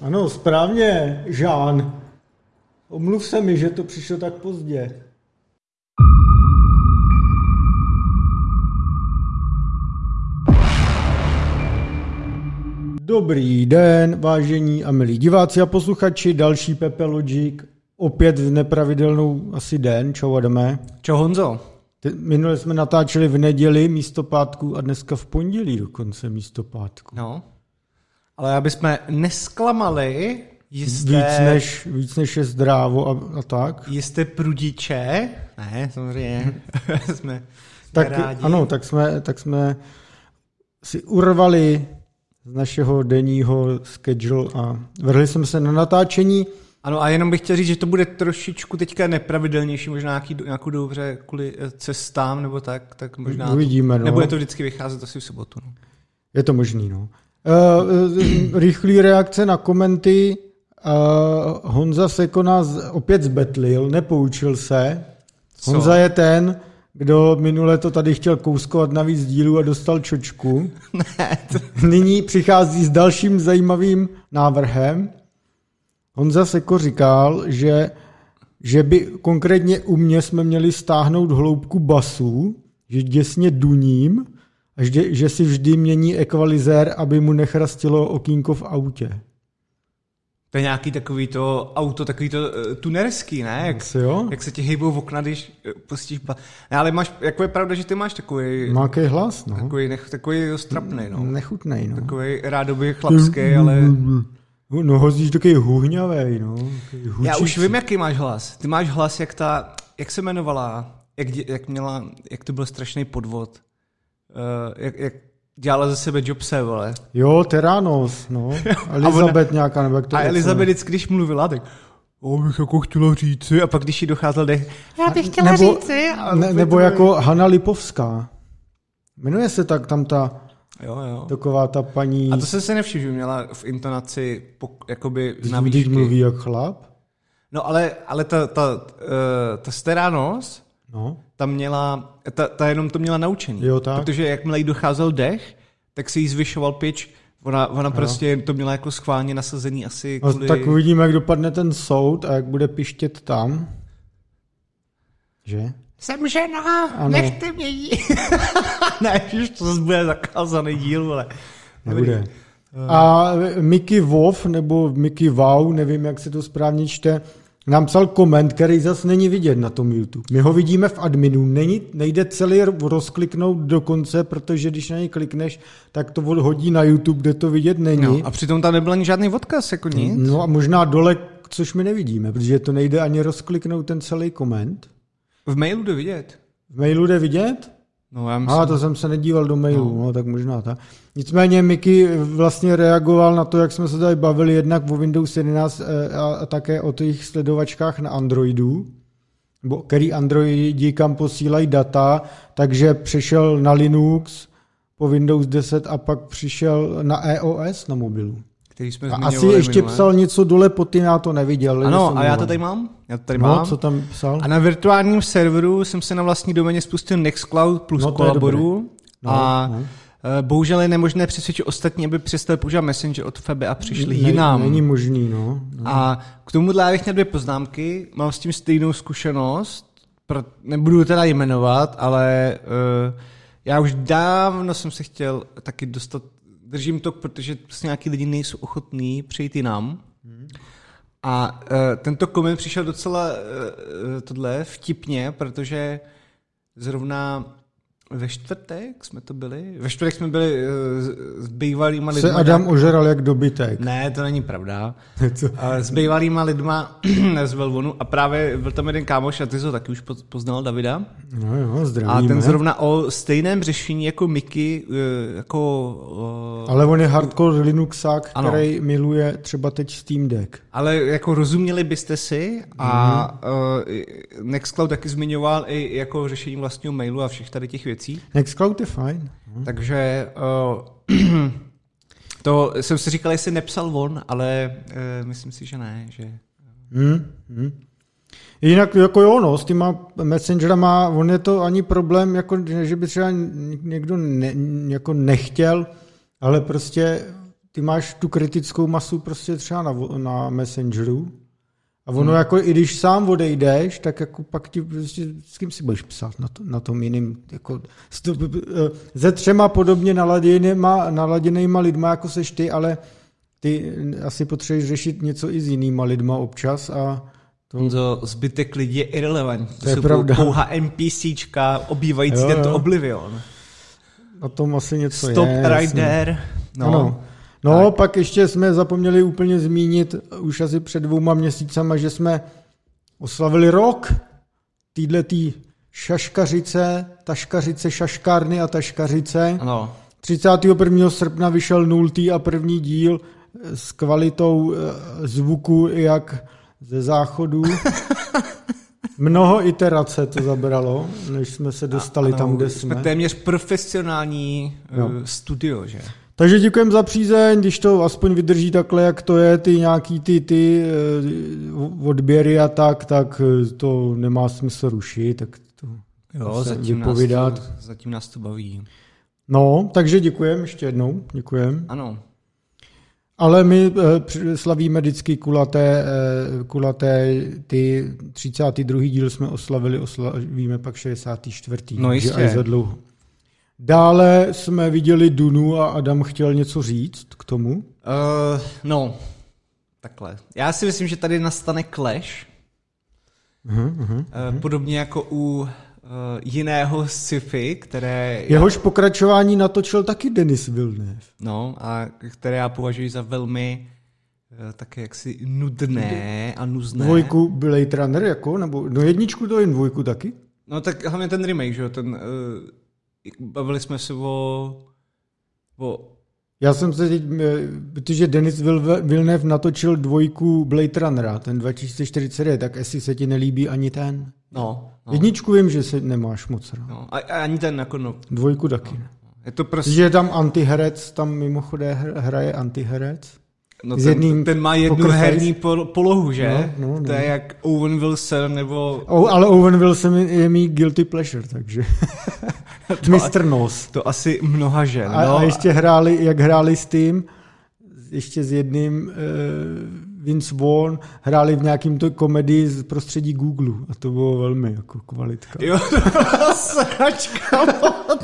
Ano, správně, Žán. Omluv se mi, že to přišlo tak pozdě. Dobrý den, vážení a milí diváci a posluchači, další Pepe Logic, opět v nepravidelnou asi den, čau Adame. Čau Honzo. Minule jsme natáčeli v neděli místo pátku a dneska v pondělí dokonce místo pátku. No. Ale aby jsme nesklamali jisté, Víc než, víc než je zdrávo a, a tak. jisté prudiče, ne, samozřejmě, jsme Tak rádi. ano, tak jsme, tak jsme si urvali z našeho denního schedule a vrhli jsme se na natáčení. Ano a jenom bych chtěl říct, že to bude trošičku teďka nepravidelnější, možná nějaký, nějakou dobře kvůli eh, cestám nebo tak, tak možná Uvidíme, to, no. nebude to vždycky vycházet asi v sobotu. No. Je to možný, no. Uh, rychlý reakce na komenty. Uh, Honza Seko nás opět zbetlil, nepoučil se. Co? Honza je ten, kdo minule to tady chtěl kouskovat na víc dílů a dostal čočku. ne, Nyní přichází s dalším zajímavým návrhem. Honza Seko říkal, že, že by konkrétně u mě jsme měli stáhnout hloubku basu, že děsně duním, a že, že si vždy mění ekvalizér, aby mu nechrastilo okýnko v autě. to je nějaký takový to auto, takový to uh, tunerský, ne? Jak, Asi jo? jak se ti hejbou v okna, když eh, pustíš... Ba... Ne, ale máš, jako je pravda, že ty máš takový, Má jaký hlas, no. takový, nech, takový strapný, no. Nechutnej, no. Takový rádoby chlapský, ale No hozíš takový huhňavej, no. Takový já už vím, jaký máš hlas. Ty máš hlas, jak ta, jak se jmenovala, jak, jak měla, jak to byl strašný podvod. Uh, jak, jak dělala ze sebe Jobse, vole. Jo, Teranos, no. Elizabeth nějaká, nebo jak to A Elizabeth vždycky, když mluvila, tak o, bych jako chtěla říci, a pak když jí docházel dech, já bych chtěla nebo, říci. A ne, nebo to- jako Hanna Lipovská. Jmenuje se tak tam ta, Jo, jo. taková ta paní, A to jsem se nevšiml, že měla v intonaci pok, jakoby na když výšky. mluví jak chlap. No ale, ale ta, ta, uh, ta Steranos, No. Tam měla, ta, ta jenom to měla naučený. Jo, tak. Protože jakmile jí docházel dech, tak si jí zvyšoval pitch. Ona, ona prostě to měla jako schválně nasazený asi No, kvůli... tak uvidíme, jak dopadne ten soud a jak bude pištět tam. Že? Jsem žena, Ano. nechte mě jí. ne, že to zase bude zakázaný díl, ale... Nebude. A Mickey Wolf, nebo Mickey Wow, nevím, jak se to správně čte, nám psal koment, který zase není vidět na tom YouTube. My ho vidíme v adminu, není, nejde celý rozkliknout do konce, protože když na něj klikneš, tak to hodí na YouTube, kde to vidět není. No, a přitom tam nebyl ani žádný odkaz, jako nic. No a možná dole, což my nevidíme, protože to nejde ani rozkliknout ten celý koment. V mailu jde vidět. V mailu jde vidět? No, já myslím, A to jsem se nedíval do mailu, no, no tak možná tak. Nicméně Miky vlastně reagoval na to, jak jsme se tady bavili jednak o Windows 11 eh, a, a také o těch sledovačkách na Androidu, nebo který Androidi kam posílají data, takže přešel na Linux po Windows 10 a pak přišel na EOS na mobilu. Který jsme A asi ještě minule. psal něco dole pod tím, já to neviděl. Ano, a já to tady mám. Já to tady No, mám. co tam psal? A na virtuálním serveru jsem se na vlastní doméně spustil Nextcloud plus No, kolaboru. No, a no. eh, bohužel je nemožné přesvědčit ostatní, aby přestali používat Messenger od Febe a přišli Ne- jinam. Není možný, no. no. A k tomuhle já bych měl dvě poznámky. Mám s tím stejnou zkušenost. Pro, nebudu teda jmenovat, ale uh, já už dávno jsem se chtěl taky dostat, držím to, protože prostě nějaký lidi nejsou ochotní přejít jinam. A uh, tento koment přišel docela uh, tohle vtipně, protože zrovna ve čtvrtek jsme to byli, ve čtvrtek jsme byli uh, s- bývalýma lidmi. Se Adam ožeral jak dobytek. Ne, to není pravda. Co? A S bývalýma lidma z Velvonu a právě byl tam jeden kámoš a ty jsi ho taky už poz- poznal, Davida. No jo, A zdravíme. ten zrovna o stejném řešení jako Miky, eh, jako... eh, Ale on je hardcore Linuxák, Ano. který miluje třeba teď Steam Deck. Ale jako rozuměli byste si a uh, Nextcloud taky zmiňoval i jako řešení vlastního mailu a všech tady těch věcí. Nextcloud je fajn. Takže uh, to jsem si říkal, jestli nepsal on, ale uh, myslím si, že ne. Že... Hmm, hmm. Jinak jako jo, no, s těma messengerama, on je to ani problém, jako, že by třeba někdo ne, jako nechtěl, ale prostě ty máš tu kritickou masu prostě třeba na, na Messengeru a ono Hmm. jako, i když sám odejdeš, tak jako pak ti prostě, s kým si budeš psát na, to, na tom jiným, jako, to, eh, se třema podobně naladěnýma, naladěnýma lidma, jako seš ty, ale ty asi potřebuješ řešit něco i s jinýma lidma občas a to, Honzo, zbytek lidí je irrelevantní. To, je jsou pravda. pouhá NPCčka, obývající Jo, tento jo. Oblivion. na tom asi něco Stop je. right jasně. there. No. Ano. No, pak ještě jsme zapomněli úplně zmínit, už asi před dvouma měsícama, že jsme oslavili rok týhle tý šaškařice, taškařice, šaškárny a taškařice. Ano. 31. srpna vyšel nultý a první díl s kvalitou eh, zvuku jak ze záchodu. Mnoho iterace to zabralo, než jsme se dostali ano, tam, kde jsme. jsme. téměř profesionální Jo. uh, studio, že? Takže děkujeme za přízeň, když to aspoň vydrží takhle, jak to je, ty nějaký ty, ty eh, odběry a tak, tak eh, to nemá smysl rušit, tak to Jo, se zatím vypovídat. nás, to, zatím nás to baví. No, takže děkujeme ještě jednou, děkujeme. Ano. Ale my eh, slavíme vždycky kulaté, eh, kulaté ty 32. díl jsme oslavili, oslavíme pak 64. No jistě. za dlouho. Dále jsme viděli Dunu a Adam chtěl něco říct k tomu. Uh, no, takhle. Já si myslím, že tady nastane clash. Uh-huh, uh-huh. Uh, podobně jako u uh, jiného sci-fi, které... Jehož pokračování natočil taky Denis Villeneuve. No, a které já považuji za velmi uh, také jaksi nudné a nuzné. Dvojku Blade Runner jako, nebo no jedničku to jen dvojku taky. No tak hlavně ten remake, že jo, ten... Uh, bavili jsme se o... o Já jsem se teď, eh, protože Denis Villeneuve natočil dvojku Blade Runnera, ten 2049, tak jestli se ti nelíbí ani ten. no, no, Jedničku vím, že se nemáš moc rád. no. A, a ani ten jako no, Dvojku taky ne. je to prostě... Je tam antiherec, tam mimochodem hr- hraje antiherec. No ten, jedním ten má jednu poker face. herní pol, polohu, že? No, no, no. To je jak Owen Wilson nebo... O, ale Owen Wilson je je mý guilty pleasure, takže Mr. Nos. To asi mnoha žen. A, no, a ještě hráli, jak hráli s tím, ještě s jedným uh, Vince Vaughn, hráli v nějakým to komedii z prostředí Google a to bylo velmi jako kvalitka. Jo, to byla sračka.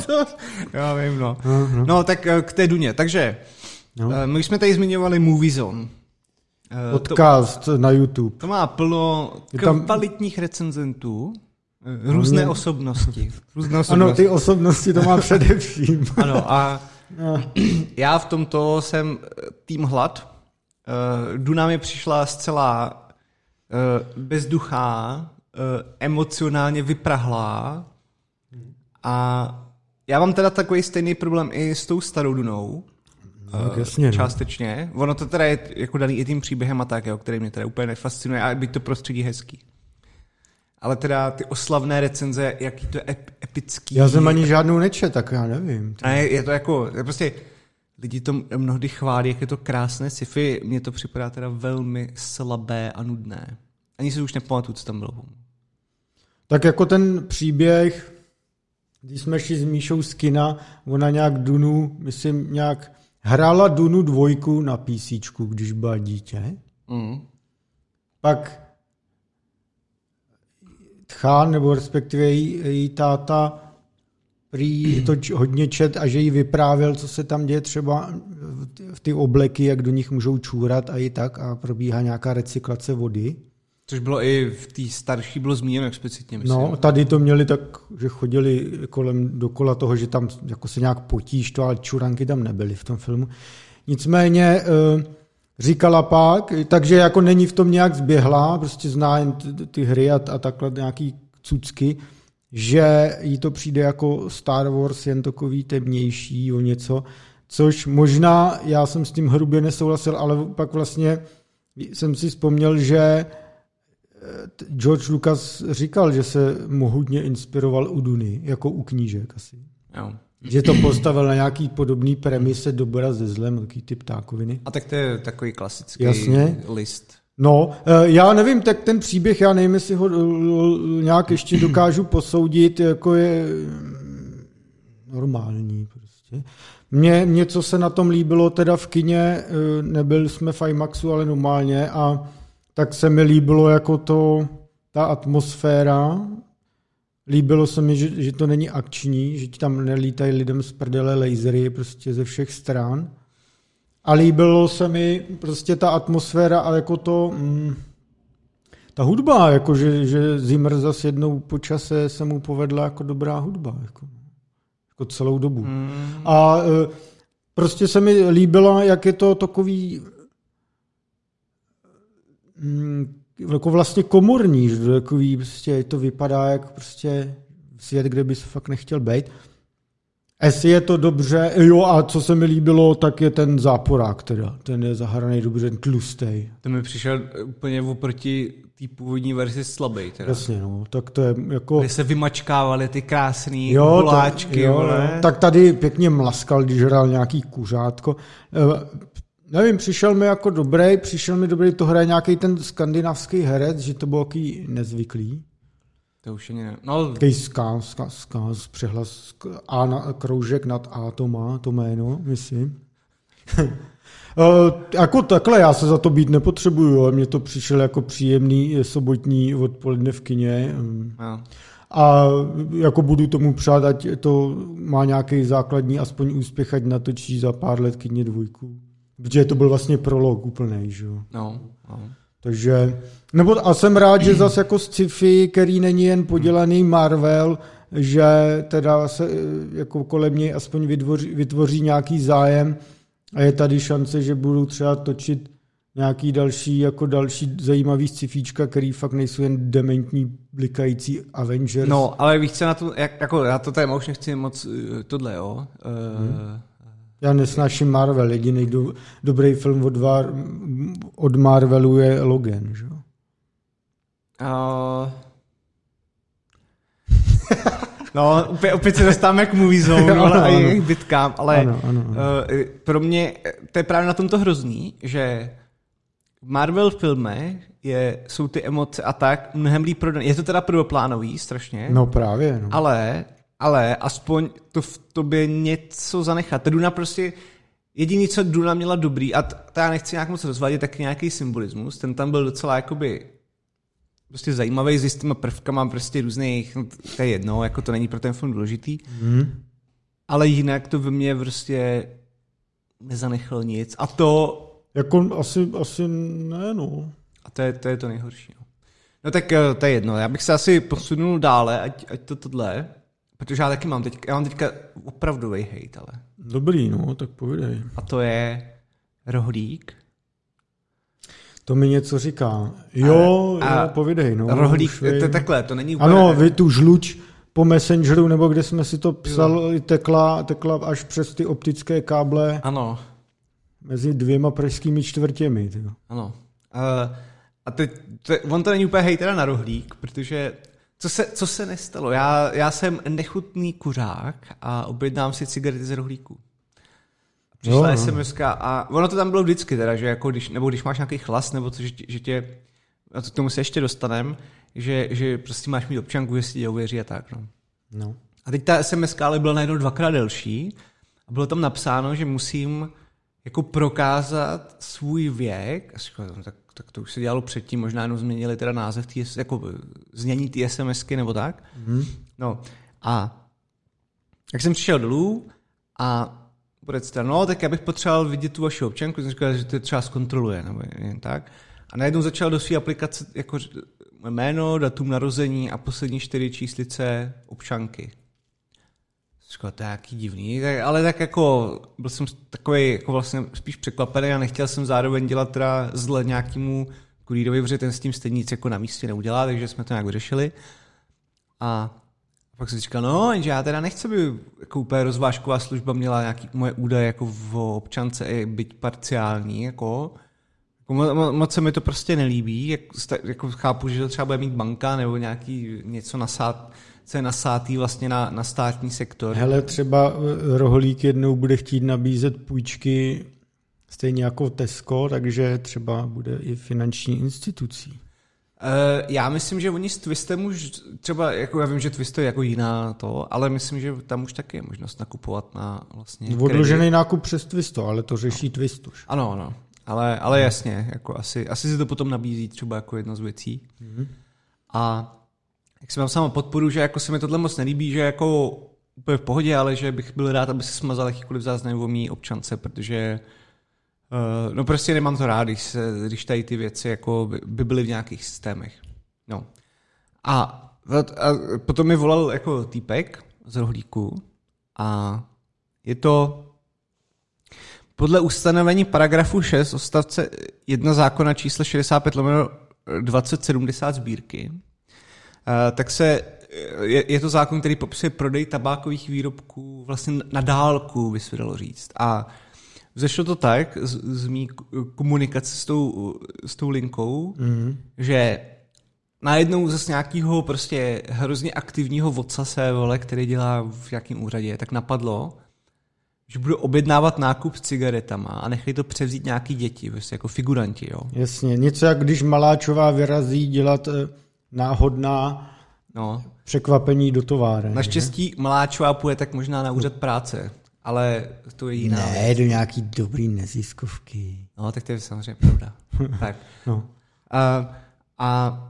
to... Já vím, no. Aha. No, tak eh, k té Duně. Takže, No. no. my jsme tady zmiňovali Movie Zone. Eh, To, Podcast na YouTube. to má plno Je tam- kvalitních recenzentů, různé Ano. osobnosti. Různé Ano, osobnosti. ty osobnosti to má především. Ano, a No. já v tomto jsem eh, tým hlad. Eh, Duna mi přišla zcela eh, bezduchá, emocionálně vyprahlá a já mám teda takový stejný problém i s tou starou Dunou. Tak eh, jasně, no. Částečně. Ono to teda je jako daný i tím příběhem a tak, jo, který mě teda úplně nefascinuje, a byť to prostředí hezký. Ale teda ty oslavné recenze, jaký to je ep- epický. Já jsem ani žádnou nečet, tak já nevím. A je, je to jako, je prostě, lidi to mnohdy chválí, jak je to krásné sci-fi, mně to připadá teda velmi slabé a nudné. Ani si už nepamatuju, co tam bylo. Tak jako ten příběh, když jsme šli s Míšou z kina, ona nějak Dunu, myslím, nějak hrála Dunu dvojku na PC, když byla dítě. Mm. Pak Tchán, nebo respektive její, její táta, prý to hodně čet a že jí vyprávěl, co se tam děje třeba v ty- v ty obleky, jak do nich můžou čůrat a i tak a probíhá nějaká recyklace vody. Což bylo i v té starší, bylo zmíněno explicitně, myslím. No, tady to měli tak, že chodili kolem dokola toho, že tam jako se nějak potíš to, ale čuranky tam nebyly v tom filmu. Nicméně eh, říkala pak, takže jako není v tom nějak zběhlá, prostě zná jen ty, ty hry a, a takhle nějaký cucky, že jí to přijde jako Star Wars jen takový temnější o něco, což možná já jsem s tím hrubě nesouhlasil, ale pak vlastně jsem si vzpomněl, že George Lucas říkal, že se mohutně inspiroval u Duny, jako u knížek asi. Jo. Že to postavil na nějaký podobný premise Dobra ze zlem, takový typ ptákoviny. A tak to je takový klasický Jasně. list. No, eh, já nevím, tak ten příběh, já nevím, jestli ho nějak ještě dokážu posoudit, jako je mm, normální prostě. Mně něco se na tom líbilo teda v kině, eh, nebyli jsme v IMAXu, ale normálně a tak se mi líbilo jako to, ta atmosféra, líbilo se mi, že, že to není akční, že ti tam nelítají lidem z prdele lasery prostě ze všech stran. A líbilo se mi prostě ta atmosféra a jako to, mm, ta hudba, jako že, že Zimmer zase jednou po čase se mu povedla jako dobrá hudba. Jako, jako celou dobu. Mm. A e, prostě se mi líbilo, jak je to takový mm, jako vlastně komorní, že takový prostě to vypadá jak prostě svět, kde bys fakt nechtěl být. Jestli je to dobře, jo a co se mi líbilo, tak je ten záporák teda, ten je zahraný dobře, ten tlustej. To mi přišel úplně oproti té původní verzi slabý. Teda. Jasně, no, tak to je jako... Kde se vymačkávaly ty krásné guláčky, jo, no, tak tady pěkně mlaskal, když hrál nějaký kuřátko. Nevím, přišel mi jako dobrý, přišel mi dobrý, to hraje nějaký ten skandinávský herec, že to bylo takový nezvyklý. To už ani ne. No. Takový skáz, skáz, skáz, přehlas, a na, kroužek nad A to má, to jméno, myslím. Uh, jako takhle, já se za to být nepotřebuju, ale mně to přišel jako příjemný sobotní odpoledne v kině. No. A jako budu tomu přát, ať to má nějaký základní aspoň úspěch, ať natočí za pár let kině dvojku. Protože to byl vlastně prolog úplný, že jo. No, no. Takže, nebo a jsem rád, že zase jako sci-fi, který není jen podělaný Marvel, že teda se jako kolem něj aspoň vytvoří, vytvoří nějaký zájem a je tady šance, že budou třeba točit nějaký další, jako další zajímavý scifíčka, který fakt nejsou jen dementní blikající Avengers. No, ale víš co na to, jak, jako já to tady už nechci moc uh, tohle, jo. Uh, hmm. Já nesnáším Marvel, jediný do, dobrý film od, var, od Marvelu je Logan, že jo? Uh... No, opět, opět se dostáváme k movie zone ano, ale ano. jejich bitkám, ale ano, ano, ano. Uh, pro mě to je právě na tomto hrozný, že v Marvel filmech je, jsou ty emoce a tak mnohem líp prodané. Je to teda prvoplánový strašně. No právě. No. Ale, ale aspoň to v tobě něco zanechá. Ta Duna prostě, jediný, co Duna měla dobrý, a to já nechci nějak moc rozvádět, tak nějaký symbolismus, ten tam byl docela jakoby prostě zajímavý s jistýma prvkama prostě různých, no, to je jedno, jako to není pro ten film důležitý. Mm. Ale jinak to ve mně prostě nezanechalo nic. A to... Jako asi, asi ne, no. A to je to, je to nejhorší. No. no tak eh, to je jedno. Já bych se asi posunul dále, ať, ať to tohle, protože já taky mám teď, já mám teďka opravdový hejt, ale. Dobrý, no, tak povídej. A to je rohlík to mi něco říká. Jo, a, jo povidej. No, rohlík, to je takhle, to není úplně... Ano, vy tu žluč po Messengeru, nebo kde jsme si to psali, tekla, tekla až přes ty optické káble. Ano. Mezi dvěma pražskými čtvrtěmi. Tyjo. Ano. Uh, a teď, to, on to není úplně hejtera na rohlík, protože co se, co se nestalo? Já, já jsem nechutný kuřák a objednám si cigarety z rohlíku. Přišla jo, SMS a ono to tam bylo vždycky teda, že jako když, nebo když máš nějaký chlas, nebo co, že, že tě, a to k tomu se ještě dostanem, že, že prostě máš mít občanku, jestli tě uvěří a tak. No. no. A teď ta SMS ale byla najednou dvakrát delší a bylo tam napsáno, že musím jako prokázat svůj věk. A říkal, no, tak, tak to už se dělalo předtím, možná jenom změnili teda název, tý, jako znění té SMSky nebo tak. Mm. No a jak jsem přišel dolů a bude no, tak já bych potřeboval vidět tu vaši občanku, jsem říkal, že to třeba zkontroluje, nebo jen tak. A najednou začal do své aplikace jako jméno, datum narození a poslední čtyři číslice občanky. Říkal, to je jaký divný, tak, ale tak jako byl jsem takový jako vlastně spíš překvapený a nechtěl jsem zároveň dělat teda zle nějakému kurýrovi, protože ten s tím stejně nic jako na místě neudělá, takže jsme to nějak vyřešili. A pak jsem říkal, no, že já teda nechci, aby jako úplně rozvážková služba měla nějaký moje údaje jako v občance, i byť parciální, jako. jako mo, moc se mi to prostě nelíbí, jak, jako chápu, že to třeba bude mít banka nebo nějaký něco nasát, co je nasátý vlastně na, na státní sektor. Hele, třeba eh, Roholík jednou bude chtít nabízet půjčky stejně jako Tesco, takže třeba bude i finanční institucí. já myslím, že oni s Twistem už třeba, jako já vím, že Twist je jako jiná to, ale myslím, že tam už taky je možnost nakupovat na vlastně Odložený nákup přes Twisto, ale to řeší no. Twist už. Ano, ano. Ale, ale jasně, jako asi, asi si to potom nabízí třeba jako jedna z věcí. Mm-hmm. A jak jsem sama podporu, že jako se mi tohle moc nelíbí, že jako úplně v pohodě, ale že bych byl rád, aby se smazal jakýkoliv záznam o mý občance, protože uh, no prostě nemám to rád, když, se, když tady ty věci jako by, by byly v nějakých systémech. No. A, a potom mi volal jako týpek z rohlíku a je to podle ustanovení paragrafu 6 odstavce 1 zákona číslo 65 2070 sbírky, tak se je, je to zákon, který popisuje prodej tabákových výrobků vlastně na dálku, by se dalo říct. A zešlo to tak z, z mý komunikace s tou, s tou linkou, mm. že najednou zase nějakého prostě hrozně aktivního vodca se, vole, který dělá v nějakém úřadě, tak napadlo, že budu objednávat nákup s cigaretama a nechají to převzít nějaký děti, prostě jako figuranti, jo. Jasně, něco jak když Maláčová vyrazí dělat eh, náhodná no. překvapení do továren. Naštěstí že? Maláčová půjde tak možná na úřad práce, ale to je jiná Ne, věc. do nějaký dobrý neziskovky. No, tak to je samozřejmě pravda. tak. No. A, a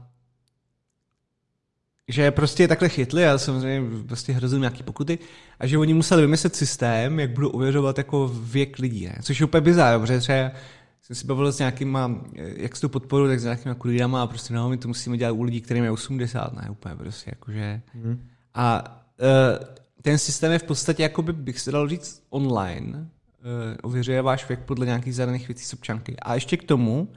že prostě takhle chytli a samozřejmě prostě hrozili nějaký pokuty a že oni museli vymyslet systém, jak budou ověřovat jako věk lidí, ne? což je úplně bizár, protože třeba jsem si bavil s nějakýma, jak s tou podporu, tak s nějakýma kurýrama a prostě no, my to musíme dělat u lidí, kterým je 80, ne, úplně prostě jakože. Mm. A uh, ten systém je v podstatě, jako by bych se dal říct, online, uh, ověřuje váš věk podle nějakých zadaných věcí z občanky. A ještě k tomu, uh,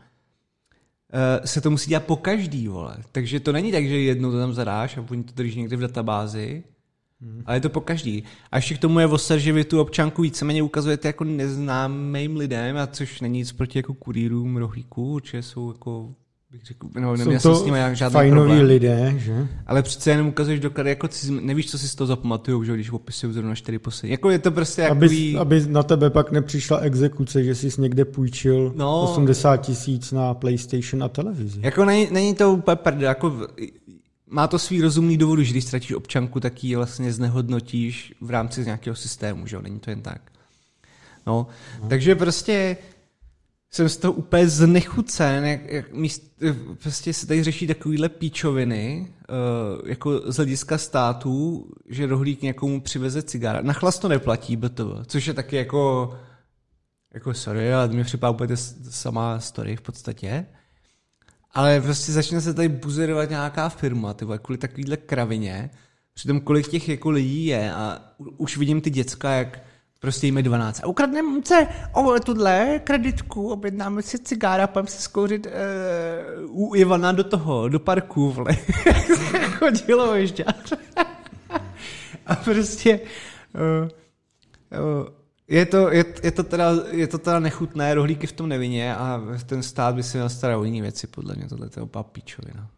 se to musí dělat po každý, vole. Takže to není tak, že jednou to tam zadáš a oni to drží někde v databázi, Hmm. Ale je to po každý. A ještě k tomu je voser, že vy tu občanku víceméně ukazujete jako neznámým lidem, a což není nic proti jako kurýrům rohlíků, určitě jsou jako bych řekl, no, Jsou to s nimi žádný fajnoví problém. lidé, že? Ale přece jenom ukazuješ doklady, jako cizm, nevíš, co si z toho zapamatujou, že když opisují zrovna čtyři poslední. Jako je to prostě aby, Aby na tebe pak nepřišla exekuce, že jsi někde půjčil no, 80 tisíc na PlayStation a televizi. Jako není, není to úplně prd, jako má to svý rozumný důvod, že když ztratíš občanku, tak ji vlastně znehodnotíš v rámci nějakého systému, že jo, není to jen tak. No, no. takže prostě jsem z toho úplně znechucen, jak, jak míst, prostě se tady řeší takovýhle píčoviny, uh, jako z hlediska států, že rohlík někomu přiveze cigára. Na chlast to neplatí, BTV, což je taky jako, jako sorry, ale mi připadá úplně samá story v podstatě. Ale prostě začne se tady buzerovat nějaká firma, ty vole, kvůli takovýhle kravině. Přitom kolik těch jako lidí je a už vidím ty děcka, jak prostě jim 12. A ukradneme se o tuhle kreditku, objednáme si cigára, půjdeme se skouřit uh, u Ivana do toho, do parku, vole. Chodilo ještě. a prostě uh, uh, je to, je, je, to teda, je to teda nechutné, rohlíky v tom nevině a ten stát by si měl starat o jiné věci, podle mě, tohle je opak píčovina.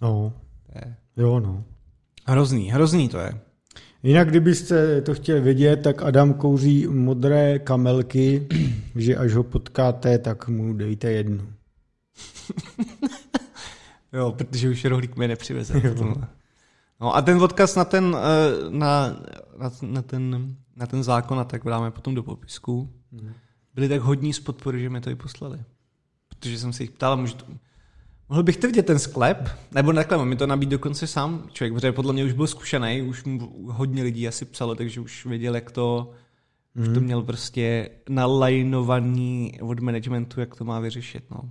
No, je. jo no. Hrozný, hrozný to je. Jinak, kdybyste to chtěli vidět, tak Adam kouří modré kamelky, že až ho potkáte, tak mu dejte jednu. jo, protože už rohlík mi nepřiveze. No a ten odkaz na ten, eh, na, na, na ten na ten zákon a tak dáme potom do popisku, mm. byli tak hodní z podpory, že mi to i poslali. Protože jsem se jich ptal, můžu to, mohl bych ty vidět ten sklep, nebo takhle, mi to nabít dokonce sám člověk, protože podle mě už byl zkušený, už mu hodně lidí asi psalo, takže už věděl, jak to, mm. už to mhm. měl prostě nalajnovaný od managementu, jak to má vyřešit. No.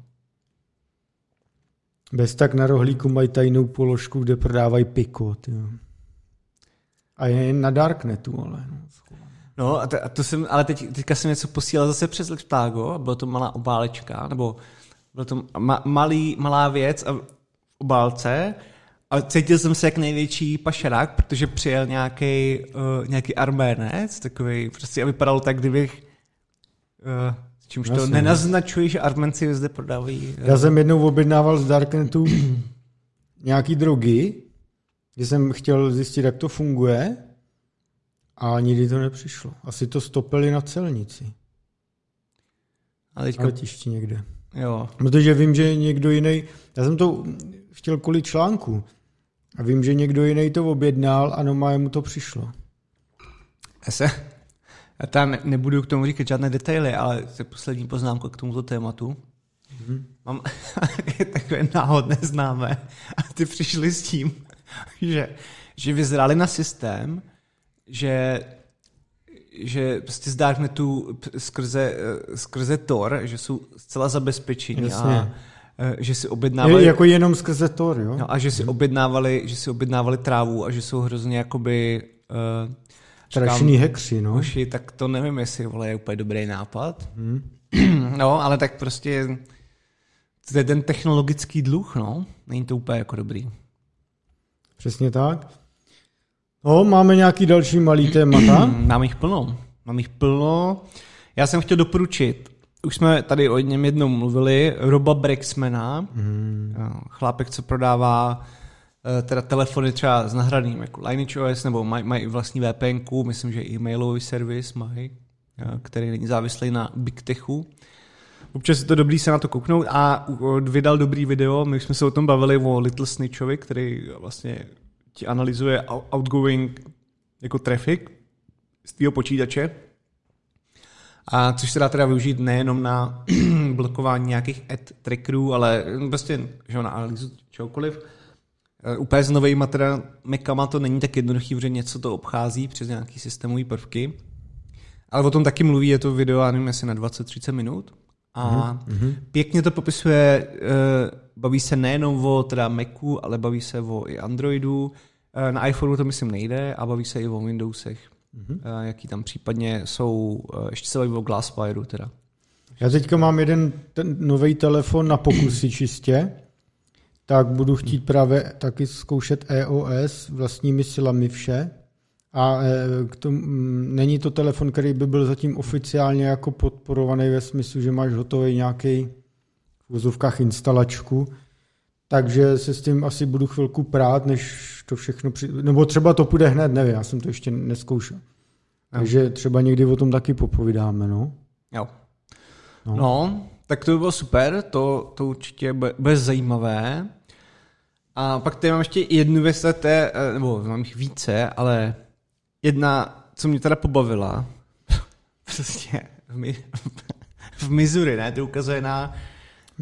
Bez tak na rohlíku mají tajnou položku, kde prodávají pikot. Jo. A je na Darknetu, ale. No. No, a to, a to jsem, ale teď, teďka jsem něco posílal zase přes Lexpago, a byla to malá obálečka, nebo byla to ma, malý, malá věc a v obálce a cítil jsem se jak největší pašerák, protože přijel nějaký uh, nějaký arménec, takový prostě a vypadalo tak, kdybych uh, čímž to nenaznačuji, že Armenci zde prodávají. Uh, Já jsem jednou objednával z Darknetu nějaký drogy, kdy jsem chtěl zjistit, jak to funguje a nikdy to nepřišlo. Asi to stopili na celnici. A teďka... letišti někde. Jo. Protože vím, že někdo jiný, já jsem to chtěl kvůli článku a vím, že někdo jiný to objednal a no mu to přišlo. Já se, já tam ne- nebudu k tomu říkat žádné detaily, ale to je poslední poznámka k tomuto tématu. Mm-hmm. Mám takové náhodné známé a ty přišli s tím, že, že vyzrali na systém, že že prostě z Darknetu skrze, eh, skrze Tor, že jsou zcela zabezpečení Jasně. a eh, že si Je, objednávali jako jenom skrze Tor, jo? no, a že si objednávali, že si objednávali trávu a že jsou hrozně jakoby uh, Strašný hekři, no. Hoši, tak to nevím, jestli vole, je úplně dobrý nápad. Hmm. no, ale tak prostě to je ten technologický dluh, no. Není to úplně jako dobrý. Přesně tak. No, máme nějaký další malý témata. Mám jich plno. Mám jich plno. Já jsem chtěl doporučit, už jsme tady o něm jednou mluvili, Roba Brexmana, hmm. chlápek, co prodává eh, teda telefony třeba s nahradným jako Lineage OS, nebo mají maj vlastní VPN, myslím, že i e-mailový servis mají, eh, který není závislý na Big Techu. Občas je to dobrý se na to kouknout a u- vydal dobrý video, my jsme se o tom bavili o Little Snitchovi, který vlastně ti analyzuje ou- outgoing jako traffic z tvého počítače. A což se dá teda využít nejenom na blokování nějakých ad trackerů, ale prostě že na analýzu čehokoliv. Eh, Úplně s novejma teda Macama to není tak jednoduchý, protože něco to obchází přes nějaký systémový prvky. Ale o tom taky mluví, je to video, já nevím, jestli na 20-30 minut. A mm-hmm. pěkně to popisuje, eh, baví se nejenom o teda Macu, ale baví se o i Androidu. Eh, Na iPhoneu to myslím nejde a baví se i o Windowsech. Mm-hmm. Jaký tam případně jsou, ještě se baví o Glassfireu teda. Já teďka mám jeden ten nový telefon na pokusy čistě, tak budu chtít právě taky zkoušet EOS vlastními silami vše. A eh, k tomu, mm, není to telefon, který by byl zatím oficiálně jako podporovaný ve smyslu, že máš hotový nějaký v vozovkách instalačku, takže se s tím asi budu chvilku prát, než to všechno při... Nebo třeba to půjde hned, nevím, já jsem to ještě neskoušel. Takže třeba někdy o tom taky popovídáme, no. Jo. No. No. tak to by bylo super, to, to určitě bude, bude zajímavé. A pak tady mám ještě jednu věc, to je, eh, nebo mám jich více, ale jedna, co mě teda pobavila, prostě v, Mi, v Missouri, ne, to ukazuje na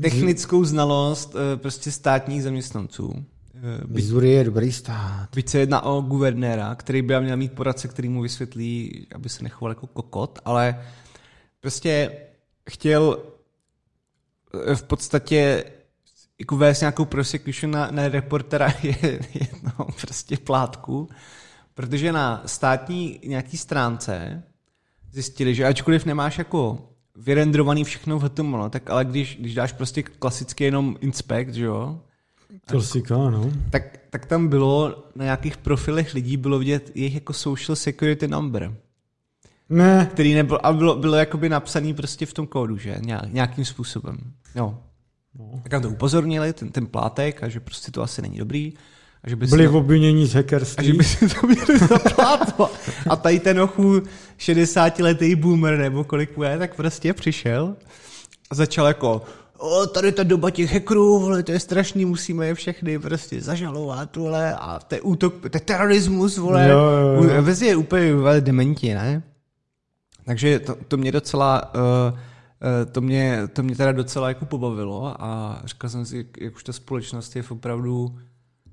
technickou znalost eh, prostě státních zaměstnanců. Eh, Missouri je dobrý stát. byť se jedná o guvernéra, který by měl mít poradce, který mu vysvětlí, aby se nechoval jako kokot, ale prostě chtěl eh, v podstatě jako vést nějakou prosecution na, na reportera je- jednoho prostě plátku, protože na státní nějaký stránce zjistili, že ačkoliv nemáš jako vyrendrovaný všechno v HTML, tak ale když, když dáš prostě klasicky jenom inspect, že jo, Klasika, no. tak, tak tam bylo na nějakých profilech lidí bylo vidět jejich jako social security number, Ne, který nebyl, a bylo, bylo jakoby napsaný prostě v tom kódu, že, Nějak- nějakým způsobem. Jo. No. Tak nám to upozornili, ten, ten plátek, a že prostě to asi není dobrý. A že by byli to, v obvinění z a že hackerství. by si to měli zaplátovat. A tady ten ochu 60-letý boomer, nebo kolik bude, tak prostě přišel a začal jako o, tady ta doba těch hackerů, vole, to je strašný, musíme je všechny prostě zažalovat, vole, a to je útok, to je terorismus, vole. Jo, jo, jo. Vezi je úplně vole, dementi, ne? Takže to, to mě docela, uh, uh, to mě, to mě teda docela jako pobavilo a říkal jsem si, jak, jak už ta společnost je opravdu,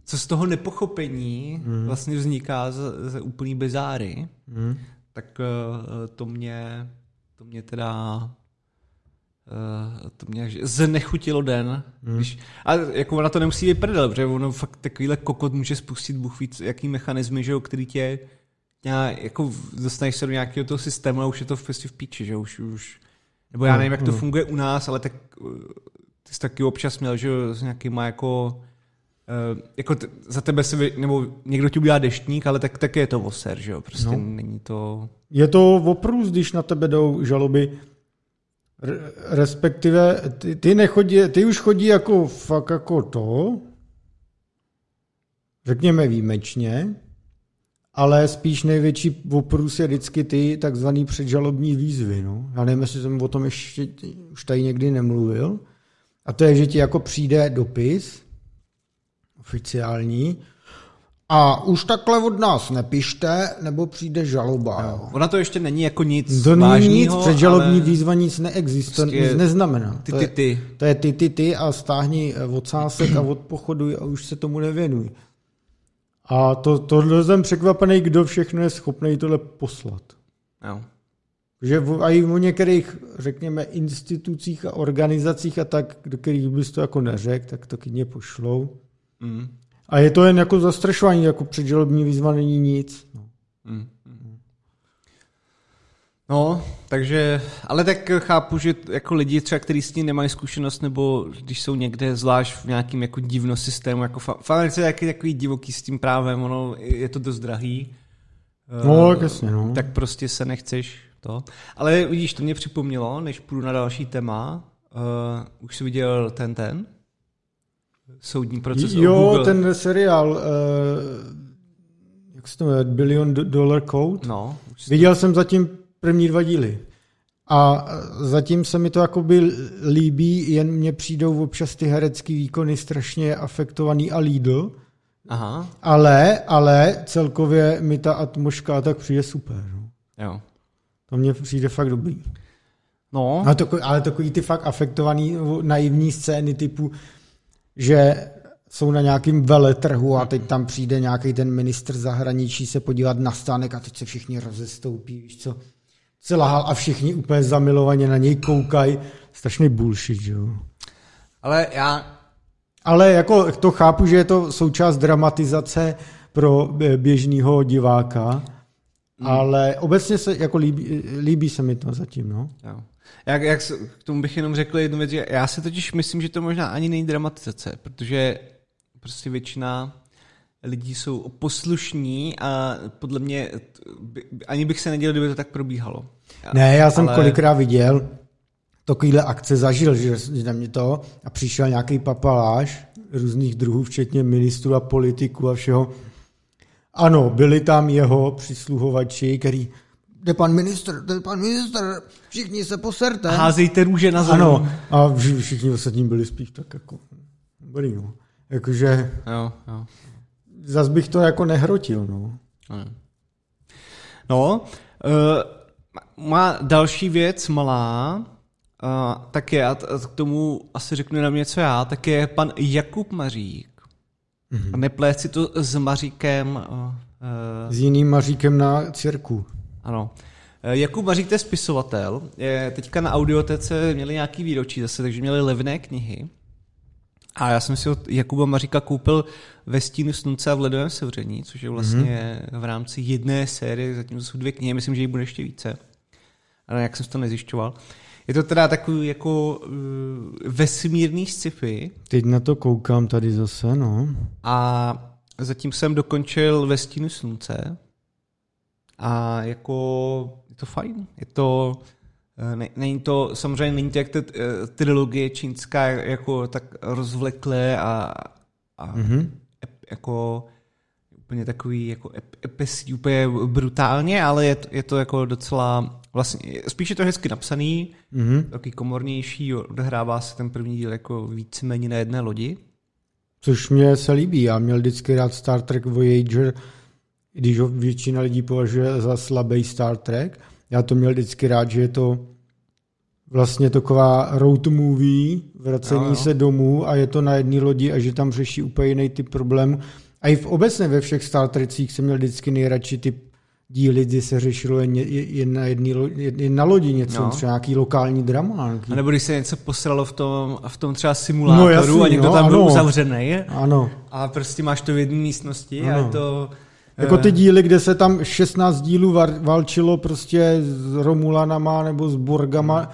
co z toho nepochopení mm. vlastně vzniká ze, ze úplný bezáry, Hmm. tak uh, to mě, to mě teda Uh, to mě znechutilo den. Hmm. Když, a jako ona to nemusí být prdel, protože ono fakt takovýhle kokot může spustit Bůh víc, jaký mechanismy, že jo, který tě nějak, jako dostaneš se do nějakého toho systému a už je to prostě v píči, že jo, už, už nebo já nevím, jak to funguje u nás, ale tak uh, ty jsi taky občas měl, že jo, s nějakýma jako jako t- za tebe se, vy, nebo někdo ti udělá deštník, ale tak, tak je to voser, že jo, prostě No. není to... Je to oprus, když na tebe jdou žaloby, R- respektive ty, ty, nechodí, ty už chodí jako fakt jako to, řekněme výjimečně, ale spíš největší oprus je vždycky ty takzvaný předžalobní výzvy. No. Já nevím, jestli jsem o tom ještě už tady někdy nemluvil, A to je, že ti jako přijde dopis oficiální a už takhle od nás nepište, nebo přijde žaloba. Jo. Ona to ještě není jako nic To není nic, předžalobní ale výzva nic neexistuje, Prostě nic neznamená. ty, to, ty, je, ty. to je ty, ty, ty a stáhni eh, ocásek a odpochoduj a už se tomu nevěnuj. A to, to jsem překvapený, kdo všechno je schopný tohle poslat. Jo. Že v- a i o některých, řekněme, institucích a organizacích a tak, do kterých bys to jako neřekl, tak to klidně pošlou. Mm. A je to jen jako zastrašování, jako předžalobní výzva není nic. No. Mm. No, takže, ale tak chápu, že jako lidi třeba, kteří s tím nemají zkušenost, nebo když jsou někde zvlášť v nějakým jako divno systému, jako v Americe je taky takový divoký s tím právem, ono je to dost drahý. No, Eh, tak jasně, no. Tak prostě se nechceš to. Ale vidíš, to mě připomnělo, než půjdu na další téma, uh, už jsi viděl ten ten? Soudní proces o jo, Google. ten seriál, uh, jak se to jmenuje, Billion Dollar Code. No, Viděl jsem zatím první dva díly. A zatím se mi to jakoby líbí, jen mně přijdou občas ty herecký výkony strašně afektovaný a lídl. Aha, Ale, ale celkově mi ta atmosféra tak přijde super. No. jo. To mně přijde fakt dobrý. No, Ale takový, ale takový ty fakt afektovaný naivní scény typu, že jsou na nějakým veletrhu a teď tam přijde nějaký ten ministr zahraničí se podívat na stánek a teď se všichni rozestoupí, víš co? Se lahal a všichni úplně zamilovaně na něj koukají. Strašný bullshit, jo? ale já Ale jako to chápu, že je to součást dramatizace pro běžného diváka, Hmm. ale obecně se jako líbí, líbí se mi to zatím, no. Jo. Jak, jak k tomu bych jenom řekl jednu věc, že já si totiž myslím, že to možná ani není dramatizace, protože prostě většina lidí jsou poslušní a podle mě ani bych se nedělal, kdyby to tak probíhalo. Ne, já jsem ale... kolikrát viděl, takovýhle akce zažil, že že na mě to a přišel nějaký papaláš různých druhů, včetně ministrů a politiků a všeho. Ano, byli tam jeho přisluhovači, který jde pan ministr, jde pan ministr, všichni se poserte. Házejte růže na zem. Ano, a vš- všichni ostatní byli spíš tak jako dobrý, no. Jakože Jo, jo. zas bych to jako nehrotil, no. No, uh, má další věc malá, uh, tak je, a k tomu asi řeknu jenom něco já, tak je pan Jakub Mařík. Mm-hmm. Neplést si to s Maříkem. Uh, uh, S jiným maříkem na cirku. ano. Eh, Jakub Mařík, to je spisovatel. Je, teďka na audiotece měli nějaký výročí zase, takže měli levné knihy. A já jsem si od Jakuba Maříka koupil ve stínu slunce a v ledovém sevření, což je vlastně mm-hmm. v rámci jedné série, zatím to jsou dvě knihy, myslím, že jich bude ještě více. Ale jak jsem si to nezjišťoval. Je to teda takový jako uh, vesmírný sci-fi Teď na to koukám tady zase, no. a zatím jsem dokončil ve stínu slunce a jako je to fajn. Je to, eh, ne, není to, samozřejmě není to jak ta eh, trilogie čínská jako tak rozvleklé a, a Mhm. ep, jako úplně takový jako ep, epesí, úplně brutálně, ale je to, je to jako docela vlastně, spíš je to hezky napsaný, Mhm. takový komornější, odehrává se ten první díl jako víceméně na jedné lodi. Což mě se líbí. Já měl vždycky rád Star Trek Voyager, když ho většina lidí považuje za slabý Star Trek. Já to měl vždycky rád, že je to vlastně taková road movie, vracení jo. se domů a je to na jedné lodi a že tam řeší úplně jiný typ problémů. A i v obecně ve všech Star Trekcích jsem měl vždycky nejradši ty díly, kdy se řešilo jen, jen, na, jedný, jen, na lodi něco, No. no. třeba nějaký lokální drama. Nějaký. A nebo když se něco posralo v tom, v tom třeba simulátoru No jasný, a někdo no, tam byl ano. uzavřený Ano. a prostě máš to v jedné místnosti a Ano. je to... Jako ty eh, díly, kde se tam 16 dílů válčilo prostě s Romulanama nebo s Borgama,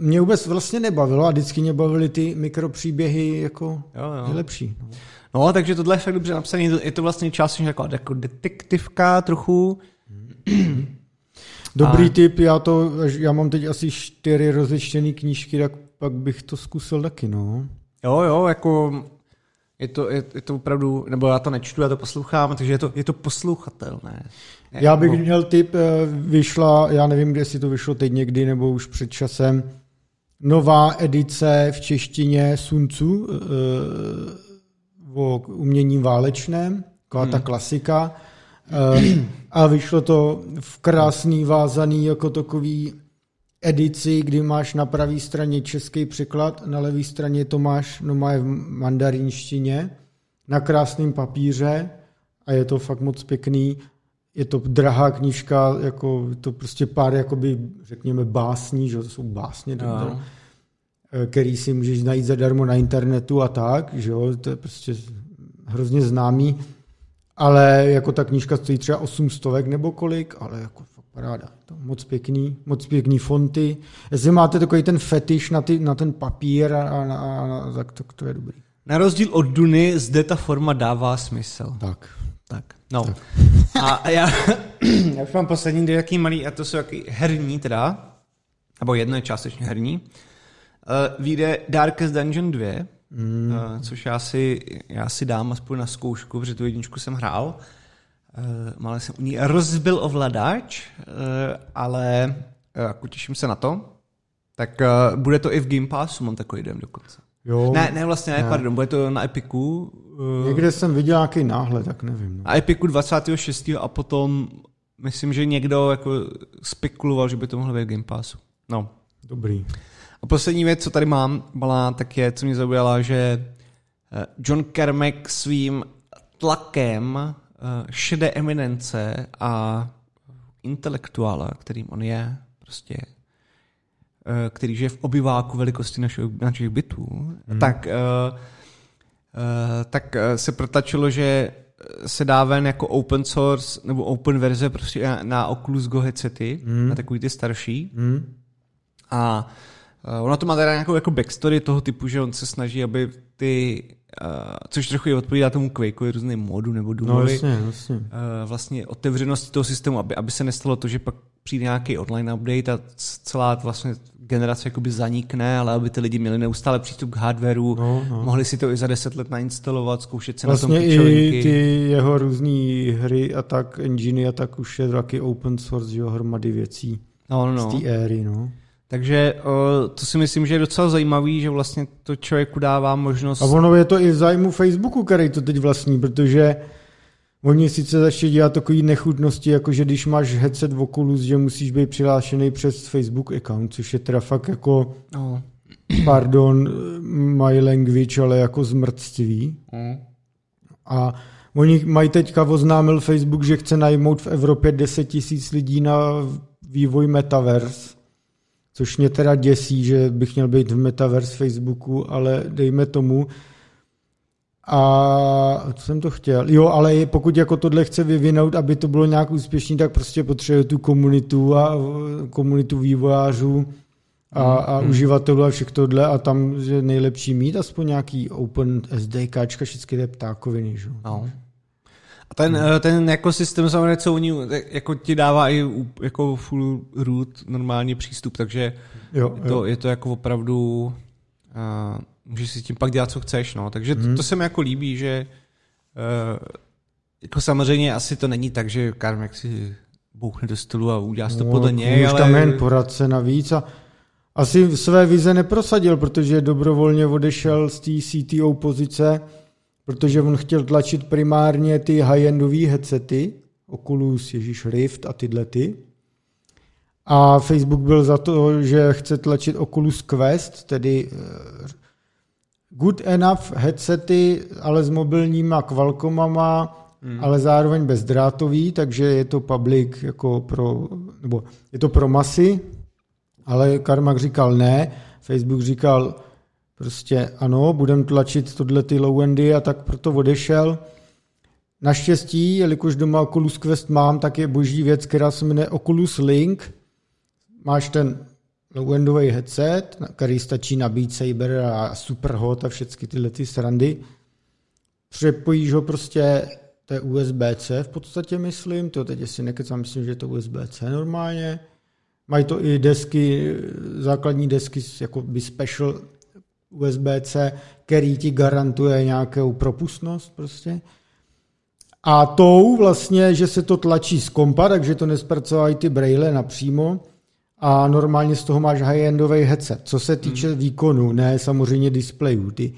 mě vůbec vlastně nebavilo a vždycky mě bavily ty mikropříběhy jako Jo, jo. nejlepší. no. No, takže tohle je fakt dobře napsané, je to- vlastně částečně taková jako detektivka trochu. Dobrý A- tip, já to, já mám teď asi čtyři rozečtené knížky, tak pak bych to zkusil taky, no. Jo, jo, jako je to, je, je to opravdu, nebo já to nečtu, já to poslouchám, takže je to, je to poslouchatelné. Je, Já bych no, měl tip, eh, vyšla, já nevím, kde si to vyšlo teď někdy, nebo už před časem, nová edice v češtině Suncu o umění válečném, taková hmm. ta klasika. E, a vyšlo to v krásný vázaný jako takový edici, kdy máš na pravé straně český překlad, na levé straně to máš no má v mandarinštině, na krásném papíře a je to fakt moc pěkný. Je to drahá knížka, jako to prostě pár, jakoby, řekněme, básní, že to jsou básně, no. Který si můžeš najít zadarmo na internetu a tak, že jo, to je prostě hrozně známý, ale jako ta knížka stojí třeba 800 nebo kolik, ale jako paráda. To moc pěkný, moc pěkný fonty. Jestli máte takový ten fetiš na, ty, na ten papír, a, a, a, a, tak to, to je dobrý. Na rozdíl od Duny, zde ta forma dává smysl. Tak. Tak, no. Tak. A já, já už mám poslední dvě jaký malý, a to jsou jaký herní teda, nebo jedno je částečně herní. Uh, vyjde Darkest Dungeon 2, mm. uh, což já si, já si dám aspoň na zkoušku, protože tu jedničku jsem hrál. Uh, malé jsem u ní rozbil ovladač, uh, ale uh, jako těším se na to. Tak uh, bude to i v Game Passu, mám takový den dokonce. Jo. Ne, ne, vlastně ne, ne, pardon, bude to na Epiku. Uh, Někde jsem viděl nějaký náhle, tak nevím. No. Na Epiku 26. a potom myslím, že někdo jako spekuloval, že by to mohlo být v Game Passu. No. Dobrý. A poslední věc, co tady mám, byla, tak je, co mě zaujala, že eh, John Kermack svým tlakem eh, šedé eminence a intelektuála, kterým on je, prostě Eh, který žije v obyváku velikosti našich, našich bytů, hmm. tak, tak se protlačilo, že se dá ven jako open source nebo open verze prostě na, na Oculus Go headsety, hmm. na takový ty starší. Hmm. A uh, ono to má teda nějakou jako backstory toho typu, že on se snaží, aby ty, uh, což trochu odpovídá tomu Quakeu, různým modu nebo Doomovi, no, jasně, jasně. Uh, vlastně otevřenosti toho systému, aby, aby se nestalo to, že pak přijde nějaký online update a celá vlastně generace jakoby zanikne, ale aby ty lidi měli neustále přístup k hardwareu, no, no. mohli si to i za deset let nainstalovat, zkoušet se vlastně na tom i ty jeho různé hry a tak, engine a tak už je taky open source, že jo, hromady věcí no, no. no. z té éry, no. Takže to si myslím, že je docela zajímavý, že vlastně to člověku dává možnost... A ono je to i v zájmu Facebooku, který to teď vlastní, protože Oni sice začali dělat takové nechutnosti, jako že když máš headset v Oculus, že musíš být přihlášený přes Facebook account, což je teda fakt jako, no. pardon, my language, ale jako zmrctví. Mm. A oni mají teďka oznámil Facebook, že chce najmout v Evropě 10 tisíc lidí na vývoj Metaverse, což mě teda děsí, že bych měl být v Metaverse Facebooku, ale dejme tomu, a co jsem to chtěl? Jo, ale pokud jako tohle chce vyvinout, aby to bylo nějak úspěšný, tak prostě potřebuje tu komunitu a komunitu vývojářů a, a hmm. uživatelů a všechno tohle a tam je nejlepší mít aspoň nějaký open SDK, všechny ty ptákoviny. Že? No. Ten, hmm. ten jako systém samozřejmě, co oni jako ti dává i jako full root normální přístup, takže jo, je, to, jo. je to jako opravdu uh, můžeš si tím pak dělat, co chceš, no. Takže to, hmm. to se mi jako líbí, že uh, jako samozřejmě asi to není tak, že jak si bouchne do stolu a udělá to no, podle něj, už ale... tam jen poradce navíc a asi své vize neprosadil, protože dobrovolně odešel z té CTO pozice, protože on chtěl tlačit primárně ty high-endové headsety, Oculus, Ježíš Rift a tyhle ty. A Facebook byl za to, že chce tlačit Oculus Quest, tedy eh, good enough headsety, ale s mobilníma kvalkomama, hmm. ale zároveň bezdrátový, takže je to public jako pro, nebo je to pro masy, ale Karmak říkal ne, Facebook říkal prostě ano, budeme tlačit tohle ty low-endy a tak proto odešel. Naštěstí, jelikož doma Oculus Quest mám, tak je boží věc, která se jmenuje Oculus Link. Máš ten low-endový headset, který stačí na Beat Saber a Superhot a všechny tyhle ty srandy. Přepojíš ho prostě, to je USB-C v podstatě myslím, to teď si nekecám, myslím, že je to USB-C normálně. Mají to i desky, základní desky, jako by special USB-C, který ti garantuje nějakou propustnost prostě. A tou vlastně, že se to tlačí z kompa, takže to nespracovají ty braille napřímo, a normálně z toho máš high-endový headset. Co se týče hmm. výkonu, ne samozřejmě displejů. Ty,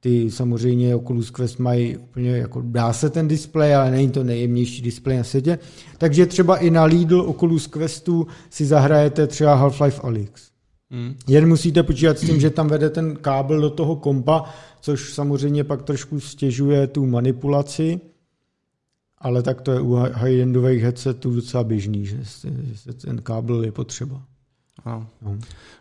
ty samozřejmě Oculus Quest mají úplně, jako dá se ten displej, ale není to nejjemnější displej na světě. Takže třeba i na Lidl Oculus Questu si zahrajete třeba Half-Life Alyx. Hmm. Jen musíte počítat s tím, že tam vede ten kábel do toho kompa, což samozřejmě pak trošku stěžuje tu manipulaci, ale tak to je u high-endových headsetů docela běžný, že ten kábel je potřeba. No. No.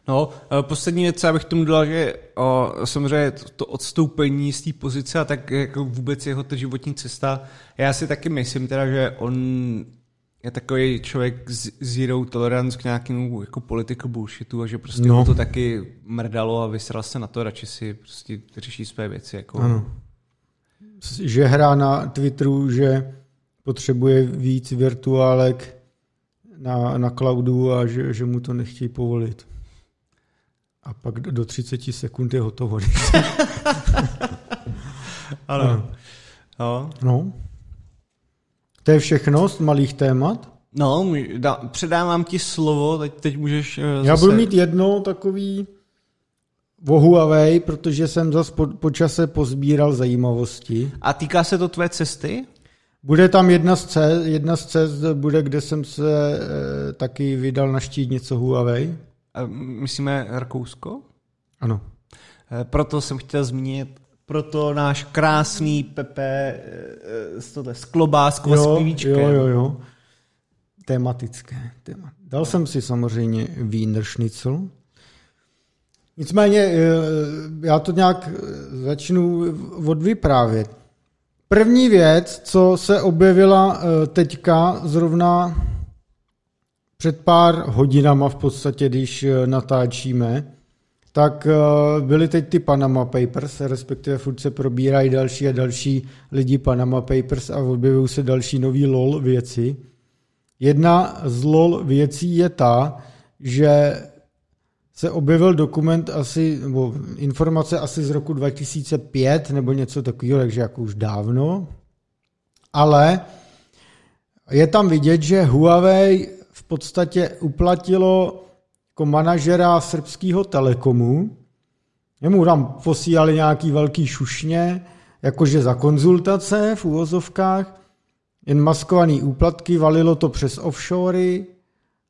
no, poslední věc, abych tomu dodal, že o, samozřejmě to odstoupení z té pozice a tak jako vůbec jeho ta životní cesta, já si taky myslím teda, že on je takový člověk z zero tolerance k nějakému jako political bullshitu a že prostě no. to taky mrdalo a vysral se na to, radši si prostě řeší své věci. Jako... Ano. Že hrá na Twitteru, že potřebuje víc virtuálek na, na cloudu a že, že mu to nechtějí povolit. A pak do 30 sekund je hotovo. ano. No. no. To je všechno z malých témat? No, da, předávám ti slovo, teď, teď můžeš uh, Já budu mít jedno takový o Huawei, protože jsem zase po, po čase pozbíral zajímavosti. A týká se to tvé cesty? Bude tam jedna z cest, jedna z cest bude, kde jsem se e, taky vydal naštít něco Huawei. A myslíme Rakousko? Ano. E, proto jsem chtěl zmínit proto náš krásný Pepe s, tohle, s klobáskou jo, s Jo, jo, jo. Tematické. Téma. Dal jsem si samozřejmě Wiener Schnitzel. Nicméně e, já to nějak začnu odvyprávět. První věc, co se objevila eh, teďka zrovna před pár hodinama v podstatě, když eh, natáčíme, tak eh, byly teď ty Panama Papers, respektive furt se probírají další a další lidi Panama Papers a objevují se další nový LOL věci. Jedna z LOL věcí je ta, že se objevil dokument asi, nebo informace asi z roku 2005 nebo něco takového, takže jako už dávno. Ale je tam vidět, že Huawei v podstatě uplatilo jako manažera srbského telekomu. Jemu tam posílali nějaký velký šušně, jakože za konzultace v úvozovkách, jen maskovaný úplatky, valilo to přes offshory.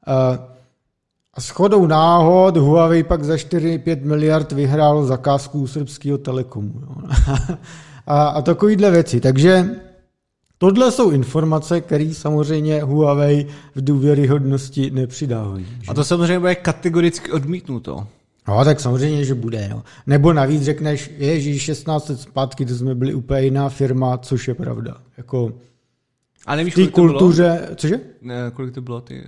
Uh, a shodou náhod Huawei pak za 4-5 miliard vyhrál zakázku u srbského telekomu. Jo. a, a takovýhle věci. Takže tohle jsou informace, které samozřejmě Huawei v důvěryhodnosti nepřidávají. Že? A to samozřejmě bude kategoricky odmítnuto. No, tak samozřejmě, že bude. No. Nebo navíc řekneš, ježíš, 16 let zpátky, to jsme byli úplně jiná firma, což je pravda. Jako a nevíš, té kultuře, bylo? cože? Ne, kolik to bylo ty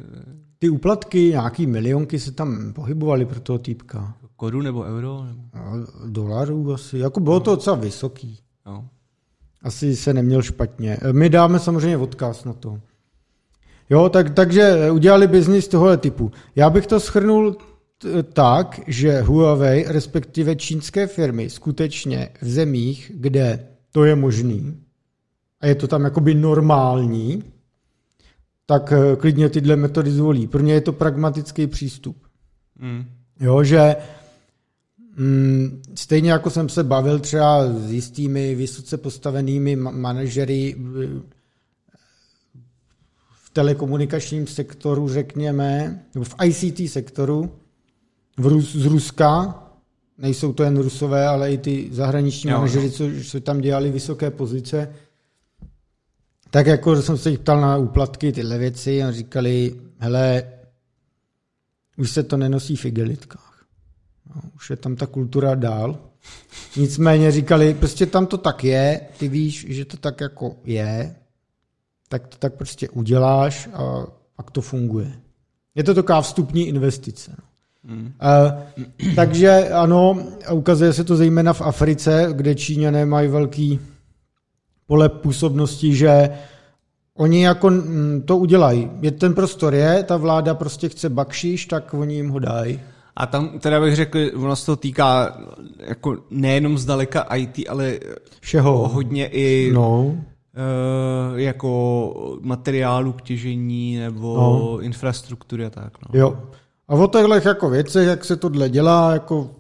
ty úplatky, nějaký milionky se tam pohybovaly pro toho týpka. Koru nebo euro? Nebo? No, dolarů asi. Jako bylo no. to docela vysoký. No. Asi se neměl špatně. My dáme samozřejmě odkaz na to. Jo, tak, takže udělali biznis tohohle typu. Já bych to schrnul tak, že Huawei, respektive čínské firmy, skutečně v zemích, kde to je možný, a je to tam jakoby normální, tak eh, klidně tyhle metody zvolí. Pro ně je to pragmatický přístup. Mm. Jo, že mm, stejně jako jsem se bavil třeba s jistými vysoce postavenými manažery eh, v telekomunikačním sektoru, řekněme, nebo v ICT sektoru v Rus, z Ruska, nejsou to jen Rusové, ale i ty zahraniční jo, manažery, co, co tam dělali vysoké pozice, tak jako jsem se jich ptal na úplatky, tyhle věci a říkali, hele, už se to nenosí v igelitkách. No, už je tam ta kultura dál. Nicméně říkali, prostě tam to tak je, ty víš, že to tak jako je, tak to tak prostě uděláš a pak to funguje. Je to taková vstupní investice. No. Mm. Uh, takže ano, ukazuje se to zejména v Africe, kde Číňané mají velký pole působnosti, že oni jako mm, to udělají. Je ten prostor je, ta vláda prostě chce bakšiš, tak oni jim ho dají. A tam teda bych řekl, ono se to týká jako nejenom zdaleka IT, ale všeho. Hodně i no. Uh, jako materiálu k těžení nebo no. infrastruktury a tak. No. Jo. A o těchto jako věcech, jak se tohle dělá, jako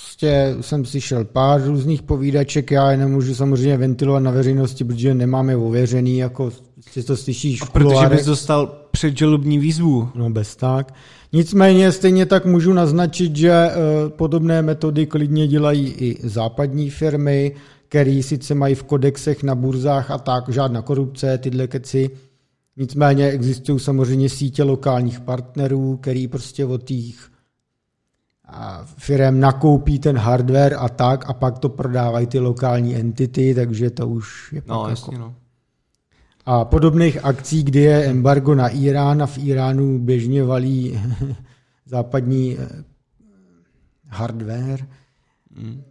prostě jsem slyšel pár různých povídaček, já je nemůžu samozřejmě ventilovat na veřejnosti, protože nemám je ověřený, jako si to slyšíš A protože bys dostal předžalobní výzvu. No bez tak. Nicméně stejně tak můžu naznačit, že e, podobné metody klidně dělají i západní firmy, které sice mají v kodexech na burzách a tak, žádná korupce, tyhle keci. Nicméně existují samozřejmě sítě lokálních partnerů, který prostě od těch firm nakoupí ten hardware a tak a pak to prodávají ty lokální entity, takže to už je pak no, jako... jasně, no. A podobných akcí, kdy je embargo na Irán a v Iránu běžně valí západní eh, hardware. Mm.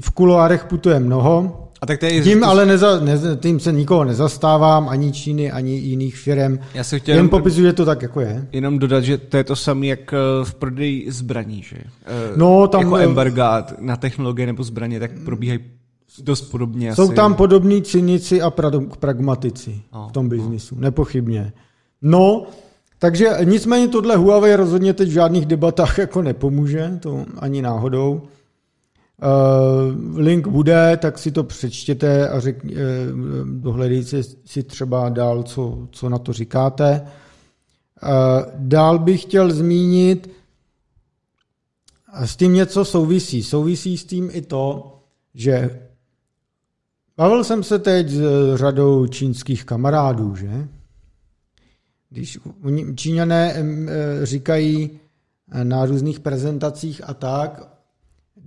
V kuloárech putuje mnoho. A tak tady tím ale neza, ne, tím se nikoho nezastávám, ani Číny, ani jiných firm. Já se chtěl Jen popisuju, že to tak jako je. Jenom dodat, že to je to samé jak eh, v prodeji zbraní, že? No, tam, jako embarga na technologie nebo zbraně, tak probíhají dost podobně. Jsou asi. tam podobní cynici a pra- pragmatici no, v tom biznisu, no. nepochybně. No, takže nicméně tohle Huawei rozhodně teď v žádných debatách jako nepomůže, to ani náhodou. Uh, link bude, tak si to přečtěte a řek, uh, dohledejte si třeba dál, co, co na to říkáte. Uh, dál bych chtěl zmínit, s tím něco souvisí. Souvisí s tím i to, že Bavil jsem se teď s řadou čínských kamarádů, že? Když Číňané říkají na různých prezentacích a tak,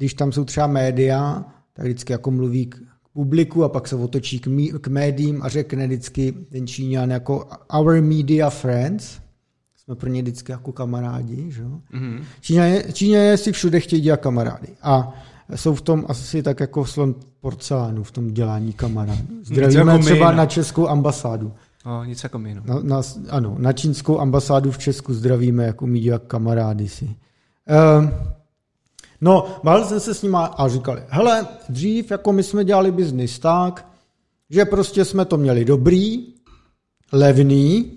když tam jsou třeba média, tak vždycky jako mluví k publiku a pak se otočí k, mý, k médiím a řekne vždycky ten Číňan jako our media friends, jsme pro ně vždycky jako kamarádi, že? Mm-hmm. Číňané, Číňané si všude chtějí dělat kamarády. A jsou v tom asi tak jako slon porcelánu v tom dělání kamarádů. Zdravíme jako třeba my, na českou ambasádu. No, nic jako my, no. Na, na, ano, na čínskou ambasádu v Česku zdravíme, jako my dělat kamarády si. Uh, no, bavil jsem se s nima a říkali, hele, dřív jako my jsme dělali biznis tak, že prostě jsme to měli dobrý, levný,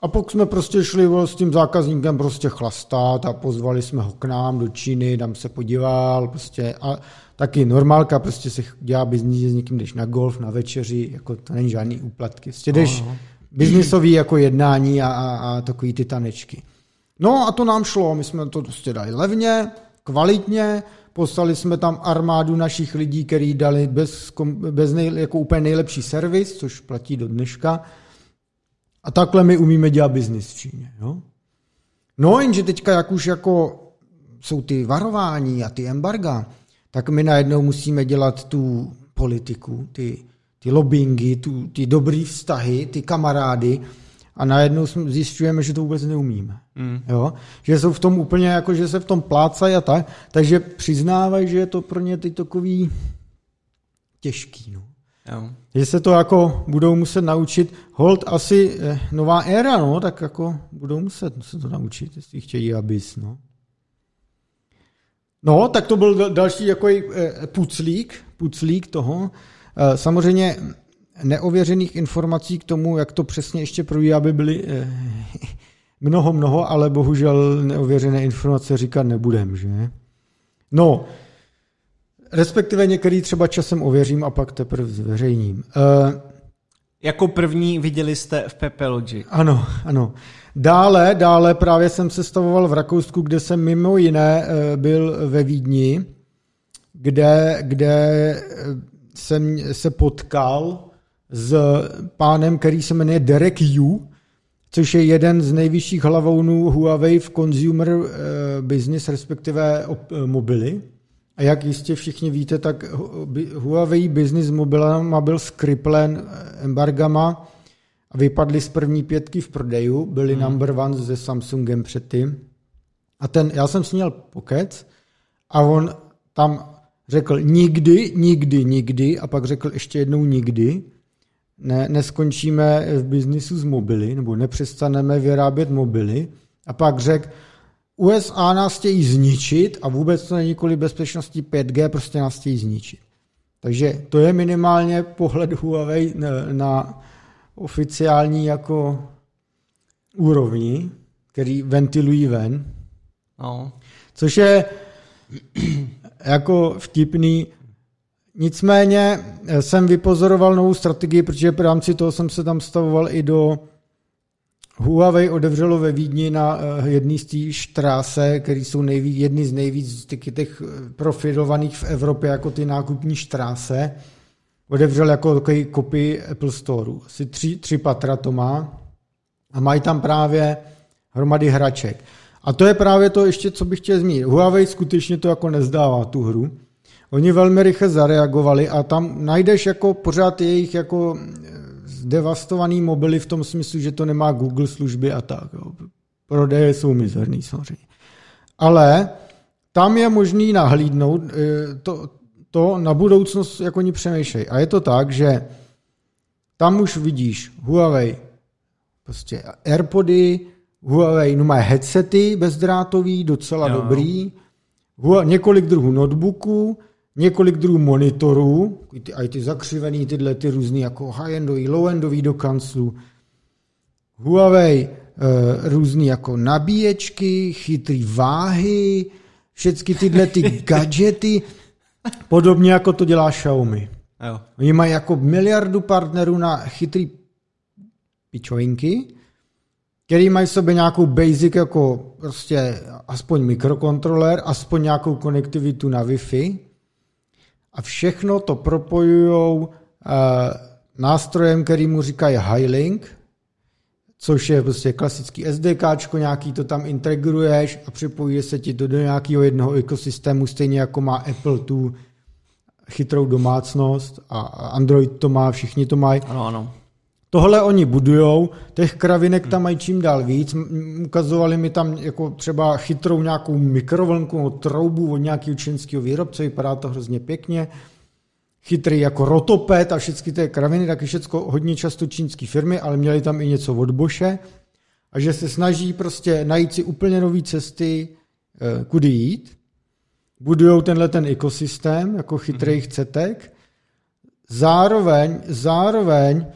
a pak jsme prostě šli s tím zákazníkem prostě chlastat a pozvali jsme ho k nám do Číny, tam se podíval prostě a taky normálka, prostě se dělá biznis s někým, jdeš na golf, na večeři, jako to není žádný úplatky. Prostě jdeš Aha. biznisový jako jednání a, a, a takový ty tanečky. No a to nám šlo, my jsme to prostě dali levně, kvalitně, poslali jsme tam armádu našich lidí, který dali bez, bez nej, jako úplně nejlepší servis, což platí do dneška, a takhle my umíme dělat biznis v Číně. Jo? No jenže teďka, jak už jako jsou ty varování a ty embarga, tak my najednou musíme dělat tu politiku, ty, ty lobbyingy, tu, ty dobrý vztahy, ty kamarády a najednou zjišťujeme, že to vůbec neumíme. Mm. Jo? Že jsou v tom úplně jako, že se v tom plácají a tak, takže přiznávají, že je to pro ně teď takový těžký. No. Jo. Že se to jako budou muset naučit. Hold asi eh, nová éra, no, tak jako budou muset se to naučit, jestli chtějí, abys, no. No, tak to byl další jako eh, puclík, puclík toho. Eh, samozřejmě neověřených informací k tomu, jak to přesně ještě probíhá, aby byly eh, mnoho, mnoho, ale bohužel neověřené informace říkat nebudem, že? No, Respektive některý třeba časem ověřím a pak teprve zveřejním. Uh, jako první viděli jste v Pepe Logic. Ano, ano. Dále, dále právě jsem se stavoval v Rakousku, kde jsem mimo jiné uh, byl ve Vídni, kde, kde jsem se potkal s pánem, který se jmenuje Derek Yu, což je jeden z nejvyšších hlavounů Huawei v consumer uh, business, respektive uh, mobily. A jak jistě všichni víte, tak Huawei business mobilama byl skriplen embargama a vypadli z první pětky v prodejů, byli hmm. number one se Samsungem předtím. A ten, já jsem s měl pokec a on tam řekl nikdy, nikdy, nikdy a pak řekl ještě jednou nikdy, ne, neskončíme v biznisu s mobily, nebo nepřestaneme vyrábět mobily. A pak řekl, USA nás chtějí zničit a vůbec to není kvůli bezpečnosti 5G, prostě nás chtějí zničit. Takže to je minimálně pohled Huawei na, na oficiální jako úrovni, který ventilují ven. No. Což je jako vtipný. Nicméně eh, jsem vypozoroval novou strategii, protože v rámci toho jsem se tam stavoval i do Huawei odevřelo ve Vídni na eh, jedné z té štráse, které jsou nejvíc, jedny z nejvíc těch eh, profilovaných v Evropě jako ty nákupní štráse. Odevřel jako takový kopy Apple Store. Asi tři, tři patra to má. A mají tam právě hromady hraček. A to je právě to ještě, co bych chtěl zmínit. Huawei skutečně to jako nezdává tu hru. Oni velmi rychle zareagovali a tam najdeš jako pořád jejich jako zdevastovaný mobily v tom smyslu, že to nemá Google služby a tak. Jo. Prodeje jsou mizerný samozřejmě. Ale tam je možný nahlídnout, eh, to, to na budoucnost jako oni přemýšlej. A je to tak, že tam už vidíš Huawei, prostě Airpody, Huawei, no má headsety bezdrátový, docela jo. dobrý, Huawei, několik druhů notebooků, několik druhů monitorů, ty, aj ty zakřivený, tyhle ty různý jako high-endový, low-endový do kanclu, Huawei, e, různý jako nabíječky, chytrý váhy, všechny tyhle ty gadgety, podobně jako to dělá Xiaomi. Jo. Oni mají jako miliardu partnerů na chytrý pičovinky, který mají v sobě nějakou basic jako prostě aspoň mikrokontroler, aspoň nějakou konektivitu na Wi-Fi, a všechno to propojují uh, nástrojem, který mu říkají Highlink, což je prostě klasický SDK, nějaký to tam integruješ a připojuje se ti to do nějakého jednoho ekosystému, stejně jako má Apple tu chytrou domácnost a Android to má, všichni to mají. Ano, ano. Tohle oni budujou, těch kravinek tam mají čím dál víc. Ukazovali mi tam jako třeba chytrou nějakou mikrovlnku, troubu od nějakého čínského výrobce, vypadá to hrozně pěkně. Chytrý jako rotopet a všechny ty kraviny, taky všechno hodně často čínské firmy, ale měli tam i něco od Boše. A že se snaží prostě najít si úplně nové cesty, eh, kudy jít. Budujou tenhle ten ekosystém jako chytrých mm-hmm. cetek. Zároveň, zároveň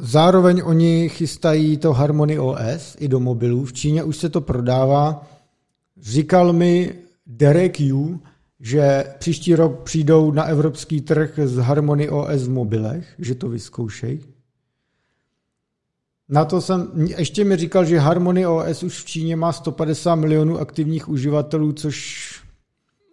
zároveň oni chystají to Harmony OS i do mobilů. V Číně už se to prodává. Říkal mi Derek Yu, že příští rok přijdou na evropský trh z Harmony OS v mobilech, že to vyzkoušej. Na to jsem, ještě mi říkal, že Harmony OS už v Číně má 150 milionů aktivních uživatelů, což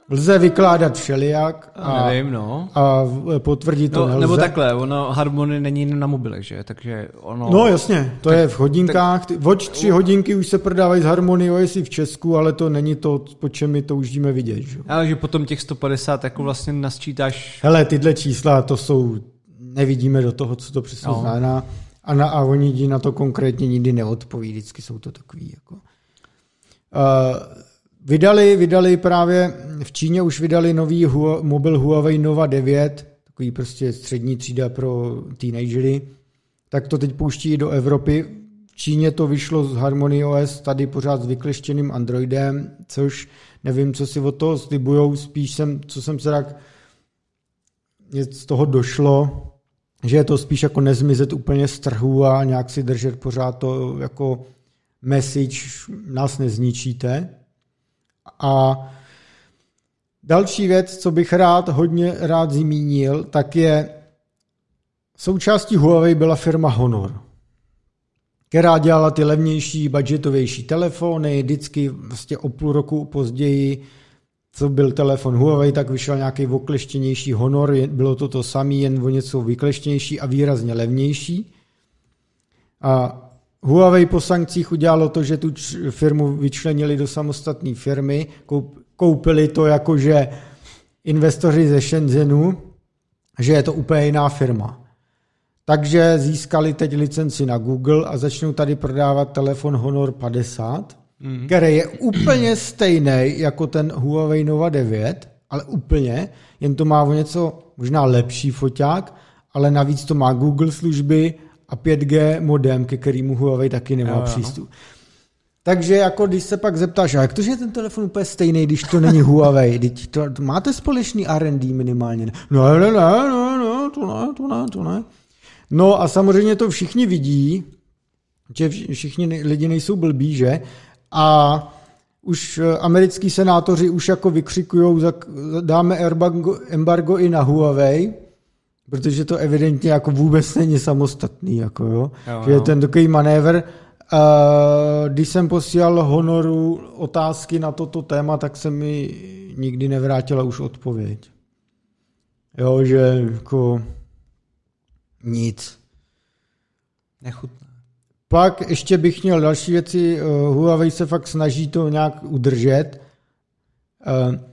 lze vykládat všelijak a, Nevím, no. a potvrdit to no, nelze. Nebo takhle, ono Harmony není na mobilech, že? Takže ono... No jasně, to tak, je v hodinkách. Tak, Watch 3 hodinky už se prodávají z Harmony OS i v Česku, ale to není to, po čem my to už jdeme vidět. Že? Ale že potom těch 150 jako vlastně nasčítáš... Hele, tyhle čísla, to jsou, nevidíme do toho, co to přesně no. znamená. A, na, a oni na to konkrétně nikdy neodpoví, vždycky jsou to takový jako... Uh, Vydali, vydali právě, v Číně už vydali nový Hua, mobil Huawei Nova 9, takový prostě střední třída pro teenagery, tak to teď pouští do Evropy. V Číně to vyšlo z Harmony OS, tady pořád s vykleštěným Androidem, což nevím, co si od toho slibujou, spíš jsem, co jsem se tak z toho došlo, že je to spíš jako nezmizet úplně z trhu a nějak si držet pořád to jako message, nás nezničíte. A další věc, co bych rád, hodně rád zmínil, tak je součástí Huawei byla firma Honor, která dělala ty levnější, budgetovější telefony, vždycky vlastně o půl roku později, co byl telefon Huawei, tak vyšel nějaký okleštěnější Honor, bylo to to samé, jen o něco vykleštěnější a výrazně levnější. A Huawei po sankcích udělalo to, že tu firmu vyčlenili do samostatné firmy, koupili to jakože investoři ze Shenzhenu, že je to úplně jiná firma. Takže získali teď licenci na Google a začnou tady prodávat telefon Honor 50, mm-hmm. který je úplně stejný jako ten Huawei Nova 9, ale úplně, jen to má o něco možná lepší foťák, ale navíc to má Google služby a 5G modem, ke kterému Huawei taky nemá jo, přístup. No. Takže jako když se pak zeptáš, jak to, že je ten telefon úplně stejný, když to není Huawei, teď to, to máte společný R&D minimálně? No, ne, ne, ne, ne, to ne, to ne, to ne. No a samozřejmě to všichni vidí, že všichni lidi nejsou blbí, že? A už eh, americký senátoři už jako vykřikují, dáme embargo, embargo i na Huawei, protože to evidentně jako vůbec není samostatný, jako jo. jo že je ten takový manévr. Uh, když jsem posílal Honoru otázky na toto téma, tak se mi nikdy nevrátila už odpověď. Jo, že jako nic. Nechutné. Pak ještě bych měl další věci. Eh, Huawei se fakt snaží to nějak udržet. Uh,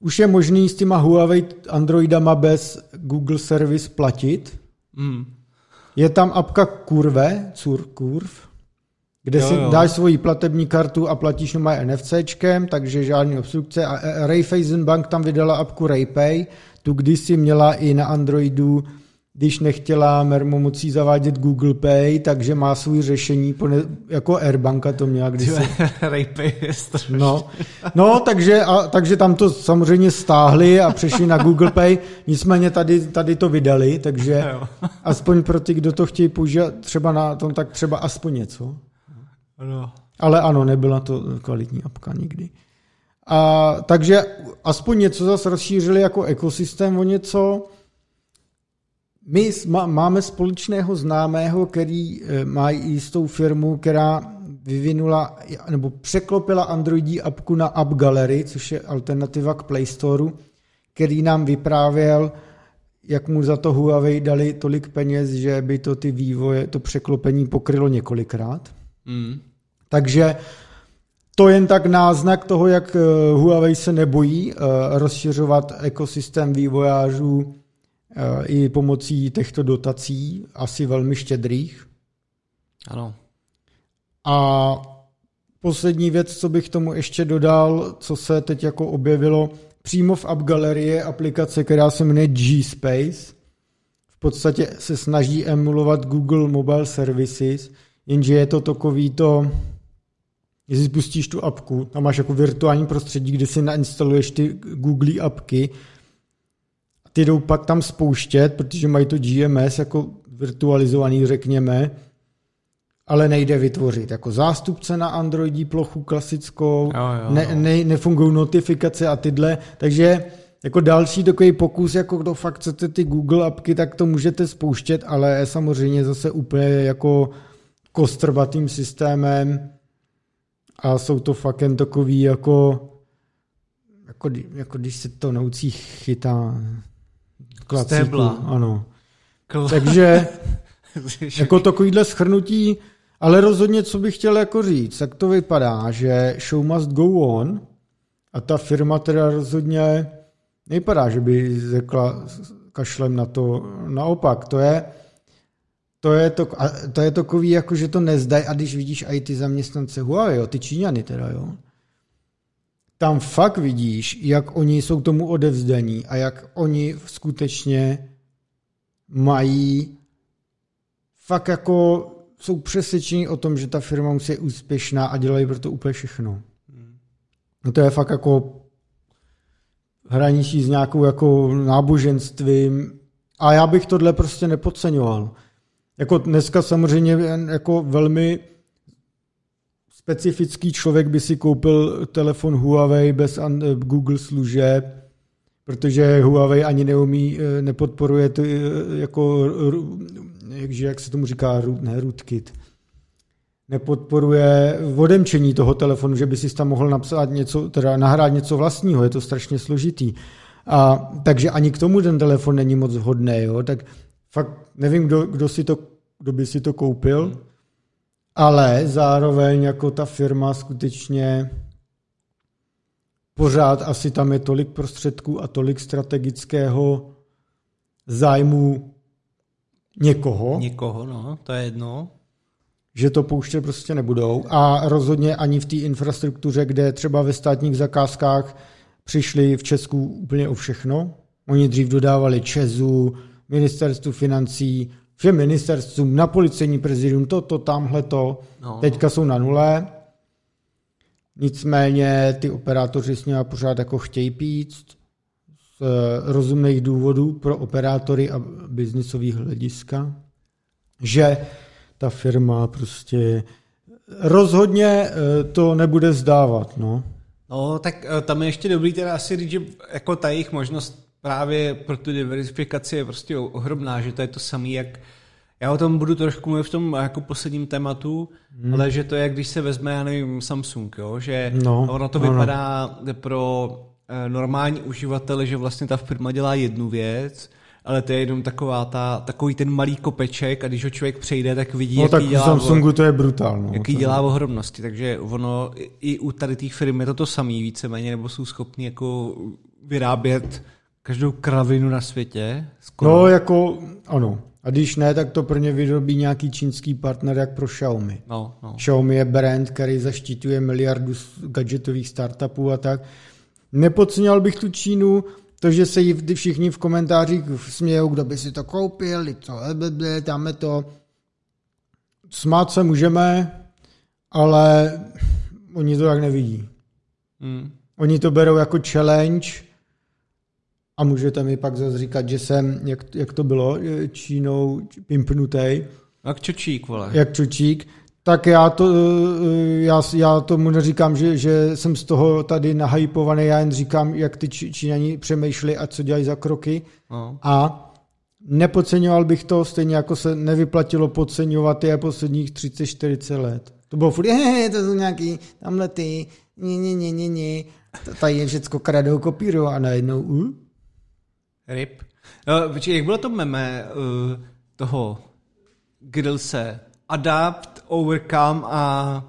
už je možný s těma Huawei Androidama bez Google Service platit. Mm. Je tam apka Kurve, Cur Curve, kde jo, si jo. dáš svoji platební kartu a platíš jenom NFCčkem, takže žádný obstrukce. A Raiffeisen Bank tam vydala apku RayPay, tu kdysi měla i na Androidu když nechtěla Mermo mocí zavádět Google Pay, takže má svůj řešení, jako Airbanka to měla kdysi. Raypay je no, no takže, a, takže tam to samozřejmě stáhli a přešli na Google Pay, nicméně tady, tady to vydali, takže aspoň pro ty, kdo to chtějí použít třeba na tom, tak třeba aspoň něco. No. Ale ano, nebyla to kvalitní apka nikdy. A, takže aspoň něco zase rozšířili jako ekosystém o něco, my máme společného známého, který eh, má jistou firmu, která vyvinula nebo překlopila Androidí apku na App Gallery, což je alternativa k Play Store, který nám vyprávěl, jak mu za to Huawei dali tolik peněz, že by to ty vývoje, to překlopení pokrylo několikrát. Mm. Takže to jen tak náznak toho, jak eh, Huawei se nebojí eh, rozšiřovat ekosystém vývojářů i pomocí těchto dotací, asi velmi štědrých. Ano. A poslední věc, co bych tomu ještě dodal, co se teď jako objevilo, přímo v App Galerii je aplikace, která se jmenuje G-Space. V podstatě se snaží emulovat Google Mobile Services, jenže je to takový to, jestli spustíš tu apku, tam máš jako virtuální prostředí, kde si nainstaluješ ty Google apky, ty jdou pak tam spouštět, protože mají to GMS jako virtualizovaný, řekněme, ale nejde vytvořit jako zástupce na Androidí plochu klasickou, jo, jo, jo. Ne, ne, nefungují notifikace a tyhle, takže jako další takový pokus, jako kdo fakt chcete ty Google apky, tak to můžete spouštět, ale samozřejmě zase úplně jako kostrbatým systémem a jsou to fakt jen takový jako jako, jako když se to noucí chytá klacíku. Stébla. Ano. Kl- Takže jako takovýhle schrnutí, ale rozhodně, co bych chtěl jako říct, tak to vypadá, že show must go on a ta firma teda rozhodně nevypadá, že by řekla kašlem na to. Naopak, to je to je, to, to je takový, jako že to nezdají a když vidíš i ty zaměstnance Huawei, jo, ty Číňany teda, jo, tam fakt vidíš, jak oni jsou tomu odevzdaní a jak oni skutečně mají fakt jako jsou přesvědčení o tom, že ta firma musí být úspěšná a dělají pro to úplně všechno. No to je fakt jako hraničí s nějakou jako náboženstvím a já bych tohle prostě nepodceňoval. Jako dneska samozřejmě jako velmi specifický člověk by si koupil telefon Huawei bez Google služeb, protože Huawei ani neumí, eh, nepodporuje to eh, jako, jakže, jak se tomu říká, ne rootkit, nepodporuje odemčení toho telefonu, že by si tam mohl napsat něco, teda nahrát něco vlastního, je to strašně složitý. A, takže ani k tomu ten telefon není moc vhodný, jo? tak fakt nevím, kdo, kdo, si to, kdo by si to koupil, hmm ale zároveň jako ta firma skutečně pořád asi tam je tolik prostředků a tolik strategického zájmu někoho. Někoho, no, to je jedno. Že to pouštět prostě nebudou. A rozhodně ani v té infrastruktuře, kde třeba ve státních zakázkách přišli v Česku úplně o všechno. Oni dřív dodávali Česu, ministerstvu financí, všem ministerstvům, na policejní prezidium, toto, tamhle to, no. teďka jsou na nule. Nicméně ty operátoři s nimi pořád jako chtějí pít z eh, rozumných důvodů pro operátory a biznisových hlediska, že ta firma prostě rozhodně eh, to nebude zdávat, no. No, tak eh, tam je ještě dobrý teda asi říct, že jako ta jejich možnost právě pro tu diversifikaci je prostě ohromná, že to je to samé, jak já o tom budu trošku mluvit v tom jako posledním tématu, hmm. ale že to je, když se vezme, já nevím, Samsung, jo? že no, ono to no, vypadá pro eh, normální uživatele, že vlastně ta firma dělá jednu věc, ale to je jenom taková ta, takový ten malý kopeček a když ho člověk přejde, tak vidí, no, jaký tak dělá... Samsungu to je brutál. No, jaký to dělá ohromnosti, takže ono i u tady těch firm je to to samý víceméně, nebo jsou schopni jako vyrábět každou kravinu na světě. Skoro. No jako, ano. A když ne, tak to pro ně vyrobí nějaký čínský partner jak pro Xiaomi. No, no. Xiaomi je brand, který zaštiťuje miliardu gadgetových startupů a tak. Nepodceňoval bych tu Čínu, to, že se jí všichni v komentářích smějou, kdo by si to koupil, co, tam je to. Smát se můžeme, ale oni to tak nevidí. Hmm. Oni to berou jako challenge a můžete mi pak zase říkat, že jsem, jak, jak to bylo, Čínou pimpnutej. Jak čučík, vole. Jak čučík tak já, to, eh, já, já tomu neříkám, že, že jsem z toho tady nahypovaný, já jen říkám, jak ty Číňani přemýšleli a co dělají za kroky. No. A nepodceňoval bych to, stejně jako se nevyplatilo podceňovat je posledních 30-40 let. To bylo furt, je, to jsou nějaký tamhle ty, ne, ne, ne, ne, ne. Tady je všecko kradou, kopíru a najednou, uh? Rip. No, počkej, jak bylo to meme uh, toho Grillse, adapt, overcome a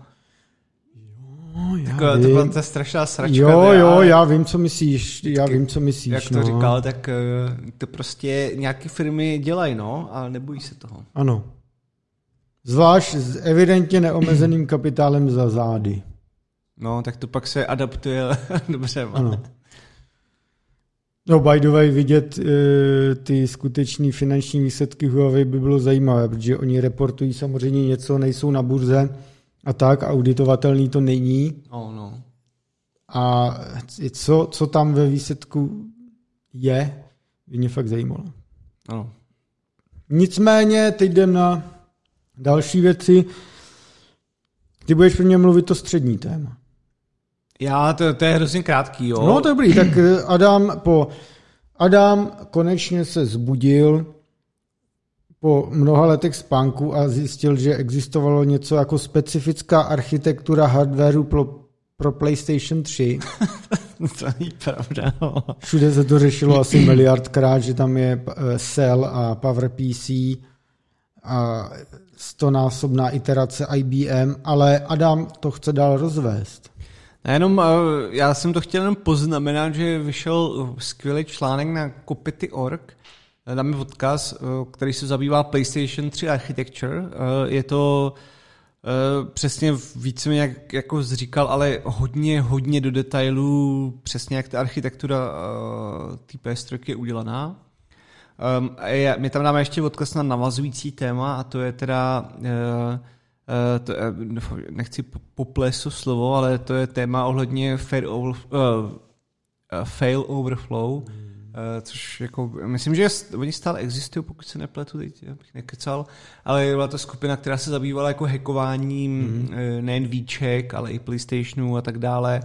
Jo, já Taková, to byla ta strašná sračka. Jo, jo, já vím, co myslíš, já vím, co myslíš. Jak to no. říkal, tak eh, to prostě nějaké firmy dělají, no, a nebojí se toho. Ano. Zvlášť s evidentně neomezeným kapitálem za zády. No, tak to pak se adaptuje dobře. Ano. No, by the way, vidět uh, ty skutečné finanční výsledky Huawei by bylo zajímavé, protože oni reportují samozřejmě něco, nejsou na burze a tak, auditovatelný to není. Oh, no. A co, co tam ve výsledku je, by mě fakt zajímalo. Ano. Nicméně, teď jdem na další věci. Ty budeš pro mě mluvit to střední téma. Já, to, to je hrozně krátký, jo. No, to je dobrý. Tak eh, Adam po... Adam konečně se zbudil po mnoha letech spánku a zjistil, že existovalo něco jako specifická architektura hardwareu pro, pro PlayStation 3. to není pravda. No. Všude se to řešilo asi miliardkrát, že tam je eh, Cell a PowerPC a stonásobná iterace IBM, ale Adam to chce dál rozvést. Jenom, já jsem to chtěl jenom poznamenat, že vyšel skvělý článek na Kopity.org, dáme odkaz, který se zabývá PlayStation 3 Architecture. Je to přesně víceméně, jak, jako říkal, ale hodně, hodně do detailů, přesně jak ta architektura té PS3 je udělaná. Um, my tam dáme ještě odkaz na navazující téma a to je teda to, uh, nechci poplesu slovo, ale to je téma ohledně fail, over, uh, fail overflow, hmm. uh, což jako, myslím, že oni stále existují, pokud se nepletu, teď bych nekecal, ale byla to skupina, která se zabývala jako hackováním hmm. uh, nejen výček, ale i PlayStationu a tak dále.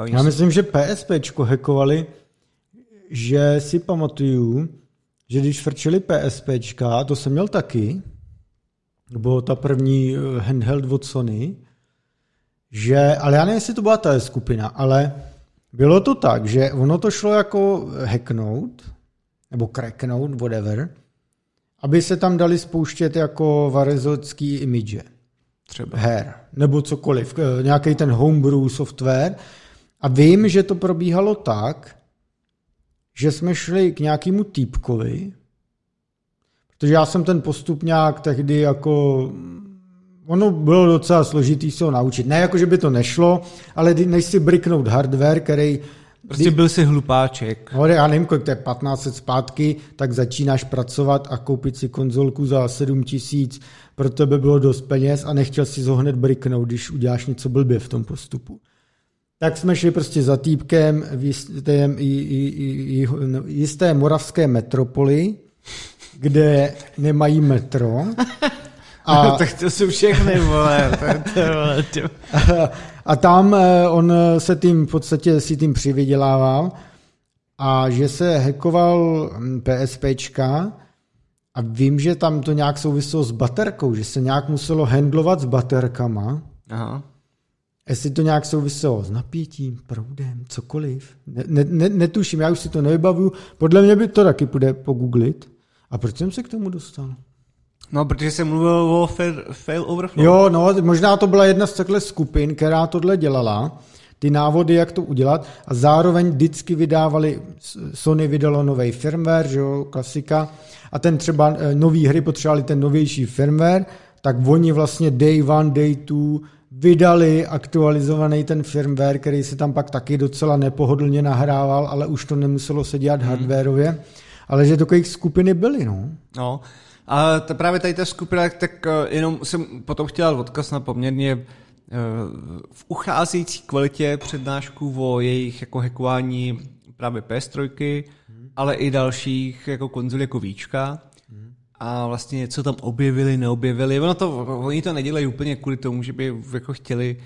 Uh, Já myslím, že PSPčko hackovali, že si pamatuju, že když frčeli PSPčka, to jsem měl taky, bylo ta první eh, handheld od Sony, že, ale já nevím, jestli to byla ta skupina, ale bylo to tak, že ono to šlo jako hacknout, nebo cracknout, whatever, aby se tam dali spouštět jako varezocký image. Třeba. Her, nebo cokoliv, eh, nějaký ten homebrew software. A vím, že to probíhalo tak, že jsme šli k nějakému týpkovi, Protože já jsem ten postup nějak tehdy jako ono bylo docela složitý se ho naučit. Ne jako, že by to nešlo, ale než si briknout hardware, který Prostě byl si hlupáček. No, já nevím, kolik to je 15 let zpátky, tak začínáš pracovat a koupit si konzolku za 7 tisíc, pro tebe bylo dost peněz a nechtěl si ho hned briknout, když uděláš něco blbě v tom postupu. Tak jsme šli prostě za týpkem v jisté, jisté moravské metropoli, kde nemají metro A, tak to jsou všechny, vole. a tam eh, on se tím v podstatě si tím přivydělával a že se hackoval hm, PSPčka a vím, že tam to nějak souviselo s baterkou, že se nějak muselo handlovat s baterkama. Aha. Jestli to nějak souviselo s napětím, proudem, cokoliv. Ne, ne, netuším, já už si to nevybavuju. Podle mě by to taky půjde pogooglit. A proč jsem se k tomu dostal? No, protože jsem mluvil o fail, fail overflow. Jo, no, možná to byla jedna z takhle skupin, která tohle dělala, ty návody, jak to udělat a zároveň vždycky vydávali, Sony vydalo nový firmware, že jo, klasika, a ten třeba eh, nový hry potřebovali ten novější firmware, tak oni vlastně day one, day two vydali aktualizovaný ten firmware, který se tam pak taky docela nepohodlně nahrával, ale už to nemuselo se dělat hmm. hardwareově, ale že takových skupiny byly, no. No, a to právě tady ta skupina, tak uh, jenom jsem potom chtěl odkaz na poměrně uh, v ucházející kvalitě přednášku o jejich jako hackování právě PS3, hmm. ale i dalších jako konzolí jako Víčka a vlastně něco tam objevili, neobjevili. Ono to, oni to nedělají úplně kvůli tomu, že by jako chtěli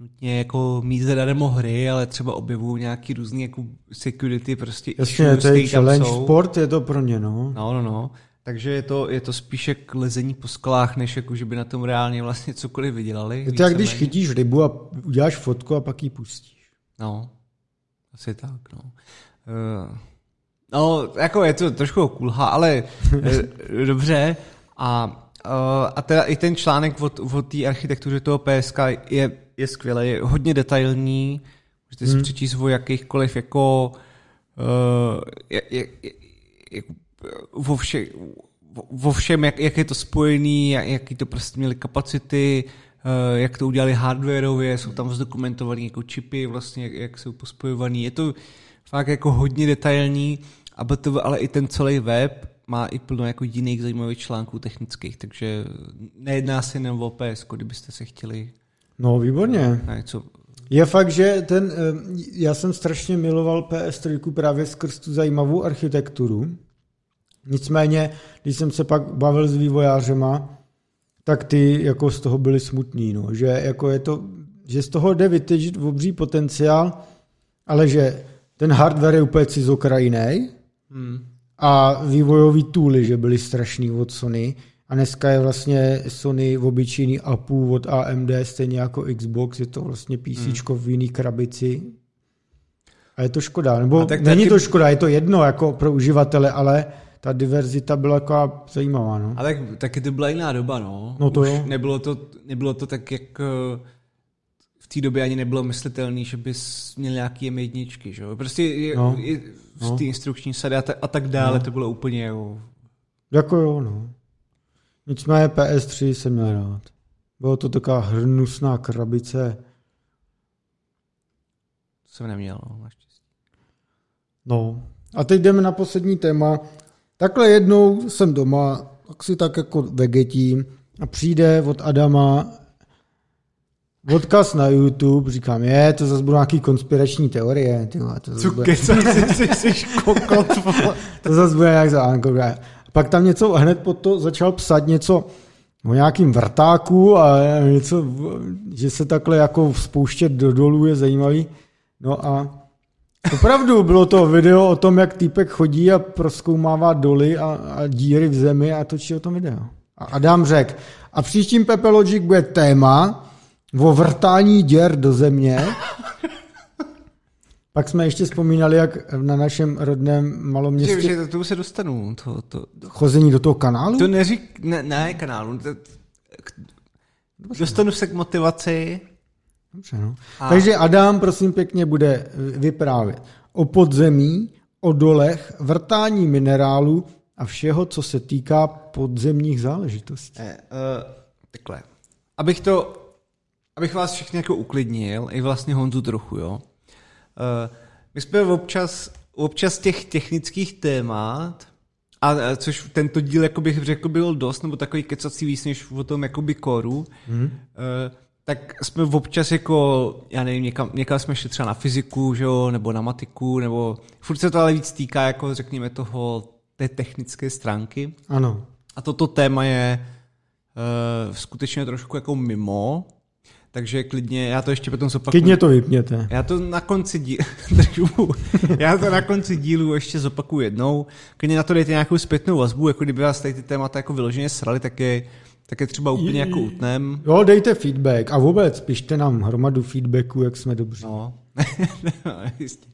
nutně jako mít zadarmo hry, ale třeba objevují nějaký různý jako security prostě Jasně, to je challenge jsou. sport, je to pro ně, no. No, no, no. Takže je to, je to spíše k lezení po skalách, než jako, že by na tom reálně vlastně cokoliv vydělali. Je to jak když chytíš rybu a uděláš fotku a pak ji pustíš. No, asi tak, no. Uh, No, jako je to trošku kulha, ale eh, dobře. A, uh, a teda i ten článek o, o té architektuře toho PSK je, je skvělý, je hodně detailní, můžete hmm. si přečíst o jakýchkoliv jako uh, je, je, je, je, vo, vše, vo všem, jak, jak je to spojený, jak, jaký to prostě měli kapacity, uh, jak to udělali hardwareově, jsou tam zdokumentované jako čipy, vlastně, jak, jak jsou pospojovaný. Je to fakt jako hodně detailní a to, ale i ten celý web má i plno jako jiných zajímavých článků technických, takže nejedná se jen o PS, kdybyste se chtěli... No, výborně. něco... Je fakt, že ten, eh, já jsem strašně miloval PS3 právě skrz tu zajímavou architekturu. Nicméně, když jsem se pak bavil s vývojářema, tak ty jako z toho byli smutní, no. že jako je to, že z toho jde vytěžit obří potenciál, ale že ten hardware je úplně cizokrajnej, Hmm. A vývojový tooly, že byly strašný od Sony. A dneska je vlastně Sony v obyčejný apů od AMD, stejně jako Xbox, je to vlastně PC hmm. v jiný krabici. A je to škoda. Nebo tak není taky... to škoda, je to jedno jako pro uživatele, ale ta diverzita byla jako zajímavá. No. A tak, taky to byla jiná doba, no. No to Už jo. Nebylo to, nebylo to tak, jak eh, v té době ani nebylo myslitelné, že bys měl nějaký M1, že jo? Prostě je, no. je, no. z té instrukční sady a, ta, a tak dále, no. to bylo úplně jo. Jako jo, no. Nicméně PS3 jsem měl rád. Bylo to taková hrnusná krabice. To jsem neměl, no, naštěstí. No. A teď jdeme na poslední téma. Takhle jednou jsem doma, tak si tak jako vegetím a přijde od Adama odkaz na YouTube, říkám, je, to zase budou nějaký konspirační teorie. Ty to zase bude... jsi, jsi, jsi kokot, to zase bude nějak za Pak tam něco, hned po to začal psat něco o nějakým vrtáku a něco, že se takhle jako spouštět do dolů je zajímavý. No a Opravdu bylo to video o tom, jak týpek chodí a proskoumává doly a, a díry v zemi a točí o tom video. A Adam řekl, a příštím Pepe Logic bude téma, o vrtání děr do země. Pak jsme ještě vzpomínali, jak na našem rodném maloměstě... Že, že to se dostanu. To, to, to, chození do toho kanálu? To neřík... Ne, ne kanálu. To, dostanu se k motivaci. Dobře, no. A... Takže Adam, prosím pěkně, bude vyprávět o podzemí, o dolech, vrtání minerálu a všeho, co se týká podzemních záležitostí. Eh, uh, takhle. Abych to abych vás všechny jako uklidnil, i vlastně Honzu trochu, jo. Uh, my jsme občas, občas těch technických témat, a což tento díl, jako bych řekl, byl dost, nebo takový kecací víc, než o tom jakoby koru, hmm. uh, tak jsme občas jako, já nevím, někam, někam jsme šli třeba na fyziku, že jo, nebo na matiku, nebo furt se to ale víc týká, jako řekněme toho, té technické stránky. Ano. A toto téma je skutečně trošku jako mimo, takže klidně, já to ještě potom zopakuju. Klidně to vypněte. Já to na konci dílu, já to na konci dílu ještě zopakuju jednou. Klidně na to dejte nějakou zpětnou vazbu, jako kdyby vás tady ty témata jako vyloženě srali, tak je, tak je třeba úplně jako utnem. Jo, dejte feedback a vůbec pište nám hromadu feedbacku, jak jsme dobří. No, no jistě.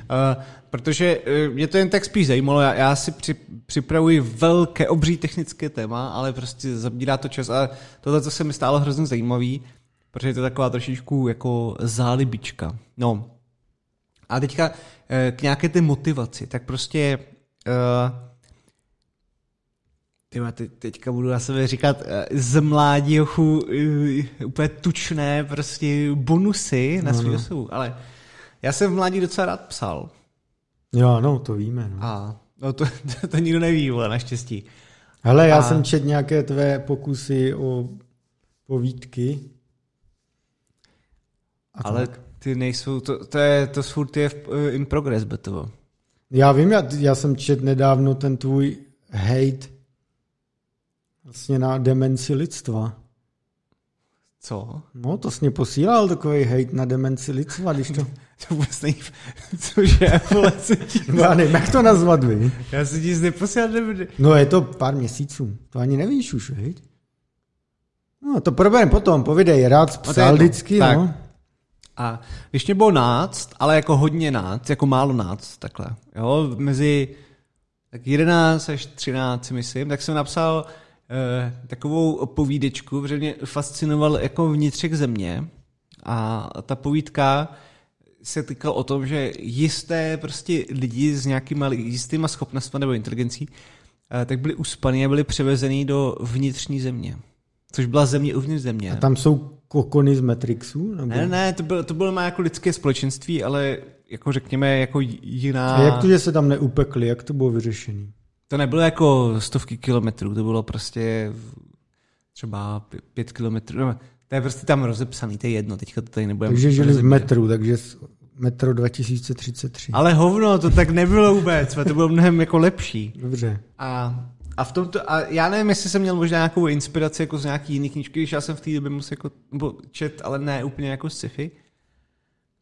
Uh, protože uh, mě to jen tak spíš zajímalo, já, já si při, připravuji velké, obří technické téma, ale prostě zabírá to čas a tohle, co se mi stálo hrozně zajímavý, protože je to taková trošičku jako zálibička. No. A teďka eh, k nějaké té motivaci, tak prostě uh, Tyma, te, teďka budu na sebe říkat z mládí ochu úplně tučné prostě bonusy na svůj no, no. ale já jsem v mládí docela rád psal. Jo, no, to víme. No. A no to, to, to nikdo neví, ale naštěstí. Hele, já a... jsem čet nějaké tvé pokusy o povídky. A ale tak. ty nejsou, to, to, je, to furt je v, eh, in progress, Betovo. Já vím, já, já jsem čet nedávno ten tvůj hate vlastně na demenci lidstva. Co? No, to jsi mě posílal takový hate na demenci lidstva, když to... to vůbec není... Cože, vole, co ti... No já nevím, jak to nazvat, vy? Já si nic neposílal, nebude. No je to pár měsíců, to ani nevíš už, hej? No, to proberem potom, povidej, rád no, psal no vždycky, tak. no. A když mě bylo náct, ale jako hodně náct, jako málo náct, takhle, jo, mezi tak 11 až 13, myslím, tak jsem napsal eh, takovou povídečku, protože mě fascinoval jako vnitřek země a ta povídka se týkala o tom, že jisté prostě lidi s nějakýma jistýma schopnostmi nebo inteligencí, eh, tak byli uspaní a byli převezení do vnitřní země. Což byla země uvnitř země. A tam jsou kokony z Matrixu? Nebo? Ne, ne, to bylo, to bylo má jako lidské společenství, ale jako řekněme jako jiná... A jak to, že se tam neupekli, jak to bylo vyřešené? To nebylo jako stovky kilometrů, to bylo prostě třeba pět kilometrů. No, to je prostě tam rozepsaný, to je jedno, teďka to tady nebudeme. Takže žili v metru, takže metro 2033. Ale hovno, to tak nebylo vůbec, to bylo mnohem jako lepší. Dobře. A a v tomto, a já nevím, jestli jsem měl možná nějakou inspiraci jako z nějaký jiný knížky, když já jsem v té době musel jako, nebo čet, ale ne úplně jako sci-fi.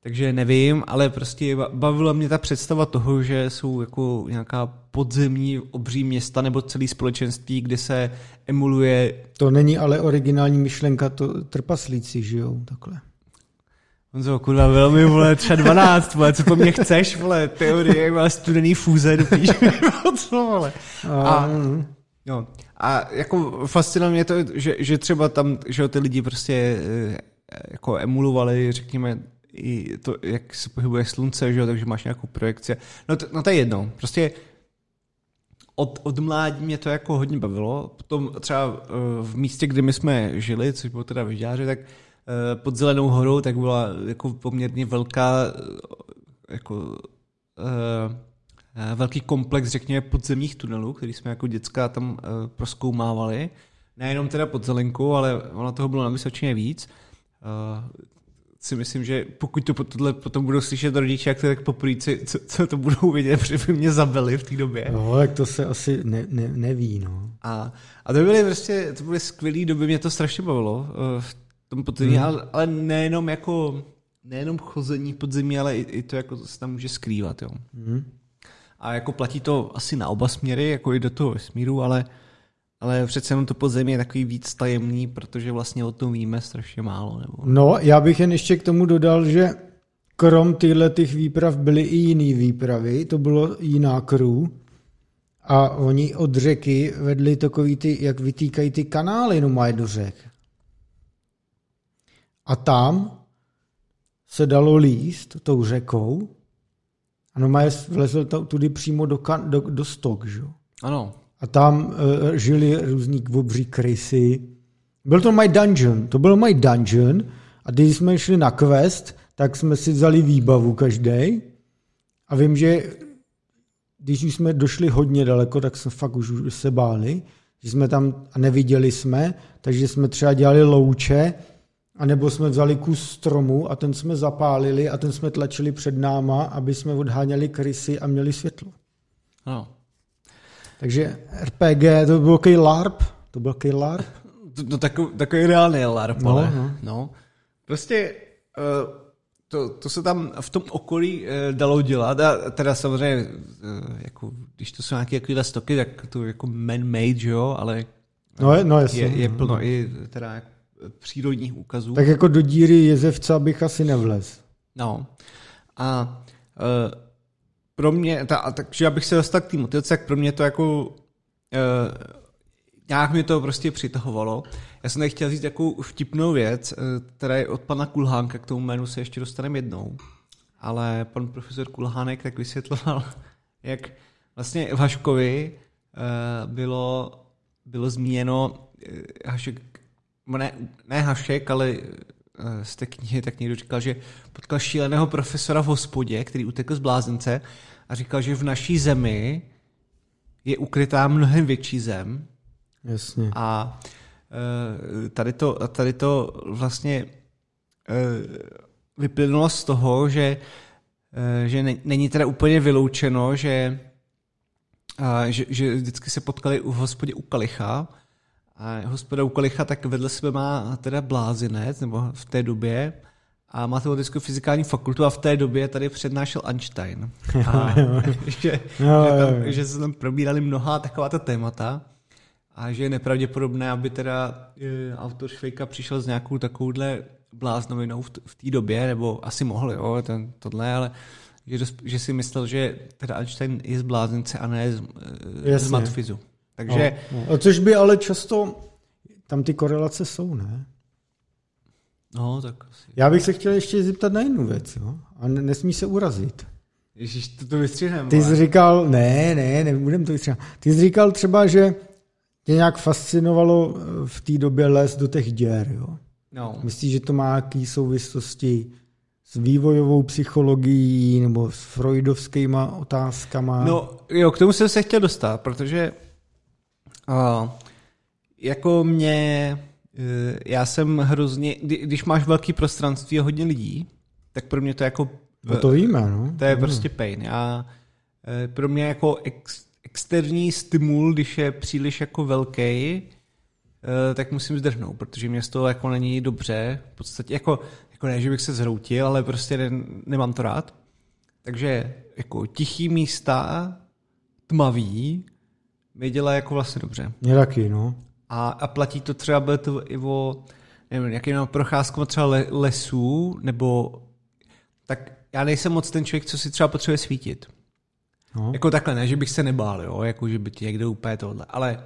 Takže nevím, ale prostě bavila mě ta představa toho, že jsou jako nějaká podzemní obří města nebo celý společenství, kde se emuluje... To není ale originální myšlenka, to trpaslíci žijou takhle. Honzo, kurva, velmi, vole, třeba 12, vole, co po mně chceš, vole, teorie, vole, studený fúze, dopíš, co, vole. A, no, a jako fascinuje mě to, že, že třeba tam, že ty lidi prostě eh, jako emulovali, řekněme, i to, jak se pohybuje slunce, že jo, takže máš nějakou projekci. No to, no to je jedno, prostě od, od mládí mě to jako hodně bavilo. Potom třeba eh, v místě, kde my jsme žili, což bylo teda v Žďáře, tak Eh, pod Zelenou horou, tak byla jako poměrně velká eh, jako uh, velký komplex, řekněme, podzemních tunelů, který jsme jako dětská tam proskoumávali. Nejenom teda pod Zelenkou, ale ono toho bylo na vysočině víc. Si myslím, že pokud to tohle potom budou slyšet rodiče, jak to tak poprvé, co, co to budou vidět, protože by mě zabili v té době. No, tak to se asi ne, ne, neví, no. A, a to byly prostě, to byly skvělé doby, mě to strašně bavilo. Tom podzemí, hmm. ale, ale nejenom jako nejenom chození podzemí, ale i, i to jako se tam může skrývat. Jo. Hmm. A jako platí to asi na oba směry, jako i do toho vesmíru, ale, ale přece jenom to podzemí je takový víc tajemný, protože vlastně o tom víme strašně málo. Nebo... No, já bych jen ještě k tomu dodal, že krom tyhle těch výprav byly i jiné výpravy, to bylo jiná crew, a oni od řeky vedli takový ty, jak vytýkají ty kanály no mají do řek. A tam se dalo líst tou řekou a normálně vlezl tudy přímo do, kan, do, do stok, že? Ano. A tam uh, žili různí obří krysy. Byl to my dungeon, to byl my dungeon a když jsme šli na quest, tak jsme si vzali výbavu každý. A vím, že když už jsme došli hodně daleko, tak jsme fakt už se báli, že jsme tam a neviděli jsme, takže jsme třeba dělali louče a nebo jsme vzali kus stromu a ten jsme zapálili a ten jsme tlačili před náma, aby jsme odháněli krysy a měli světlo. No. Takže RPG, to byl kej LARP? To byl kej LARP? No takový, takový reálný LARP, No, ale, no. no. Prostě uh, to, to se tam v tom okolí uh, dalo dělat a teda samozřejmě, uh, jako, když to jsou nějaké takovéhle stoky, tak to je jako man-made, že jo, ale No, je, no je, je plno i teda přírodních úkazů. Tak jako do díry jezevca bych asi nevlez. No. A uh, pro mě, ta, a takže abych se dostal k té motivaci, tak pro mě to jako uh, nějak mě to prostě přitahovalo. Já jsem tady chtěl říct takovou vtipnou věc, uh, která je od pana Kulhánka, k tomu jménu se ještě dostaneme jednou. Ale pan profesor Kulhánek tak vysvětloval, jak vlastně v Haškovi uh, bylo, bylo zmíněno uh, Hašek, ne, ne Hašek, ale eh, z té knihy tak někdo říkal, že potkal šíleného profesora v hospodě, který utekl z blázence a říkal, že v naší zemi je ukrytá mnohem větší zem Jasně. a eh, tady to, tady to vlastně eh, vyplynulo z toho, že, že ne- není teda úplně vyloučeno, že, že, že vždycky se potkali v hospodě u Kalicha a hospoda u Kalicha tak vedle sebe má teda blázinec, nebo v té době, a matematickou fyzikální fakultu a v té době tady přednášel Einstein. A, že, Jo, že, tam, že se tam probírali mnoha takováto témata a že je nepravděpodobné, aby teda e, autor Švejka přišel s nějakou takovouhle bláznovinou v, t- v té době, nebo asi mohl, jo, ten, tohle, ale že, že si myslel, že teda Einstein je z blázence a ne z, e, z matfizu. Takže No, no. A což by ale často, tam ty korelace jsou, ne? no, tak asi. Já bych se chtěl ještě zeptat na jednu věc, jo? A ne- nesmí se urazit. Ježíš, to, to vystřihneme. Ty jsi říkal, ne, ne, nebudem to třeba. Ty jsi říkal třeba, že tě nějak fascinovalo eh, v té době les do těch děr, jo? No. Myslíš, že to má jaký souvislosti s vývojovou psychologií nebo s freudovskýma otázkama? No, jo, k tomu jsem se chtěl dostat, protože uh, jako mě, uh, já jsem hrozně, kdy, když máš velký prostranství a hodně lidí, tak pro mě to jako, no to víme, no. to je prostě pain. Já, uh, pro mě jako ex, externí stimul, když je příliš jako velký, uh, tak musím zdrhnout, protože mě z toho jako není dobře. V podstatě jako, jako ne, že bych se zhroutil, ale prostě ne, nemám to rád. Takže jako tichý místa, tmavý, mi dělá jako vlastně dobře. Mě taky, no. A, a platí to třeba bude to i o nevím, jakým procházkama třeba le, lesů, nebo tak já nejsem moc ten člověk, co si třeba potřebuje svítit. no. Jako takhle, ne, že bych se nebál, jo, jako že by ti někdo úplně tohle, ale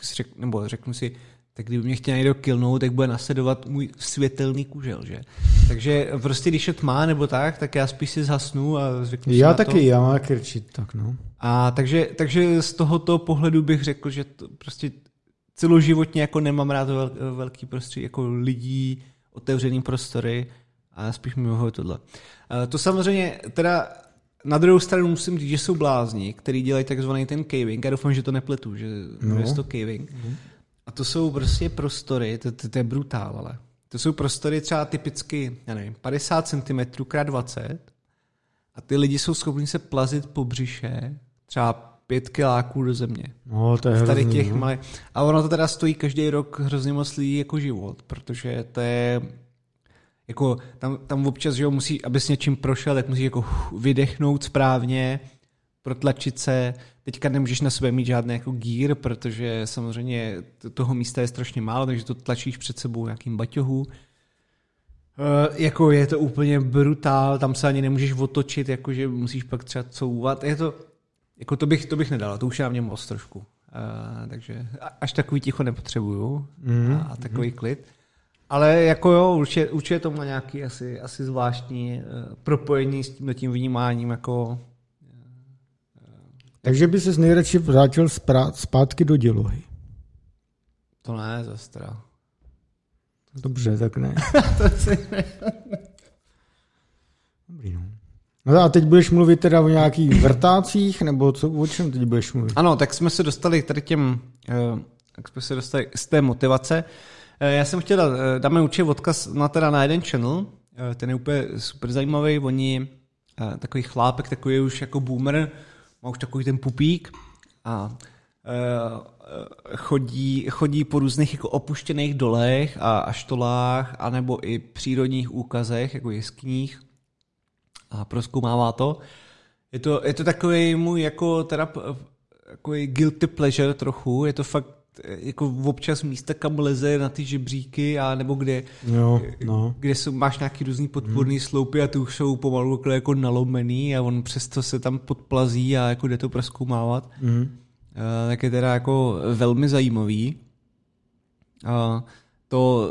si řek, nebo řeknu si, tak kdyby mě chtěl někdo killnout, tak bude nasledovat můj světelný kužel, že? Takže prostě když je tma nebo tak, tak já spíš si zhasnu a si Já na to. taky, já mám taky rčit, tak no. A takže, takže z tohoto pohledu bych řekl, že to prostě celoživotně jako nemám rád vel, velký prostředí, jako lidí, otevřený prostory a spíš mi vyhovuje tohle. To samozřejmě teda na druhou stranu musím říct, že jsou blázni, který dělají takzvaný ten caving. Já doufám, že to nepletu, že no. je to caving. A to jsou prostě prostory, to, to, to je brutál, ale to jsou prostory třeba typicky, já nevím, 50 cm x 20 a ty lidi jsou schopni se plazit po břiše třeba pět kiláků do země. No, to je V tady hrozný, těch no. malých. A ono to teda stojí každý rok hrozně moc lidí jako život, protože to je jako tam, tam občas, že jo, musí, aby s něčím prošel, tak musí jako vydechnout správně, protlačit se. Teďka nemůžeš na sebe mít žádný jako gír, protože samozřejmě toho místa je strašně málo, takže to tlačíš před sebou nějakým baťohu. Uh, jako je to úplně brutál, tam se ani nemůžeš otočit, jakože musíš pak třeba couvat. Je to, jako to bych, to bych nedal, to už je na mě moc trošku. Uh, takže až takový ticho nepotřebuju Mhm, a, a takový klid. Ale jako jo, určitě, určitě to má nějaký asi, asi zvláštní uh, propojení s tím, tím vnímáním jako Takže by se nejradši vrátil zpátky do dělohy. to ne, zase teda. Dobře, tak ne. to si Dobrý, no. No a teď budeš mluvit teda o nějakých vrtácích, nebo co, o čem teď budeš mluvit? Ano, tak jsme se dostali k tady těm, eh, tak jsme se dostali z té motivace. Eh, Já jsem chtěl dát, eh, dáme určitě odkaz na, teda na jeden channel, eh, ten je úplně super zajímavý, oni, eh, takový chlápek, takový už jako boomer, má už takový ten pupík a chodí, chodí po různých jako opuštěných dolech a, a štolách, anebo i přírodních úkazech, jako jeskyních a proskoumává to. Je to, je to takový můj jako teda takový guilty pleasure trochu, je to fakt jako občas místa, kam leze na ty žebříky, a nebo kde, jo, no. kde jsou, máš nějaký různý podporný hmm. sloupy a ty už jsou pomalu jako nalomený a on přesto se tam podplazí a jako jde to proskoumávat. Hmm. Uh, tak je teda jako velmi zajímavý. Uh, to,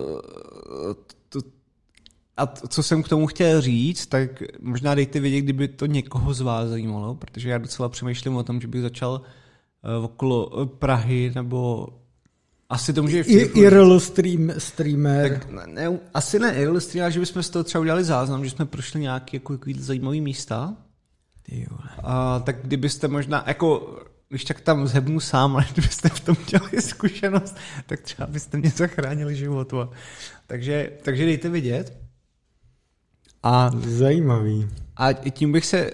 to, a co jsem k tomu chtěl říct, tak možná dejte vědět, kdyby to někoho z vás zajímalo, protože já docela přemýšlím o tom, že bych začal uh, okolo Prahy nebo asi to může I, IRL stream, streamer. Tak ne, ne, asi ne IRL streamer, že bychom z toho třeba udělali záznam, že jsme prošli nějaké jako, jako zajímavé místa. Ty A, tak kdybyste možná, jako, když tak tam zhebnu sám, ale kdybyste v tom dělali zkušenost, tak třeba byste mě zachránili život. Takže, takže dejte vidět. A, Zajímavý. A tím bych se,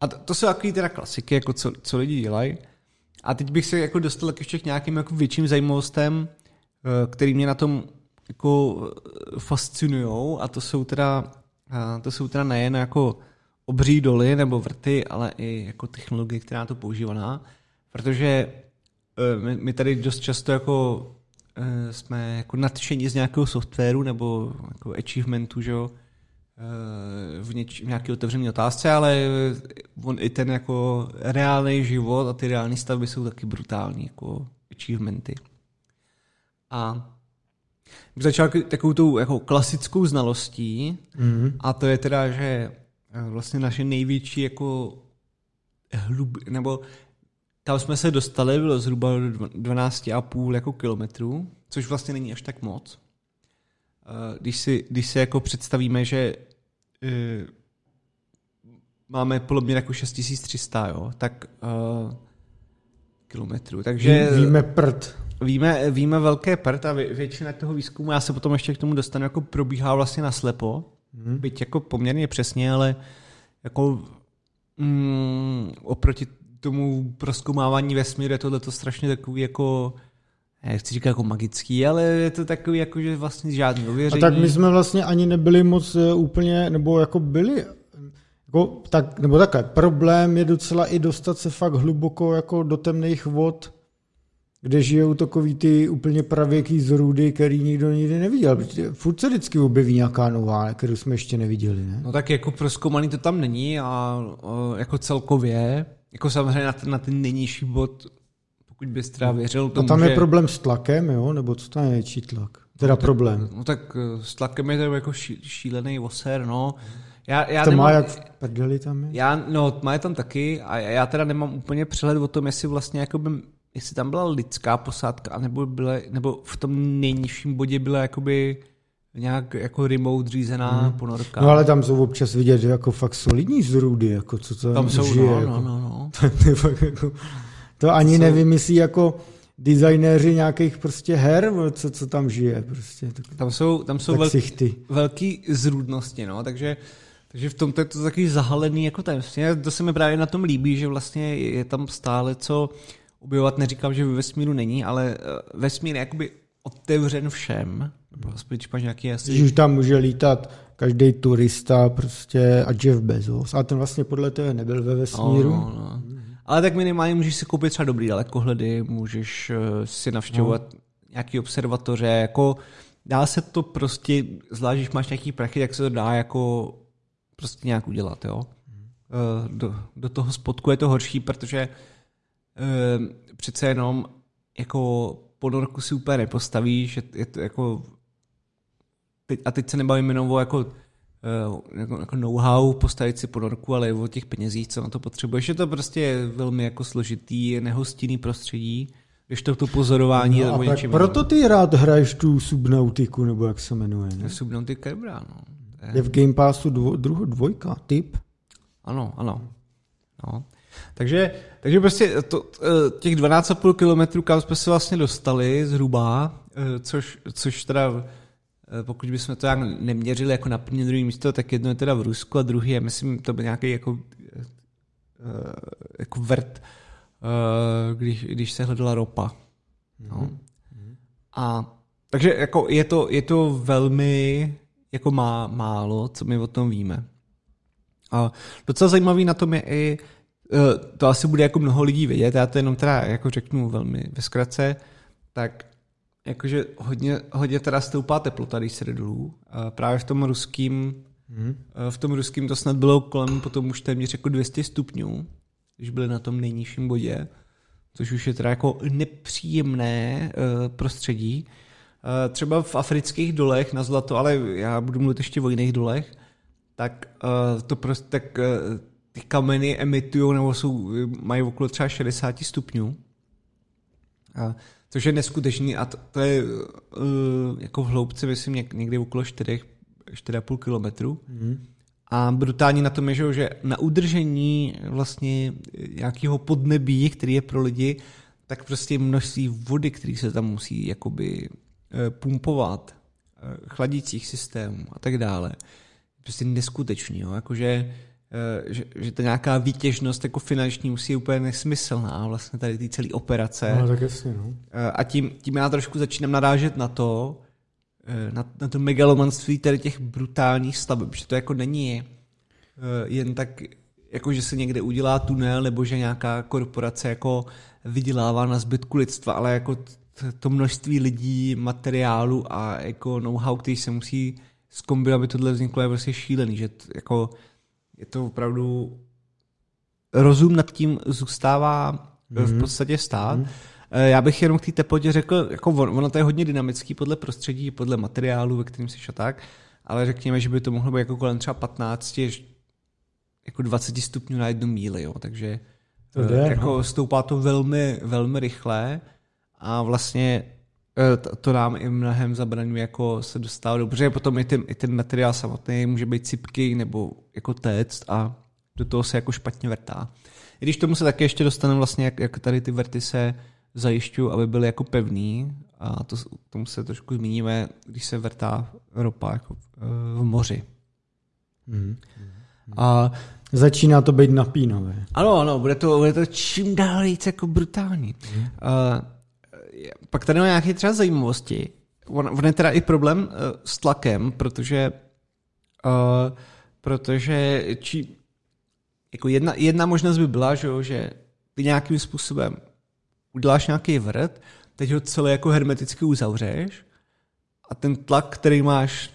a to jsou takové teda klasiky, jako co, co lidi dělají. A teď bych se jako dostal ještě k nějakým jako větším zajímavostem, eh, který mě na tom jako eh, fascinují a to jsou teda, to jsou teda nejen jako obří doly nebo vrty, ale i jako technologie, která to používaná, protože eh, my, my tady dost často jako jsme jako nadšení z nějakého softwaru nebo jako achievementu, že jo, v, něč, v nějaké otevřené otázce, ale on i ten jako reálný život a ty reální stavby jsou taky brutální, jako achievementy. A bych začal takovou tou jako klasickou znalostí mm-hmm. a to je teda, že eh, vlastně naše největší jako hlub, nebo tam jsme se dostali, bylo zhruba 12,5 jako kilometrů, což vlastně není až tak moc. Eh, když si, když si jako představíme, že uh, máme podobně jako 6300, jo, tak uh, kilometrů. Takže Ví, víme prd. Víme, víme velké prd a většina toho výzkumu, já se potom ještě k tomu dostanu, jako probíhá vlastně naslepo, hmm. byť jako poměrně přesně, ale jako mm, oproti tomu proskoumávání vesmíru je tohle to strašně takový jako já chci říkat jako magický, ale je to takový jako, že vlastně žádný ověření. A tak my jsme vlastně ani nebyli moc eh, úplně, nebo jako byli, jako, tak, nebo takhle, problém je docela i dostat se fakt hluboko jako do temných vod, kde žijou takový ty úplně pravěký zrůdy, který nikdo nikdy neviděl. Furt se vždycky objeví nějaká nová, kterou jsme ještě neviděli. Ne? No tak jako proskoumaný to tam není a, a jako celkově, jako samozřejmě na ten, na ten nejnižší bod pokud bys teda věřil tomu, A tam je že... problém s tlakem, jo? Nebo co tam je větší tlak? Teda no, tak, problém. No tak eh, s tlakem je to jako ší, šílený voser, no. Já, já to nemám, má jak v prdeli tam je? Já, no, má je tam taky a já teda nemám úplně přehled o tom, jestli vlastně jakoby, jestli tam byla lidská posádka, nebo, byla, nebo v tom nejnižším bodě byla jakoby nějak jako remote řízená hmm. ponorka. No ale tam jsou občas vidět jako fakt solidní zrůdy, jako co to tam jsou, žije. No, jako. no, no, no. to fakt jako... To ani co? nevymyslí jako designéři nějakých prostě her, co, co tam žije prostě. Tam jsou, tam jsou velký, velký zrůdnosti, no, takže takže v tomto je to takový zahalený jako tajemství. To se mi právě na tom líbí, že vlastně je tam stále co objevovat. Neříkám, že ve vesmíru není, ale eh, vesmír je jakoby otevřen všem. Aspoň nějaký asi... Že tam může lítat každý turista prostě a Jeff Bezos. A ten vlastně podle toho nebyl ve vesmíru. No, no, no. Ale tak minimálně můžeš si koupit třeba dobrý dalekohledy, můžeš eh, si navštěvovat no. nějaký observatoře, jako dá se to prostě, zvlášť když máš nějaký prachy, tak se to dá jako prostě nějak udělat, jo. Eh, do, do toho spodku je to horší, protože uh, přece jenom jako ponorku si úplně nepostavíš, je, je to jako teď, a teď se nebavím jenom o jako jako, jako know-how postavit si ponorku, ale i o těch penězích, co na to potřebuješ. Je to prostě velmi jako složitý, nehostinný prostředí, když to to pozorování no, a něčem proto ty rád hraješ tu Subnautiku, nebo jak se jmenuje, ne? Subnautica je dobrá, no. Je, v Game Passu dvo, druho, dvojka, typ. Ano, ano. No. Takže, takže prostě to, eh, těch 12,5 kilometrů, kam jsme se vlastně dostali zhruba, eh, což, což teda Eh, pokud bychom to jak neměřili jako na první druhé místo, tak jedno je teda v Rusku a druhý je, myslím, to byl nějaký jako, eh, jako vrt když, když se hledala ropa. No. A takže jako je, to, je to velmi jako má, málo, co my o tom víme. A docela zajímavý na tom je i, eh, to asi bude jako mnoho lidí vědět, já to jenom teda jako řeknu velmi ve zkratce, tak jakože hodně, hodně teda stoupá teplota, když se jde dolů. A právě v tom ruským, hmm. v tom ruským to snad bylo kolem potom už téměř jako 200 stupňů, když byli na tom nejnižším bodě, což už je teda jako nepříjemné uh, prostředí. Uh, třeba v afrických dolech na zlato, ale já budu mluvit ještě o jiných dolech, tak uh, to prostě tak ty kameny emitují nebo jsou, mají okolo třeba 60 stupňů. Uh, což je neskutečný a to, to je uh, jako v hloubce, myslím, někdy okolo 4, 4,5 kilometru. Mm. A brutální na tom je, že na udržení vlastně nějakého podnebí, který je pro lidi, tak prostě množství vody, který se tam musí jakoby eh, pumpovat, eh, chladících systémů a tak dále. Prostě neskutečný, jo? Jakože že, že ta nějaká výtěžnost jako finanční musí je úplně nesmyslná vlastně tady ty celé operace. No, tak jasně, no. Eh, a tím, tím já trošku začínám narážet na to, eh, na, na to megalomanství tady těch brutálních staveb, že to jako není jen tak, jako že se někde udělá tunel, nebo že nějaká korporace jako vydělává na zbytku lidstva, ale jako to množství lidí, materiálu a jako know-how, který se musí zkombinovat, aby tohle vzniklo, je prostě šílený, že jako je to opravdu rozum nad tím zůstává mm-hmm. v mhm. podstatě stát. Mm-hmm. Já bych jenom k té teplotě řekl, jako on, ono to je hodně dynamický podle prostředí, podle materiálu, ve kterém jsi a tak, ale řekněme, že by to mohlo být jako kolem třeba 15, jako 20 stupňů na jednu míli, jo, takže to jde, jako no. stoupá to velmi, velmi rychle a vlastně Eh, to nám i mnohem zabraňuje jako se dostávat dobře, potom i ten, i ten materiál samotný může být cipký nebo jako téct a do toho se jako špatně vrtá. I když tomu se také ještě dostaneme vlastně, jak, jak tady ty vrty se zajišťují, aby byly jako pevný a to, tomu se trošku zmíníme, když se vrtá ropa jako eh, v moři. Mm. A Začíná to být napínavé. Ano, ano, bude to, bude to čím dál víc jako brutální. Mm. Uh, pak tady má nějaké třeba zajímavosti. On, on je teda i problém uh, s tlakem, protože uh, protože či, jako jedna, jedna možnost by byla, že, že ty nějakým způsobem uděláš nějaký vrt, teď ho celé jako hermeticky uzavřeš a ten tlak, který máš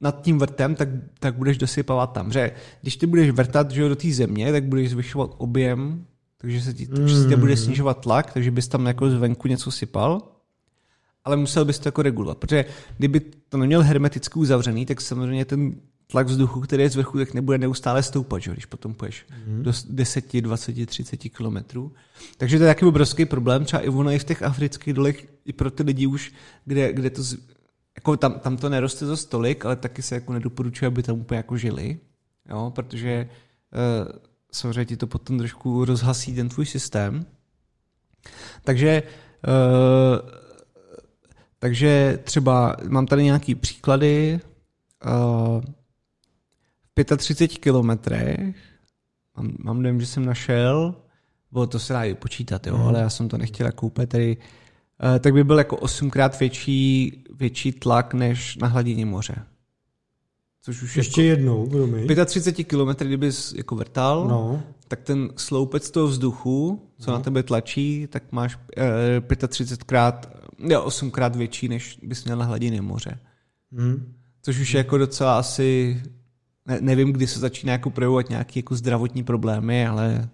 nad tím vrtem, tak, tak budeš dosypávat tam. Že když ty budeš vrtat že, do té země, tak budeš zvyšovat objem takže se ti, mm. bude snižovat tlak, takže bys tam jako zvenku něco sypal, ale musel bys to jako regulovat, protože kdyby to neměl hermeticky uzavřený, tak samozřejmě ten tlak vzduchu, který je z vrchu, tak nebude neustále stoupat, že? když potom půjdeš mm. do 10, 20, 30 kilometrů. Takže to je taky obrovský problém, třeba i ono i v těch afrických dolech, i pro ty lidi už, kde, kde to, jako tam, tam to neroste za stolik, ale taky se jako nedoporučuje, aby tam úplně jako žili, jo? protože uh, samozřejmě ti to potom trošku rozhasí ten tvůj systém. Takže uh, takže třeba mám tady nějaký příklady. Uh, v 35 kilometrech mám, mám dojem, že jsem našel, bylo to se dá i počítat, jo, mm. ale já jsem to nechtěl koupit, tady, uh, tak by byl jako osmkrát větší, větší tlak než na hladině moře. Což už Ještě jako jednou, promiň. 35 km, kdyby jako vrtal, no. tak ten sloupec toho vzduchu, co no. na tebe tlačí, tak máš eh, 35 krát, ne, 8 krát větší, než bys měl na hladině moře. Hmm. Což už je jako docela asi, ne, nevím, kdy se začíná jako projevovat nějaké jako zdravotní problémy, ale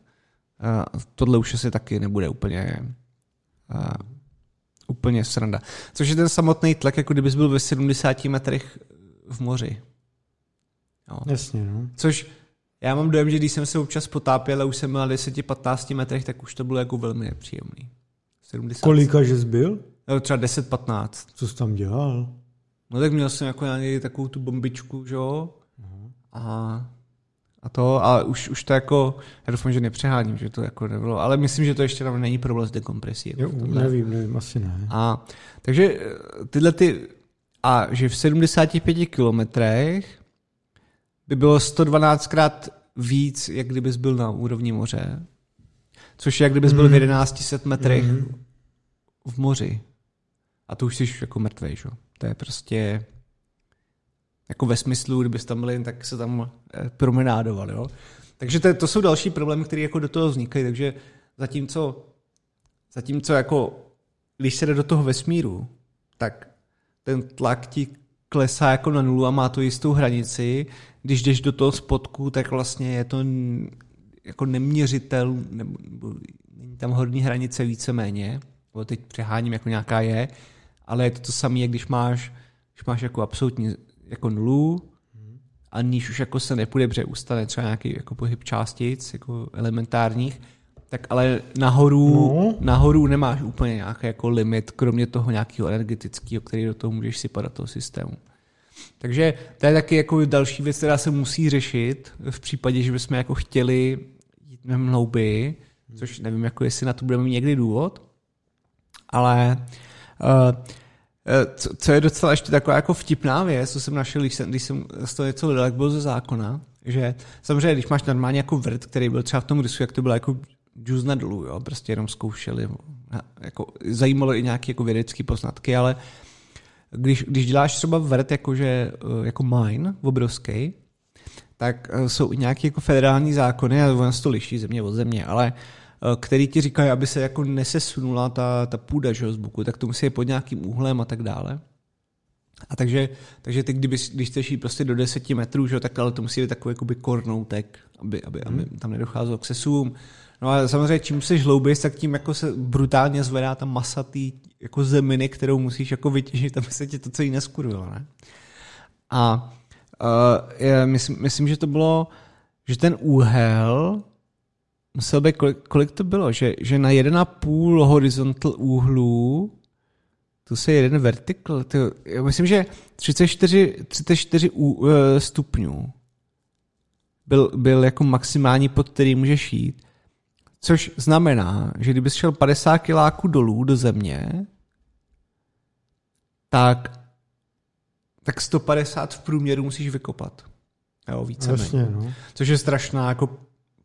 uh, tohle už asi taky nebude úplně uh, úplně sranda. Což je ten samotný tlak, jako kdybys byl ve 70 metrech v moři. Jo. Jasně, no. Což já mám dojem, že když jsem se občas potápěl a už jsem byl na 10-15 metrech, tak už to bylo jako velmi nepříjemný. 70. Kolika jsi byl? No, třeba 10-15. Co jsi tam dělal? No tak měl jsem jako nějaký takovou tu bombičku, že jo? Uh-huh. A, a to, a už, už to jako, já doufám, že nepřeháním, že to jako nebylo, ale myslím, že to ještě tam není problém s dekompresí. Jako jo, nevím, nevím, asi ne. A, takže eh, tyhle ty, a že v 75 kilometrech by bylo 112krát víc, jak kdybys byl na úrovni moře. což je jak kdybys byl v 1100 metrech mm. v moři. A to už jsi jako mrtvej, že? To je prostě jako ve smyslu, kdybyste tam byli, tak se tam eh, promenádovali, jo. Takže to, to jsou další problémy, které jako do toho vznikají, takže zatímco, zatímco jako, když se jde do toho vesmíru, tak ten tlak ti klesá jako na nulu a má to jistou hranici. Když jdeš do toho spodku, tak vlastně je to jako neměřitel, nebo není tam horní hranice víceméně, nebo teď přeháním, jako nějaká je, ale je to to samé, když máš, když máš jako absolutní jako nulu a níž už jako se nepůjde, protože ustane třeba nějaký jako pohyb částic, jako elementárních, tak ale nahoru, no. nahoru nemáš úplně nějaký jako limit, kromě toho nějakého energetického, který do toho můžeš sypat do toho systému. Takže to je taky jako další věc, která se musí řešit v případě, že bychom jako chtěli jít mnohem hlouběji, což nevím, jako jestli na to budeme mít někdy důvod, ale uh, co, co je docela ještě taková jako vtipná věc, co jsem našel, když jsem, když jsem z toho něco hledal, jak bylo ze zákona, že samozřejmě, když máš normálně jako vrt, který byl třeba v tom rysu, jak to bylo jako džuz na dolů, jo, prostě jenom zkoušeli, jako, zajímalo i nějaké jako vědecké poznatky, ale když, když děláš třeba vrt jakože, eh, jako mine, obrovský, tak eh, jsou i nějaké jako federální zákony a ono se to liší země od země, ale eh, který ti říkají, aby se jako nesesunula ta, ta půda že, z boku, tak to musí je pod nějakým úhlem a tak dále. A takže, takže ty, kdyby, když chceš jít prostě do 10 metrů, že, tak ale to musí být takový jakoby kornoutek, aby, aby, aby hmm. tam nedocházelo k sesům. No a samozřejmě, čím se hlouběji, tak tím jako se brutálně zvedá ta masa tý jako zeminy, kterou musíš jako vytěžit, aby se ti to celý neskurvilo, ne? A uh, je, myslím, myslím, že to bylo, že ten úhel musel být, kolik, kolik to bylo, že, že na 1,5 horizontal úhlu tu se jeden vertikl, to, já myslím, že 34, 34 uh, stupňů byl, byl jako maximální, pod který můžeš jít. Což znamená, že kdybys šel 50 kiláků dolů do země, tak, tak 150 v průměru musíš vykopat. Jo, více Jasně, no. Což je strašná jako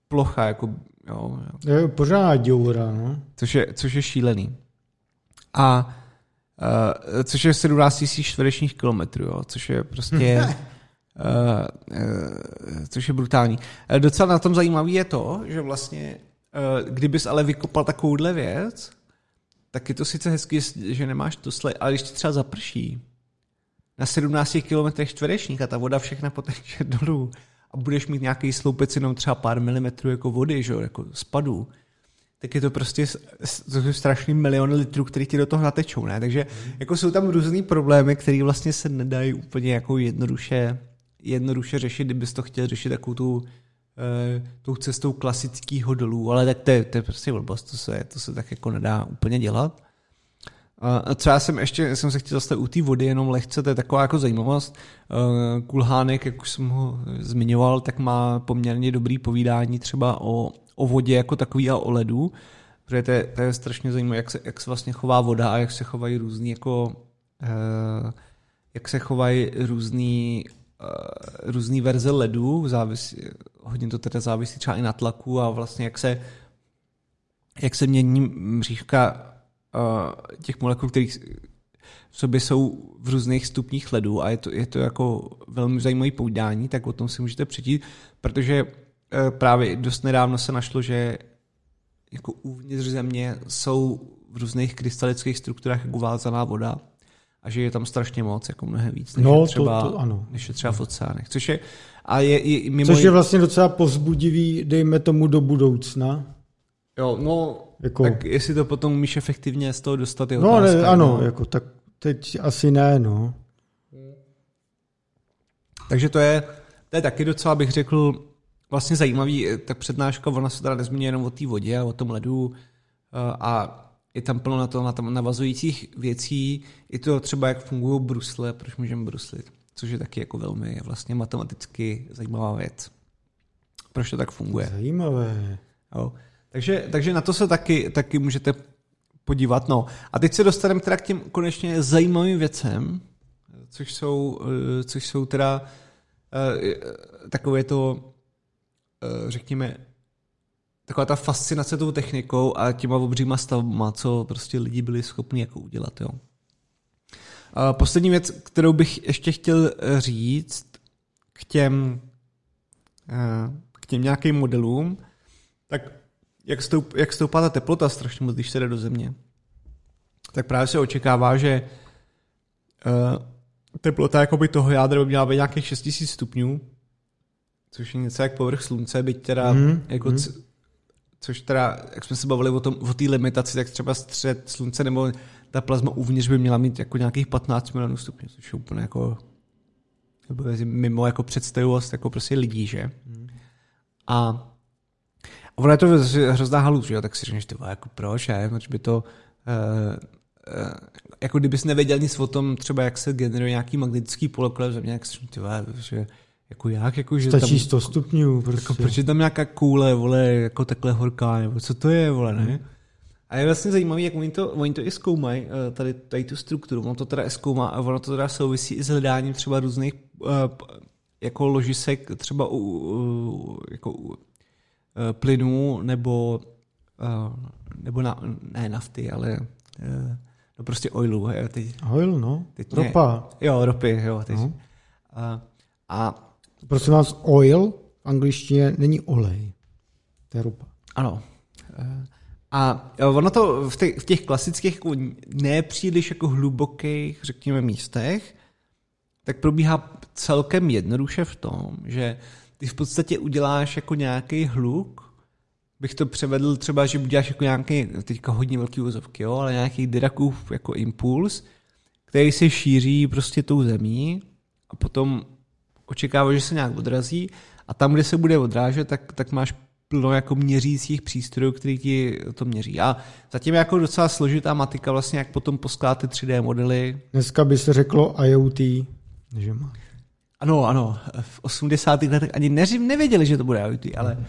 plocha, jako jo, jo. Je pořád děura, no. Což je, což je šílený. A uh, což je 17 000 čtverečních kilometrů, jo, což je prostě uh, uh, což je brutální. Uh, docela na tom zajímavý je to, že vlastně kdybys ale vykopal takovouhle věc, tak je to sice hezky, že nemáš to sle, ale když ti třeba zaprší na 17 km čtverečních a ta voda všechna poteče dolů a budeš mít nějaký sloupec jenom třeba pár milimetrů jako vody, že, jako spadu, tak je to prostě to jsou strašný miliony litrů, který ti do toho natečou, ne? Takže mm. jako jsou tam různý problémy, které vlastně se nedají úplně jako jednoduše, jednoduše řešit, kdybys to chtěl řešit takovou tu Eh, tou cestou klasického dolů, ale tak to je, to je prostě blbost, to se, to se tak jako nedá úplně dělat. A já jsem ještě, jsem se chtěl zase u té vody jenom lehce, to je taková jako zajímavost. Eh, Kulhánek, jak už jsem ho zmiňoval, tak má poměrně dobrý povídání třeba o, o vodě jako takový a o ledu, protože to je, to je strašně zajímavé, jak se, jak se vlastně chová voda a jak se chovají různý jako eh, jak se chovají různý různý verze ledu, závisí, hodně to teda závisí třeba i na tlaku a vlastně jak se, jak se mění mřížka uh, těch molekul, kterých v sobě jsou v různých stupních ledu a je to, je to jako velmi zajímavý povídání, tak o tom si můžete přečíst, protože uh, právě dost nedávno se našlo, že jako uvnitř země jsou v různých krystalických strukturách jako vázaná voda a že je tam strašně moc, jako mnohem víc, než, no, je, třeba, to, to, ano. než je třeba v oceánech. Což je, a je, je mimo Což je vlastně docela pozbudivý, dejme tomu do budoucna. Jo, no, jako... tak jestli to potom umíš efektivně z toho dostat, je no, otázka. Ne, ano, no. jako, tak teď asi ne, no. Takže to je, to je taky docela, bych řekl, vlastně zajímavý, tak přednáška, ona se teda nezmíní jenom o té vodě a o tom ledu a je tam plno na to na tam navazujících věcí, i to třeba, jak fungují brusle, proč můžeme bruslit, což je taky jako velmi vlastně matematicky zajímavá věc. Proč to tak funguje. Zajímavé. Jo. Takže, takže na to se taky, taky můžete podívat. No. A teď se dostaneme teda k těm konečně zajímavým věcem, což jsou, eh, což jsou teda eh, takové to, eh, řekněme, taková ta fascinace tou technikou a těma obříma stavbama, co prostě lidi byli schopni jako udělat. Jo. A poslední věc, kterou bych ještě chtěl říct k těm, k těm nějakým modelům, tak jak, stoup, jak stoupá ta teplota strašně moc, když se jde do země, tak právě se očekává, že uh, teplota jakoby toho jádra by měla být nějakých 6000 stupňů, což je něco jak povrch slunce, byť teda mm, jako mm. Což teda, jak jsme se bavili o tom, o té limitaci, tak třeba střed slunce nebo ta plazma uvnitř by měla mít jako nějakých 15 milionů stupňů, což je úplně jako mimo jako představivost jako prostě lidí, že? Mm. A a ono je to hrozná halus, jo? tak si řekneš, ty jako proč, já proč by to, uh, uh, jako kdybys nevěděl nic o tom, třeba jak se generuje nějaký magnetický pole kolem země, jak si ty že jako jak, jako, že Stačí tam, 100 stupňů, prostě. Jako, proč je tam nějaká kůle, vole, jako takhle horká, nebo co to je, vole, ne? Hmm. A je vlastně zajímavé, jak oni to, oni to i zkoumají, eh, tady, tady tu strukturu, ono to teda zkoumá a ono to teda souvisí i s hledáním třeba různých uh, jako ložisek třeba u, u, jako u, Eh, plynů nebo, eh, nebo na, ne nafty, ale eh, no prostě oilu. Teď, Oil, no. Teď Ropa. Mě, jo, ropy, jo. Teď. No. A, a, Prosím vás, oil v angličtině není olej. To je ropa. Ano. A ono to v těch, klasických jako nepříliš jako hlubokých, řekněme, místech, tak probíhá celkem jednoduše v tom, že ty v podstatě uděláš jako nějaký hluk, bych to převedl třeba, že uděláš jako nějaký, teďka hodně velký úzovky, jo, ale nějaký Dirackův jako impuls, který se šíří prostě tou zemí a potom očekává, že se nějak odrazí a tam, kde se bude odrážet, tak, tak máš plno jako měřících přístrojů, který ti to měří. A zatím je jako docela složitá matika vlastně, jak potom poskládat ty 3D modely. Dneska by se řeklo IoT, že má. Ano, ano, v 80. letech ani neři, nevěděli, že to bude IoT, ale mm.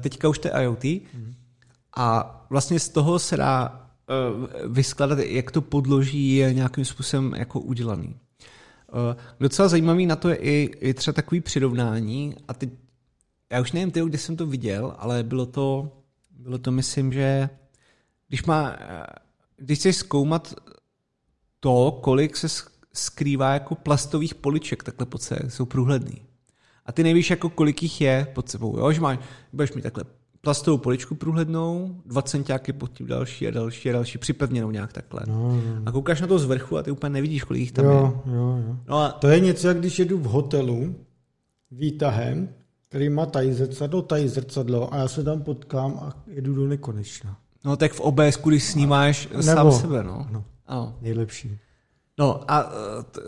teďka už to je IoT. Mm. A vlastně z toho se dá uh, vyskladat, jak to podloží je nějakým způsobem jako udělaný. Uh, docela zajímavý na to je i, i třeba takový přirovnání a teď, já už nevím, tyjo, kde jsem to viděl, ale bylo to, bylo to myslím, že když má, když chceš zkoumat to, kolik se skrývá jako plastových poliček takhle pod jsou průhledný. A ty nevíš, jako kolik jich je pod sebou, jo? že máš, budeš mít takhle plastovou poličku průhlednou, dva centiáky pod tím další a další a další, připevněnou nějak takhle. No, no. A koukáš na to z vrchu a ty úplně nevidíš, kolik jich tam jo, je. Jo, jo. No a... To je něco, jak když jedu v hotelu výtahem, který má tady zrcadlo, tady zrcadlo a já se tam potkám a jedu do nekonečna. No tak v OBS, když snímáš Nebo, sám sebe, no. no. Ano. Nejlepší. No a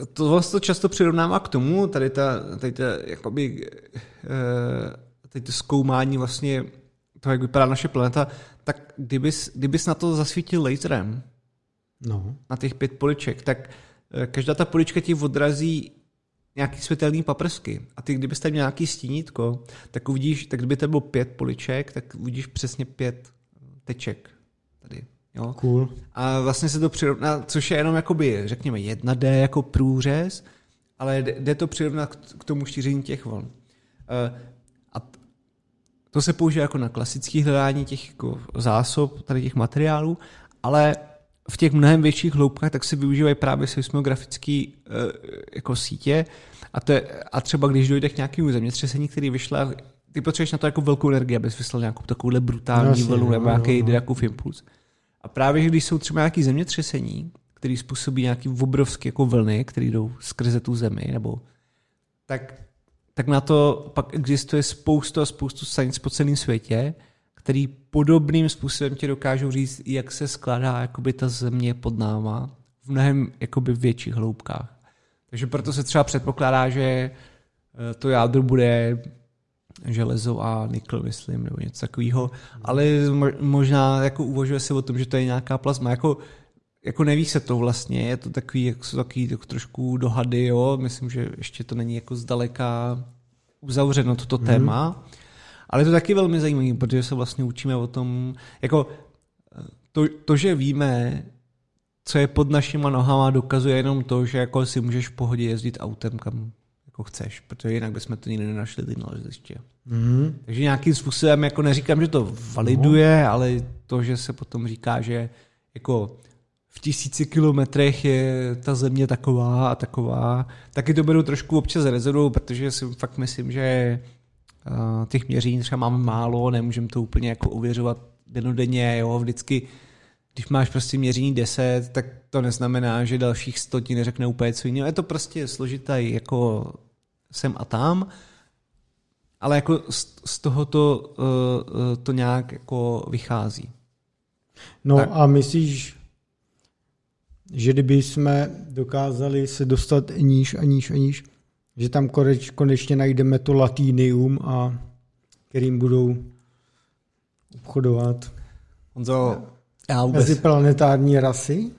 e, to, to často přirovnává k tomu, tady ta, tady ta jakoby, e, tady to zkoumání vlastně toho, jak vypadá naše planeta, tak kdybys, kdybys na to zasvítil laserem, no. na těch pět poliček, tak e, každá ta polička ti odrazí nějaký světelný paprsky. A ty, kdybyste měl nějaký stínítko, tak uvidíš, tak kdyby to bylo pět poliček, tak uvidíš přesně pět teček tady. Jo? Cool. A vlastně se to přirovná, což je jenom jakoby, řekněme, 1D jako průřez, ale jde to přirovnat k tomu šíření těch vln. To se používá jako na klasické hledání těch jako zásob, tady těch materiálů, ale v těch mnohem větších hloubkách tak se využívají právě seismografické eh, jako sítě a, to je, a třeba když dojde k nějakému zemětřesení, který vyšle, ty potřebuješ na to jako velkou energii, abys vyslal nějakou takovouhle brutální vlnu nebo nějaký no, no. impuls. A právě když jsou třeba nějaké zemětřesení, které způsobí nějaký obrovské jako vlny, které jdou skrze tu zemi, nebo tak, tak na to pak existuje spoustu a spoustu stanic po celém světě, který podobným způsobem ti dokážou říct, jak se skládá jakoby ta země pod náma v mnohem jakoby větších hloubkách. Takže proto se třeba předpokládá, že eh, to jádro bude železo a nikl, myslím, nebo něco takového. Ale možná jako uvažuje se o tom, že to je nějaká plazma. Jako, jako neví se to vlastně, je to takový, jak jsou takový jako trošku dohady, jo. Myslím, že ještě to není jako zdaleka uzavřeno toto mm. téma. Ale je to taky velmi zajímavé, protože se vlastně učíme o tom, jako to, to, že víme, co je pod našima nohama, dokazuje jenom to, že jako si můžeš v pohodě jezdit autem, kam jako chceš, protože jinak bychom to nikdy nenašli ty naleziště. Mhm. Takže nějakým způsobem, jako neříkám, že to validuje, no. ale to, že se potom říká, že jako v tisíci kilometrech je ta země taková a taková, taky to beru trošku občas rezervou, protože si fakt myslím, že uh, těch měření třeba máme málo, nemůžeme to úplně jako ověřovat denodenně, jo, vždycky když máš prostě měření 10, tak to neznamená, že dalších 100 ti neřekne úplně co jiného. Je to prostě složitá jako sem a tam, ale jako z, z toho to, uh, to nějak jako vychází. No tak. a myslíš, že kdyby jsme dokázali se dostat níž a níž a níž, že tam koneč, konečně najdeme to latinium a kterým budou obchodovat Honzo, já vůbec... meziplanetární rasy?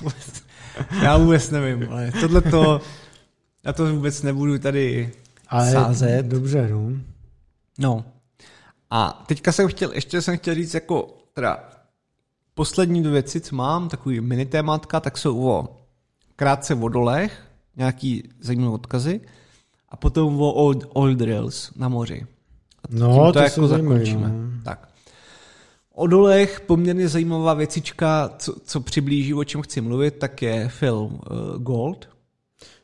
já vůbec nevím, ale tohle to, já to vůbec nebudu tady ale sázet. Dobře, no. No. A teďka jsem chtěl, ještě jsem chtěl říct jako, teda poslední dvě věci, co mám, takový mini tématka, tak jsou o krátce o dolech, nějaký zajímavé odkazy, a potom o old, old rails na moři. A no, to, to jako zakončíme. No. Tak. O dolech poměrně zajímavá věcička, co, co přiblíží, o čem chci mluvit, tak je film uh, Gold.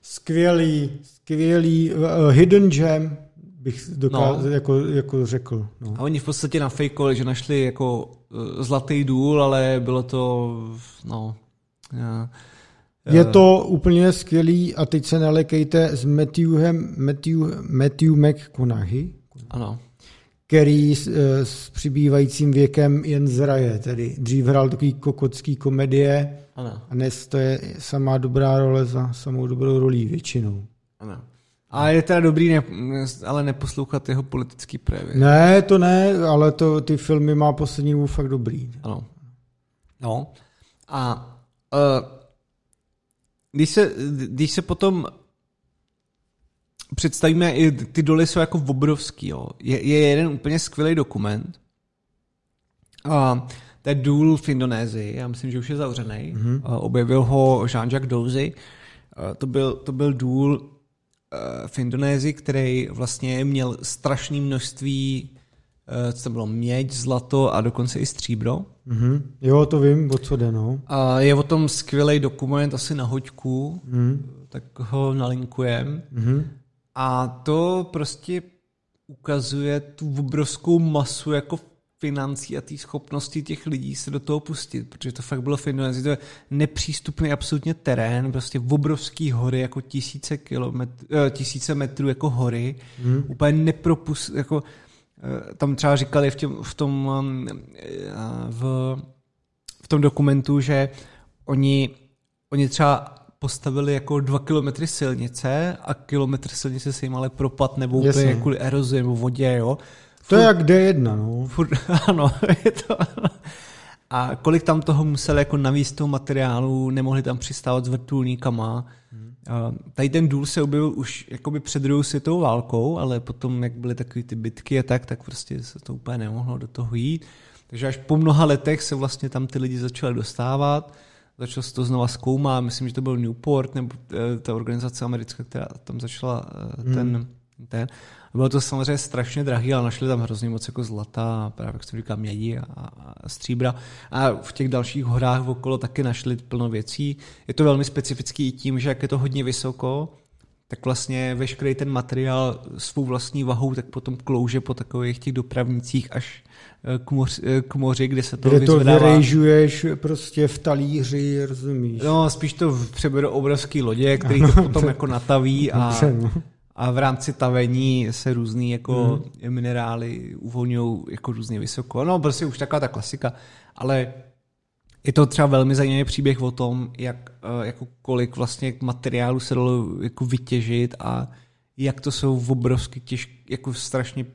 Skvělý, skvělý uh, Hidden Gem, bych dokázal, no. jako, jako řekl. No. A oni v podstatě nafejkovali, že našli jako uh, zlatý důl, ale bylo to, no... Uh, je to úplně skvělý a teď se nalekejte s Matthewem, Matthew, Matthew McConaughey. Ano který s, eh, s přibývajícím věkem jen zraje. Tedy dřív hrál takový kokocký komedie ano. a dnes to je samá dobrá role za samou dobrou rolí většinou. Ano. A je teda dobrý, ne, ale neposlouchat jeho politický projevy. Ne, to ne, ale to, ty filmy má poslední dobu fakt dobrý. Ano. No. A uh, když, se, když se potom představíme, i ty doly jsou jako obrovský. Jo. Je, je jeden úplně skvělý dokument. A to je důl v Indonésii, já myslím, že už je zavřený. Mm-hmm. Objevil ho Jean-Jacques Douzy. To byl, to byl důl eh, v Indonésii, který vlastně měl strašné množství eh, co to bylo, měď, zlato a dokonce i stříbro. Mm-hmm. Jo, to vím, o co jde, no. A je o tom skvělý dokument, asi na hoďku, mm-hmm. tak ho nalinkujem. Mm-hmm. A to prostě ukazuje tu obrovskou masu jako financí a té schopnosti těch lidí se do toho pustit, protože to fakt bylo v Indonésii, to je nepřístupný absolutně terén, prostě obrovský hory, jako tisíce, kilometr, eh, tisíce metrů jako hory, hmm. úplně nepropust, jako eh, tam třeba říkali v, těm, v tom eh, v, v tom dokumentu, že oni, oni třeba postavili jako dva kilometry silnice a kilometr silnice se jim ale propad nebo úplně kvůli erozi nebo vodě, jo. To je jak D1, no. Furt, ano, je to, A kolik tam toho museli jako navíc toho materiálu, nemohli tam přistávat s vrtulníkama. Hmm. Tady ten důl se objevil už jakoby před druhou světovou válkou, ale potom, jak byly takové ty bitky a tak, tak prostě se to úplně nemohlo do toho jít. Takže až po mnoha letech se vlastně tam ty lidi začali dostávat začal se to znova zkoumat, myslím, že to byl Newport, nebo eh, ta organizace americká, která tam začala eh, hmm. ten, ten. Bylo to samozřejmě strašně drahý, ale našli tam hrozně moc jako zlata, právě jak jsem říkal, mědi a, a stříbra. A v těch dalších horách okolo taky našli plno věcí. Je to velmi specifický i tím, že jak je to hodně vysoko, tak vlastně veškerý ten materiál svou vlastní vahou tak potom klouže po takových těch dopravnicích až Eh, k, moři, eh, k moři, kde se to kde vyzvedává. to vyrejžuješ prostě v talíři, rozumíš? No, spíš to přeberu obrovský lodě, který to potom jako nataví a, no. A v rámci tavení se různý jako hmm. minerály uvolňují jako různě vysoko. No, prostě už taková ta klasika, ale je to třeba velmi zajímavý příběh o tom, jak, eh, jako kolik vlastně materiálu se dalo jako vytěžit a jak to jsou obrovsky těžké, jako strašně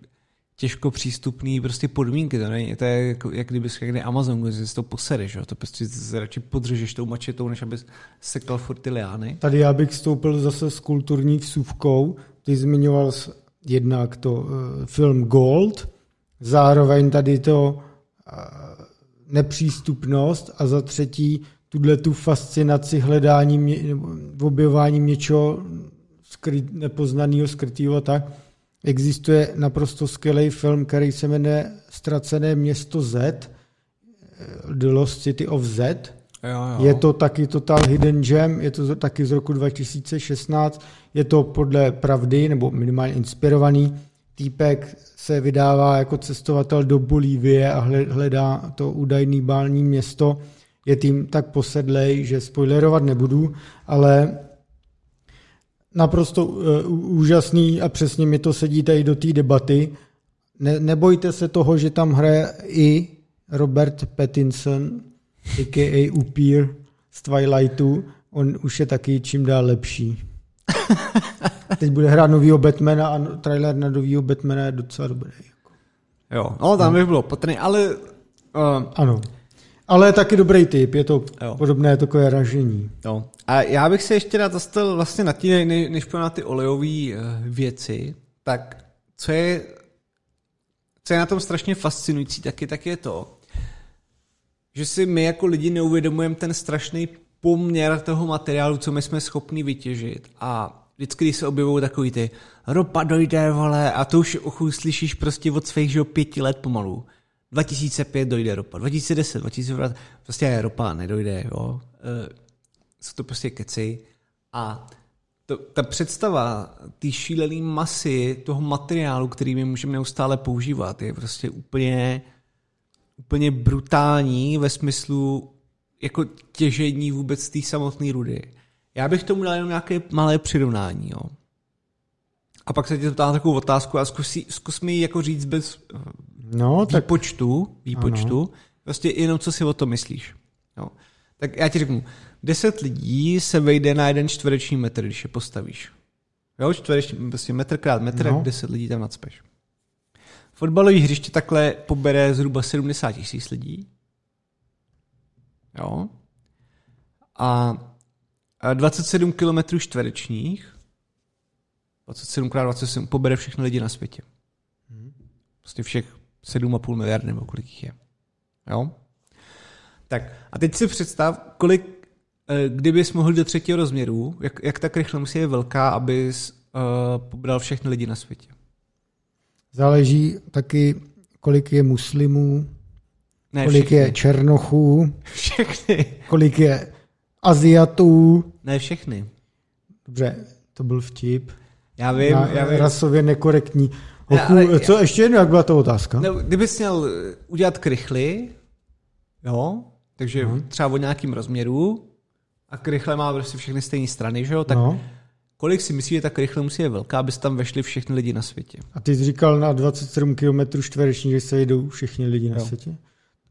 těžko přístupný prostě podmínky. To, není, to je jako, jak kdyby někde Amazon, že si to posereš, jo? to prostě radši podřežeš tou mačetou, než abys sekal furt ty liány. Tady já bych stoupil zase s kulturní vsuvkou. Ty zmiňoval jednak to uh, film Gold, zároveň tady to uh, nepřístupnost a za třetí tuhle tu fascinaci hledáním, objevováním něčeho skry, nepoznanýho, skrytýho tak. Existuje naprosto skvělý film, který se jmenuje Ztracené město Z, The Lost City of Z. Jo, jo. Je to taky Total Hidden Gem, je to taky z roku 2016, je to podle pravdy, nebo minimálně inspirovaný. Týpek se vydává jako cestovatel do Bolívie a hledá to údajný bální město. Je tím tak posedlej, že spoilerovat nebudu, ale naprosto uh, úžasný a přesně mi to sedí tady do té debaty. Ne, nebojte se toho, že tam hraje i Robert Pattinson, a.k.a. Upír z Twilightu. On už je taky čím dál lepší. Teď bude hrát novýho Batmana a trailer na novýho Batmana je docela dobrý. Jako. Jo, no tam bych bylo patrný, ale... Uh, ano. Ale je taky dobrý typ, je to jo. podobné takové ražení. Jo. A já bych se ještě rád zastavil vlastně na tí, než na ty olejové uh, věci, tak co je, co je na tom strašně fascinující taky, tak je to, že si my jako lidi neuvědomujeme ten strašný poměr toho materiálu, co my jsme schopni vytěžit. A vždycky, když se objevují takový ty ropa dojde, vole, a to už ochu slyšíš prostě od svých, že pěti let pomalu. 2005 dojde ropa, 2010, 2020, prostě ropa nedojde, jo. E, jsou to prostě keci. A to, ta představa té šílené masy toho materiálu, který my můžeme neustále používat, je prostě úplně úplně brutální ve smyslu jako těžení vůbec té samotné rudy. Já bych tomu dal jenom nějaké malé přirovnání, jo. A pak se tě zeptám takovou otázku a zkus, zkus mi jako říct bez no, výpočtu, tak... výpočtu, prostě jenom co si o to myslíš. Jo. Tak já ti řeknu, deset lidí se vejde na jeden čtvereční metr, když je postavíš. Jo, čtvereční, prostě metr krát metr, no. deset lidí tam nadspeš. Fotbalové hřiště takhle pobere zhruba 70 tisíc lidí. Jo. A 27 km čtverečních 27 x 27 pobere všechny lidi na světě. Prostě všech 7,5 miliard nebo kolik jich je. Jo? Tak a teď si představ, kolik, eh, kdybys mohl do třetího rozměru, jak, jak tak rychle musí je velká, abys uh, pobral všechny lidi na světě. Záleží taky, kolik je muslimů, ne, kolik všechny. je černochů, všechny. kolik je Aziatů. Ne všechny. Dobře, to byl vtip. Já vím, Na, já vím. Rasově nekorektní. Hochu, ne, ale, co já, ještě jednou, jak byla to otázka? Ne, kdybys měl udělat krychly, jo, takže no. třeba o nějakým rozměru, a krychle má prostě všechny stejné strany, že jo, tak no. Kolik si myslíš, že tak rychle musí je velká, aby tam vešli všichni lidi na světě? A ty jsi říkal na 27 km čtvereční, že se jdou všichni lidi na jo. světě?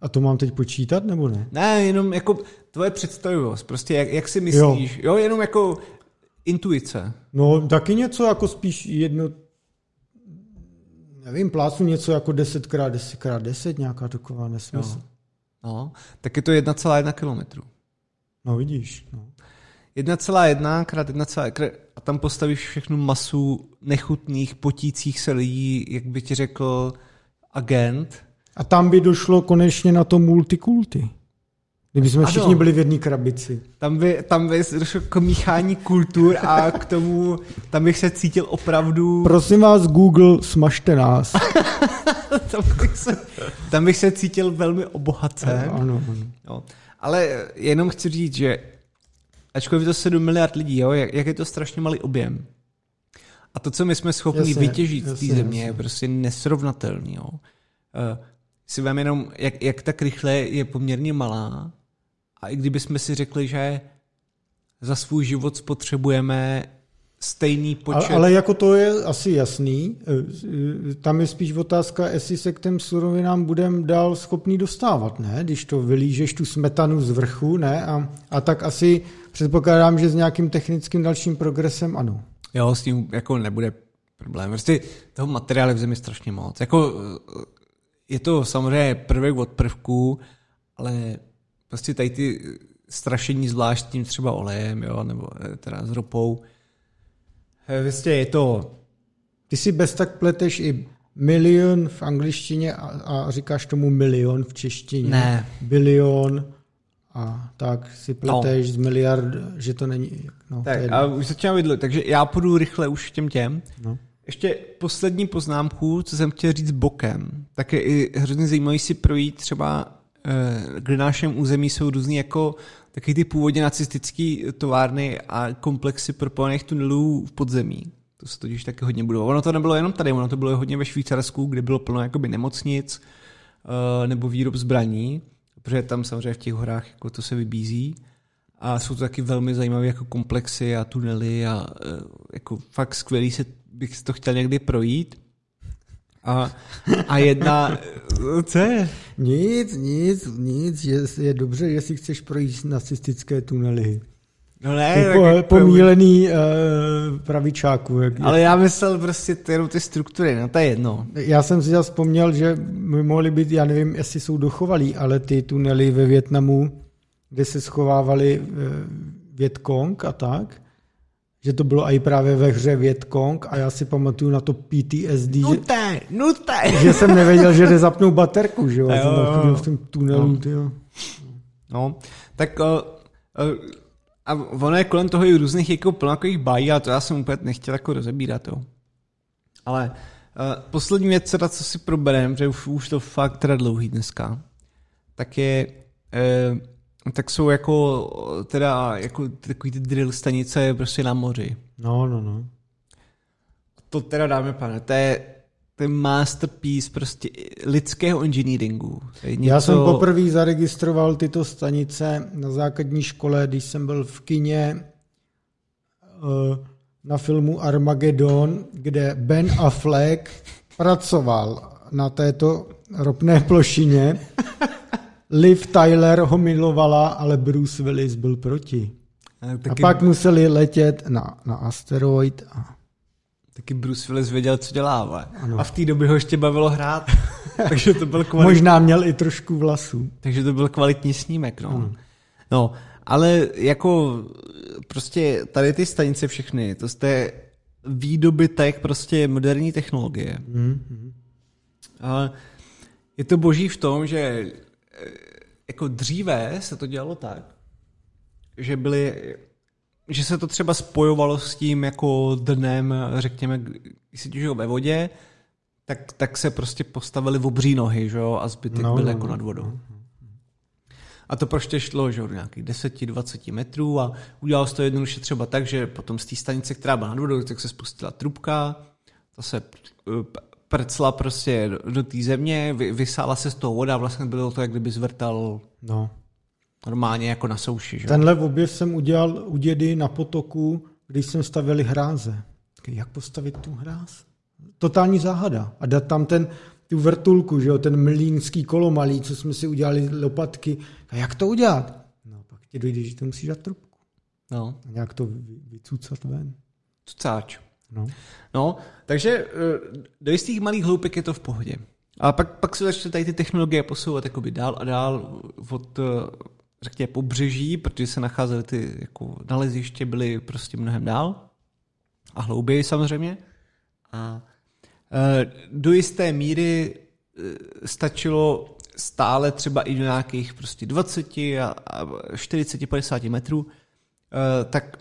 A to mám teď počítat, nebo ne? Ne, jenom jako tvoje představivost, prostě jak, jak si myslíš, jo. jo, jenom jako intuice. No, taky něco jako spíš jedno, nevím, plácu něco jako 10 x 10 x 10, nějaká taková nesmysl. Jo. No, tak je to 1,1 kilometru. No vidíš, no. 1,1 krát 1, a tam postavíš všechnu masu nechutných, potících se lidí, jak by ti řekl agent. A tam by došlo konečně na to multikulty. Kdyby jsme všichni byli v jedné krabici. Tam by, tam by došlo k míchání kultur a k tomu, tam bych se cítil opravdu... Prosím vás, Google, smažte nás. tam, bych se, tam bych se cítil velmi obohacen. Ano, ano. Jo. Ale jenom chci říct, že ačkoliv je to 7 miliard lidí, jo, jak, jak je to strašně malý objem. A to, co my jsme schopni jasně, vytěžit z té země, jasně. je prostě nesrovnatelný. Jo. Uh, si vem jenom, jak, jak tak rychle je poměrně malá a i kdybychom si řekli, že za svůj život spotřebujeme stejný počet. Ale, ale jako to je asi jasný. Eh, tam je spíš otázka, jestli se k těm surovinám budeme dál schopný dostávat, ne? Když to vylížeš tu smetanu z vrchu, ne? A, a tak asi předpokládám, že s nějakým technickým dalším progresem ano. Jo, s tím jako nebude problém. Prostě toho materiálu v zemi strašně moc. Jako, je to samozřejmě prvek od prvků, ale prostě tady ty strašení zvlášť tím třeba olejem, jo, nebo eh, teda s ropou, Vlastně je to... Ty si bez tak pleteš i milion v angličtině a, a říkáš tomu milion v češtině. Ne. Bilion a tak si pleteš no. z miliard, že to není. No, tak a už začínám vidlet, takže já půjdu rychle už těm těm. No. Ještě poslední poznámku, co jsem chtěl říct bokem, tak je i hrozně zajímavý si projít třeba, eh, kde našem území jsou různý jako taky ty původně nacistické továrny a komplexy propojených tunelů v podzemí. To se totiž taky hodně budovalo. Ono to nebylo jenom tady, ono to bylo hodně ve Švýcarsku, kde bylo plno jakoby nemocnic uh, nebo výrob zbraní, protože tam samozřejmě v těch horách jako to se vybízí. A jsou to taky velmi zajímavé jako komplexy a tunely a uh, jako fakt skvělý se bych to chtěl někdy projít. A, a jedna... Co je? Nic, nic, nic. Je, je dobře, jestli chceš projít nacistické tunely. No ne, po, tak pomílený uh, pravičáku. Jak ale já myslel prostě jenom ty struktury, no to je jedno. Já jsem si zase vzpomněl, že by mohly být, já nevím, jestli jsou dochovalý, ale ty tunely ve Větnamu, kde se schovávali uh, Větkong a tak, že to bylo i právě ve hře Větkong a já si pamatuju na to PTSD. Nuté, že, nuté. Že jsem nevěděl, že jde zapnout baterku, že jo? jo, jo. Jsem v tom tunelu, no. tyjo. No, tak uh, uh, a ono je kolem toho i různých jako plnakových bají a to já jsem úplně nechtěl jako rozebírat, jo. Ale uh, poslední věc, teda, co si proberem, že už, už to fakt teda dlouhý dneska, tak je uh, tak jsou jako teda jako takový ty drill stanice prostě na moři. No, no, no. To teda dáme, pane, to je, to je masterpiece prostě lidského engineeringu. něco... Já jsem poprvé zaregistroval tyto stanice na základní škole, když jsem byl v kině eh, na filmu Armageddon, kde Ben Affleck pracoval na této ropné plošině Liv Tyler ho milovala, ale Bruce Willis byl proti. A, taky... a pak museli letět na, na asteroid. A... Taky Bruce Willis věděl, co dělá. A v té době ho ještě bavilo hrát. takže to byl kvalitní... Možná měl i trošku vlasů. Takže to byl kvalitní snímek. No. Ano. no, ale jako prostě tady ty stanice všechny, to jste výdobytek prostě moderní technologie. Mm-hmm. Ale je to boží v tom, že jako dříve se to dělalo tak, že byly, že se to třeba spojovalo s tím jako dnem, řekněme, když si těžil ve vodě, tak, tak se prostě postavili v obří nohy, že jo, a zbytek no, byl no, jako no. nad vodou. A to prostě šlo, že do nějakých 10-20 metrů a udělalo se to jednoduše třeba tak, že potom z té stanice, která byla nad vodou, tak se spustila trubka, ta se prcla prostě do, do té země, vy, vysála se z toho voda, vlastně bylo to, jak kdyby zvrtal no. normálně jako na souši. Že? Tenhle objev jsem udělal u dědy na potoku, když jsme stavili hráze. Jak postavit tu hráz? Totální záhada. A dát tam ten, tu vrtulku, že jo, ten mlínský kolo malý, co jsme si udělali lopatky. A jak to udělat? No, pak ti dojde, že to musíš dát trubku. No. A nějak to vycucat ven. Cucáč. No. no, takže eh, do jistých malých hloupek je to v pohodě. A pak, pak se začne tady ty technologie posouvat jakoby dál a dál od, eh, řekněme, pobřeží, protože se nacházely ty jako naleziště, byly prostě mnohem dál a hlouběji samozřejmě. A eh, do jisté míry stačilo stále třeba i do nějakých prostě 20 a 40, 50 metrů, tak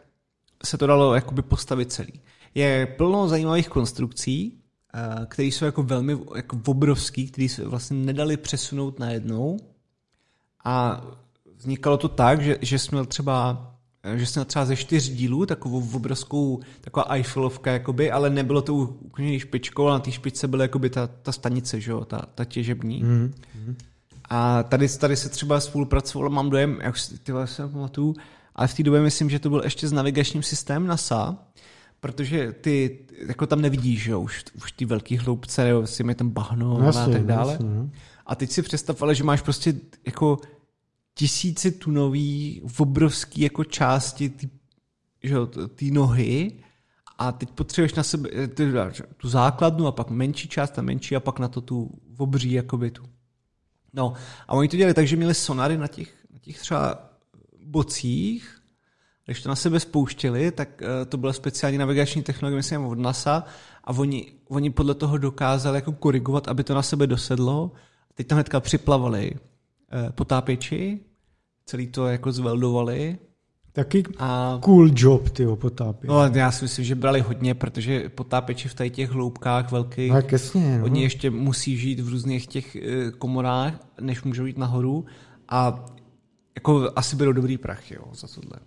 se to dalo jakoby postavit celý je plno zajímavých konstrukcí, eh, které jsou jako velmi jako obrovský, které se vlastně nedali přesunout najednou. A vznikalo to tak, že, že jsme měl třeba že jsme třeba ze čtyř dílů, takovou obrovskou, taková Eiffelovka, jakoby, ale nebylo to úplně špičkou, ale na té špičce byla jakoby ta, ta stanice, že jo, ta, ta těžební. Mm-hmm. A tady, tady se třeba spolupracovalo, mám dojem, jak si ty se pamatuju, ale v té době myslím, že to byl ještě s navigačním systémem NASA, protože ty jako tam nevidíš, že už, už ty velký hloubce, jo, si mi tam bahno jasně, a tak dále. Jasně. No. A teď si představ, ale že máš prostě jako tisíci tunový, obrovský jako části ty, že ty nohy a teď potřebuješ na sebe ty, tu základnu a pak menší část a menší a pak na to tu obří jakoby tu. No a oni to dělali tak, že měli sonary na těch, na těch třeba bocích když to na sebe spouštěli, tak uh, to byla speciální navigační technologie, myslím, od NASA a oni, oni podle toho dokázali jako korigovat, aby to na sebe dosedlo. Teď tam hnedka připlavali uh, potápěči, celý to jako zveldovali. Taky a... cool job, ty potápěč. No, já si myslím, že brali hodně, protože potápěči v tady těch hloubkách velkých, no, jasně, no. oni ještě musí žít v různých těch eh, komorách, než můžou jít nahoru a jako asi berou dobrý prach, jo, za tohle.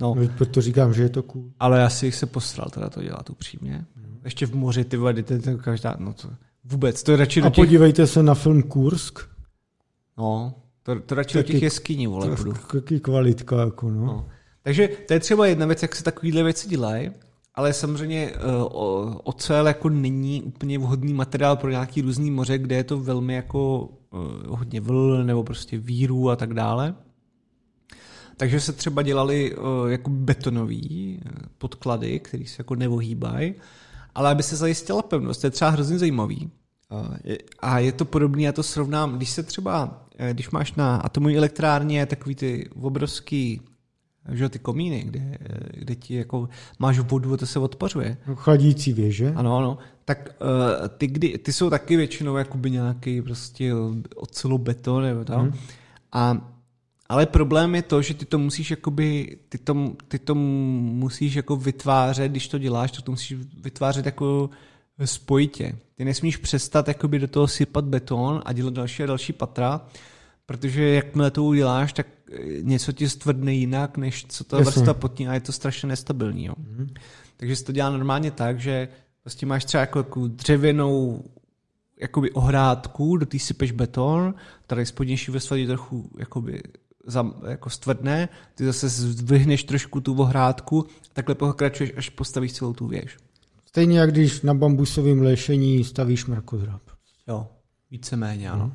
No. no. Proto říkám, že je to cool. Ale asi jich se postral teda to dělat upřímně. Hmm. Ještě v moři ty vody, to, to každá, no to vůbec, to je radši A do těch... podívejte se na film Kursk. No, to, to radši taky, do těch jeskyní, vole, budu. Taky kvalitka, jako no. no. Takže to je třeba jedna věc, jak se takovýhle věci dělají, ale samozřejmě uh, ocel jako není úplně vhodný materiál pro nějaký různý moře, kde je to velmi jako uh, hodně vln nebo prostě víru a tak dále. Takže se třeba dělali uh, jako betonový podklady, které se jako nevohýbají, ale aby se zajistila pevnost, to je třeba hrozně zajímavý. Uh, a je to podobné, já to srovnám, když se třeba, když máš na atomové elektrárně takový ty obrovský že ty komíny, kde, kde ti jako máš vodu a to se odpařuje. Chladící věže. Ano, ano. Tak uh, ty, kdy, ty jsou taky většinou jakoby nějaký prostě ocelobeton nebo tam. Hmm. A, ale problém je to, že ty to musíš jakoby, ty to, ty to musíš jako vytvářet, když to děláš, to, to musíš vytvářet jako spojitě. Ty nesmíš přestat jakoby do toho sypat beton a dělat další a další patra, protože jakmile to uděláš, tak něco ti stvrdne jinak, než co ta vrstva potní a je to strašně nestabilní. Jo. Mm-hmm. Takže se to dělá normálně tak, že prostě máš třeba jako, jako dřevěnou jakoby ohrádku, do té sypeš beton, tady spodnější vrstva je trochu jakoby za, jako stvrdne, ty zase zvyhneš trošku tu ohrádku, takhle pokračuješ, až postavíš celou tu věž. Stejně jak když na bambusovém léšení stavíš mrakodrap. Jo, víceméně, ano. Mm.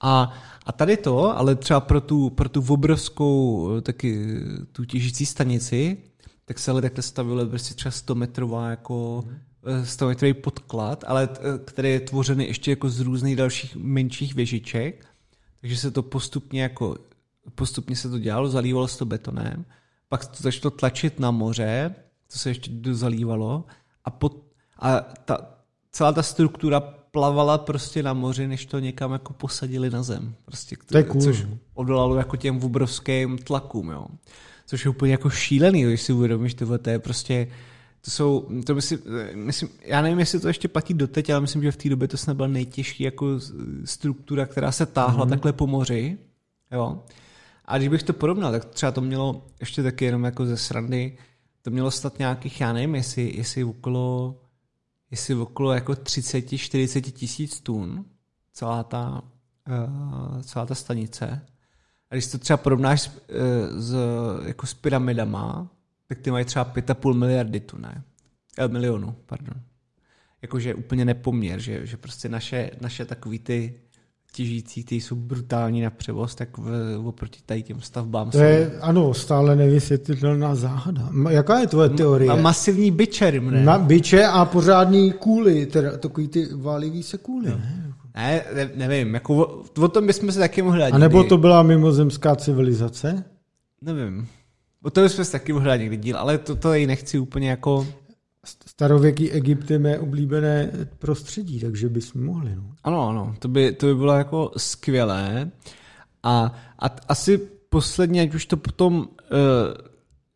A, a tady to, ale třeba pro tu, pro tu obrovskou taky tu těžící stanici, tak se ale takhle stavilo prostě třeba 100 metrová jako 100 metrový podklad, ale který je tvořený ještě jako z různých dalších menších věžiček, takže se to postupně jako postupně se to dělalo, zalívalo se to betonem, pak to začalo tlačit na moře, to se ještě dozalívalo a, pod, a ta, celá ta struktura plavala prostě na moři, než to někam jako posadili na zem. Prostě, to je cool. Což odolalo jako těm obrovským tlakům, jo. Což je úplně jako šílený, když si uvědomíš, tyhle, to je prostě, to jsou, to myslím, myslím, já nevím, jestli to ještě platí doteď, ale myslím, že v té době to snad byla nejtěžší jako struktura, která se táhla mm-hmm. takhle po moři, jo. A když bych to porovnal, tak třeba to mělo ještě taky jenom jako ze srandy, to mělo stát nějakých, já nevím, jestli, jestli okolo jestli okolo jako 30-40 tisíc tun celá ta, uh, celá ta stanice. A když to třeba porovnáš s, uh, s, jako s pyramidama, tak ty mají třeba 5,5 miliardy tun, ne? Eh, milionů, pardon. Jakože úplně nepoměr, že, že prostě naše, naše takový ty těžící, ty jsou brutální na převoz, tak v, oproti tady těm stavbám To je, ano, stále nevysvětlitelná záhada. Jaká je tvoje teorie? A masivní byče, ne? Na byče a pořádný kůly, teda takový ty válivý se kůly, no. ne? Ne, ne, nevím, jako o, o tom bychom se taky mohli A nebo to byla mimozemská civilizace? Nevím. O tom bychom se taky mohli někdy díl, ale to, to i nechci úplně jako starověký Egypt je mé oblíbené prostředí, takže bychom mohli. No. Ano, ano, to by, to by bylo jako skvělé. A, a asi posledně, ať už to potom uh,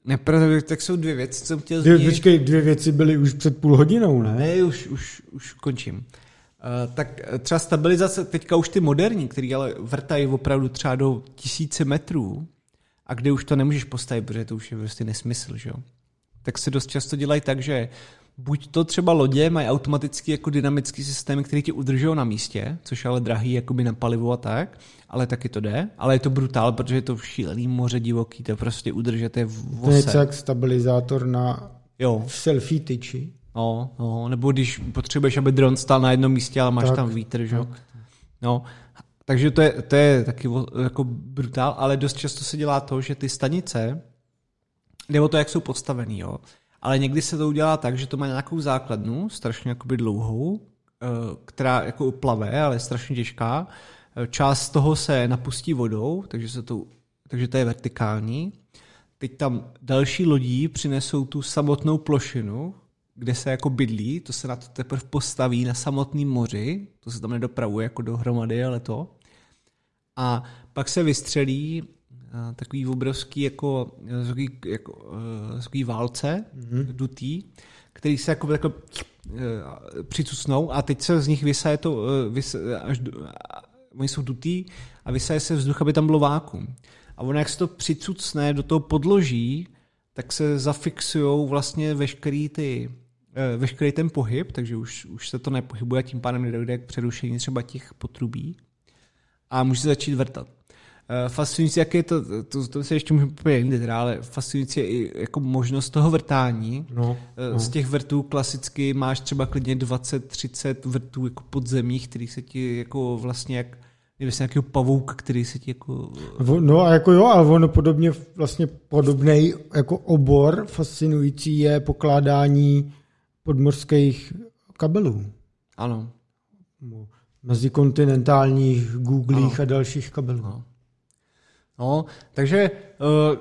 nepravdě, tak jsou dvě věci, co jsem chtěl zmínit. Počkej, dvě věci byly už před půl hodinou, ne? Ne, už, už, už končím. Uh, tak třeba stabilizace, teďka už ty moderní, který ale vrtají opravdu třeba do tisíce metrů, a kde už to nemůžeš postavit, protože to už je prostě nesmysl, že jo? tak se dost často dělají tak, že buď to třeba lodě mají automaticky jako dynamický systém, který ti udržují na místě, což je ale drahý jakoby na palivo a tak, ale taky to jde, ale je to brutál, protože je to šílený moře divoký, to prostě udržete v To je jak stabilizátor na jo. selfie tyči. No, no, nebo když potřebuješ, aby dron stál na jednom místě, ale máš tak, tam vítr, že jo. No, takže to je, to je taky jako brutál, ale dost často se dělá to, že ty stanice Jde o to, jak jsou postavený, jo. Ale někdy se to udělá tak, že to má nějakou základnu, strašně jakoby dlouhou, eh, která jako plave, ale je strašně těžká. Eh, část toho se napustí vodou, takže, se to, takže to je vertikální. Teď tam další lodí přinesou tu samotnou plošinu, kde se jako bydlí, to se na to teprve postaví na samotném moři, to se tam nedopravuje jako dohromady, ale to. A pak se vystřelí takový obrovský jako, takový, jako, takový válce mm-hmm. dutý, který se jako takhle přicucnou a teď se z nich vysaje to, vysaje, až do, oni jsou dutý a vysaje se vzduch, aby tam bylo vákum. A ono, jak se to přicucne do toho podloží, tak se zafixují vlastně veškerý ty eh, veškerý ten pohyb, takže už, už se to nepohybuje, tím pádem nedojde k přerušení třeba těch potrubí a může začít vrtat. Eh, fascinující, jak je to, to, to se ještě můžeme jindy, teda, ale fascinující je i jako možnost toho vrtání. No, eh, no. Z těch vrtů klasicky máš třeba klidně 20-30 vrtů jako podzemních, který se ti jako vlastně jak Kdyby se nějaký pavouk, který se ti jako... No a jako jo, ale ono podobně, vlastně podobný jako obor fascinující je pokládání podmorských kabelů. Ano. Mezikontinentálních googlích ano. a dalších kabelů. Ano. No, takže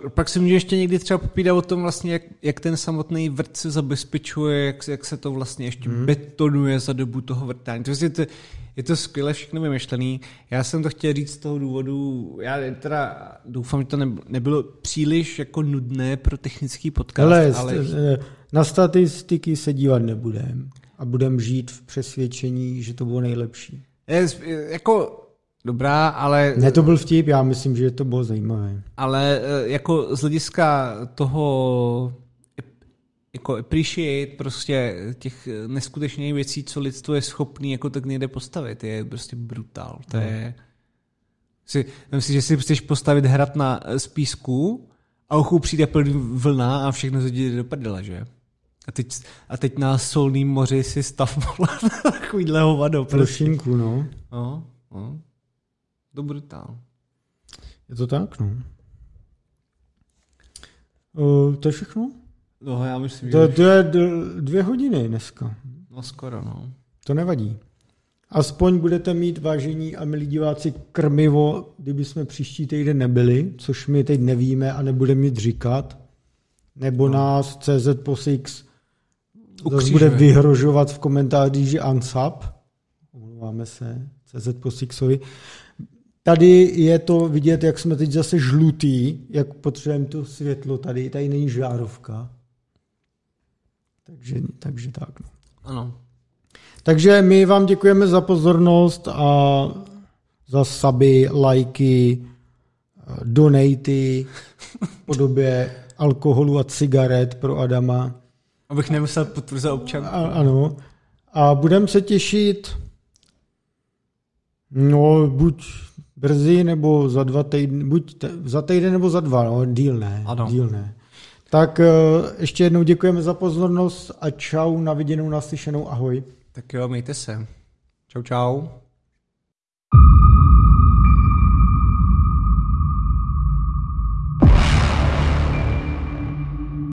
uh, pak si může ještě někdy třeba popídat o tom vlastně, jak, jak ten samotný vrt se zabezpečuje, jak, jak se to vlastně ještě hmm. betonuje za dobu toho vrtání. To je, to, je to skvěle všechno vymyšlený. Já jsem to chtěl říct z toho důvodu, já teda doufám, že to nebylo příliš jako nudné pro technický podcast. Ale, ale... na statistiky se dívat nebudeme a budeme žít v přesvědčení, že to bylo nejlepší. Je, jako dobrá, ale... Ne, to byl vtip, já myslím, že to bylo zajímavé. Ale eh, jako z hlediska toho jako appreciate prostě těch neskutečných věcí, co lidstvo je schopný jako tak někde postavit, je prostě brutál. To no. je... Si, myslím, že si chceš postavit hrad na spísku a ochu přijde plný vlna a všechno se jde do prdela, že? A teď, a teď na solným moři si stav takovýhle hovado. Prostě. no. No, no. To brutál. Je to tak, no. Uh, to je všechno? No, já myslím, to, že... To je dvě hodiny dneska. No skoro, no. To nevadí. Aspoň budete mít, vážení a milí diváci, krmivo, kdyby jsme příští týden nebyli, což my teď nevíme a nebudeme mít říkat. Nebo no. nás CZ Posix bude vyhrožovat v komentářích, že unsub. Omlouváme se CZ Posixovi. Tady je to vidět, jak jsme teď zase žlutý, jak potřebujeme to světlo tady. Tady není žárovka. Takže, takže tak. No. Ano. Takže my vám děkujeme za pozornost a za suby, lajky, donaty v podobě alkoholu a cigaret pro Adama. Abych nemusel potvrzovat občanku. A, ano. A budeme se těšit no buď brzy nebo za dva týdny, buď te, za týden nebo za dva, no, díl ne. Ano. Díl ne. Tak eh, ještě jednou děkujeme za pozornost a čau, na viděnou, naslyšenou, ahoj. Tak jo, mějte se. Čau, čau.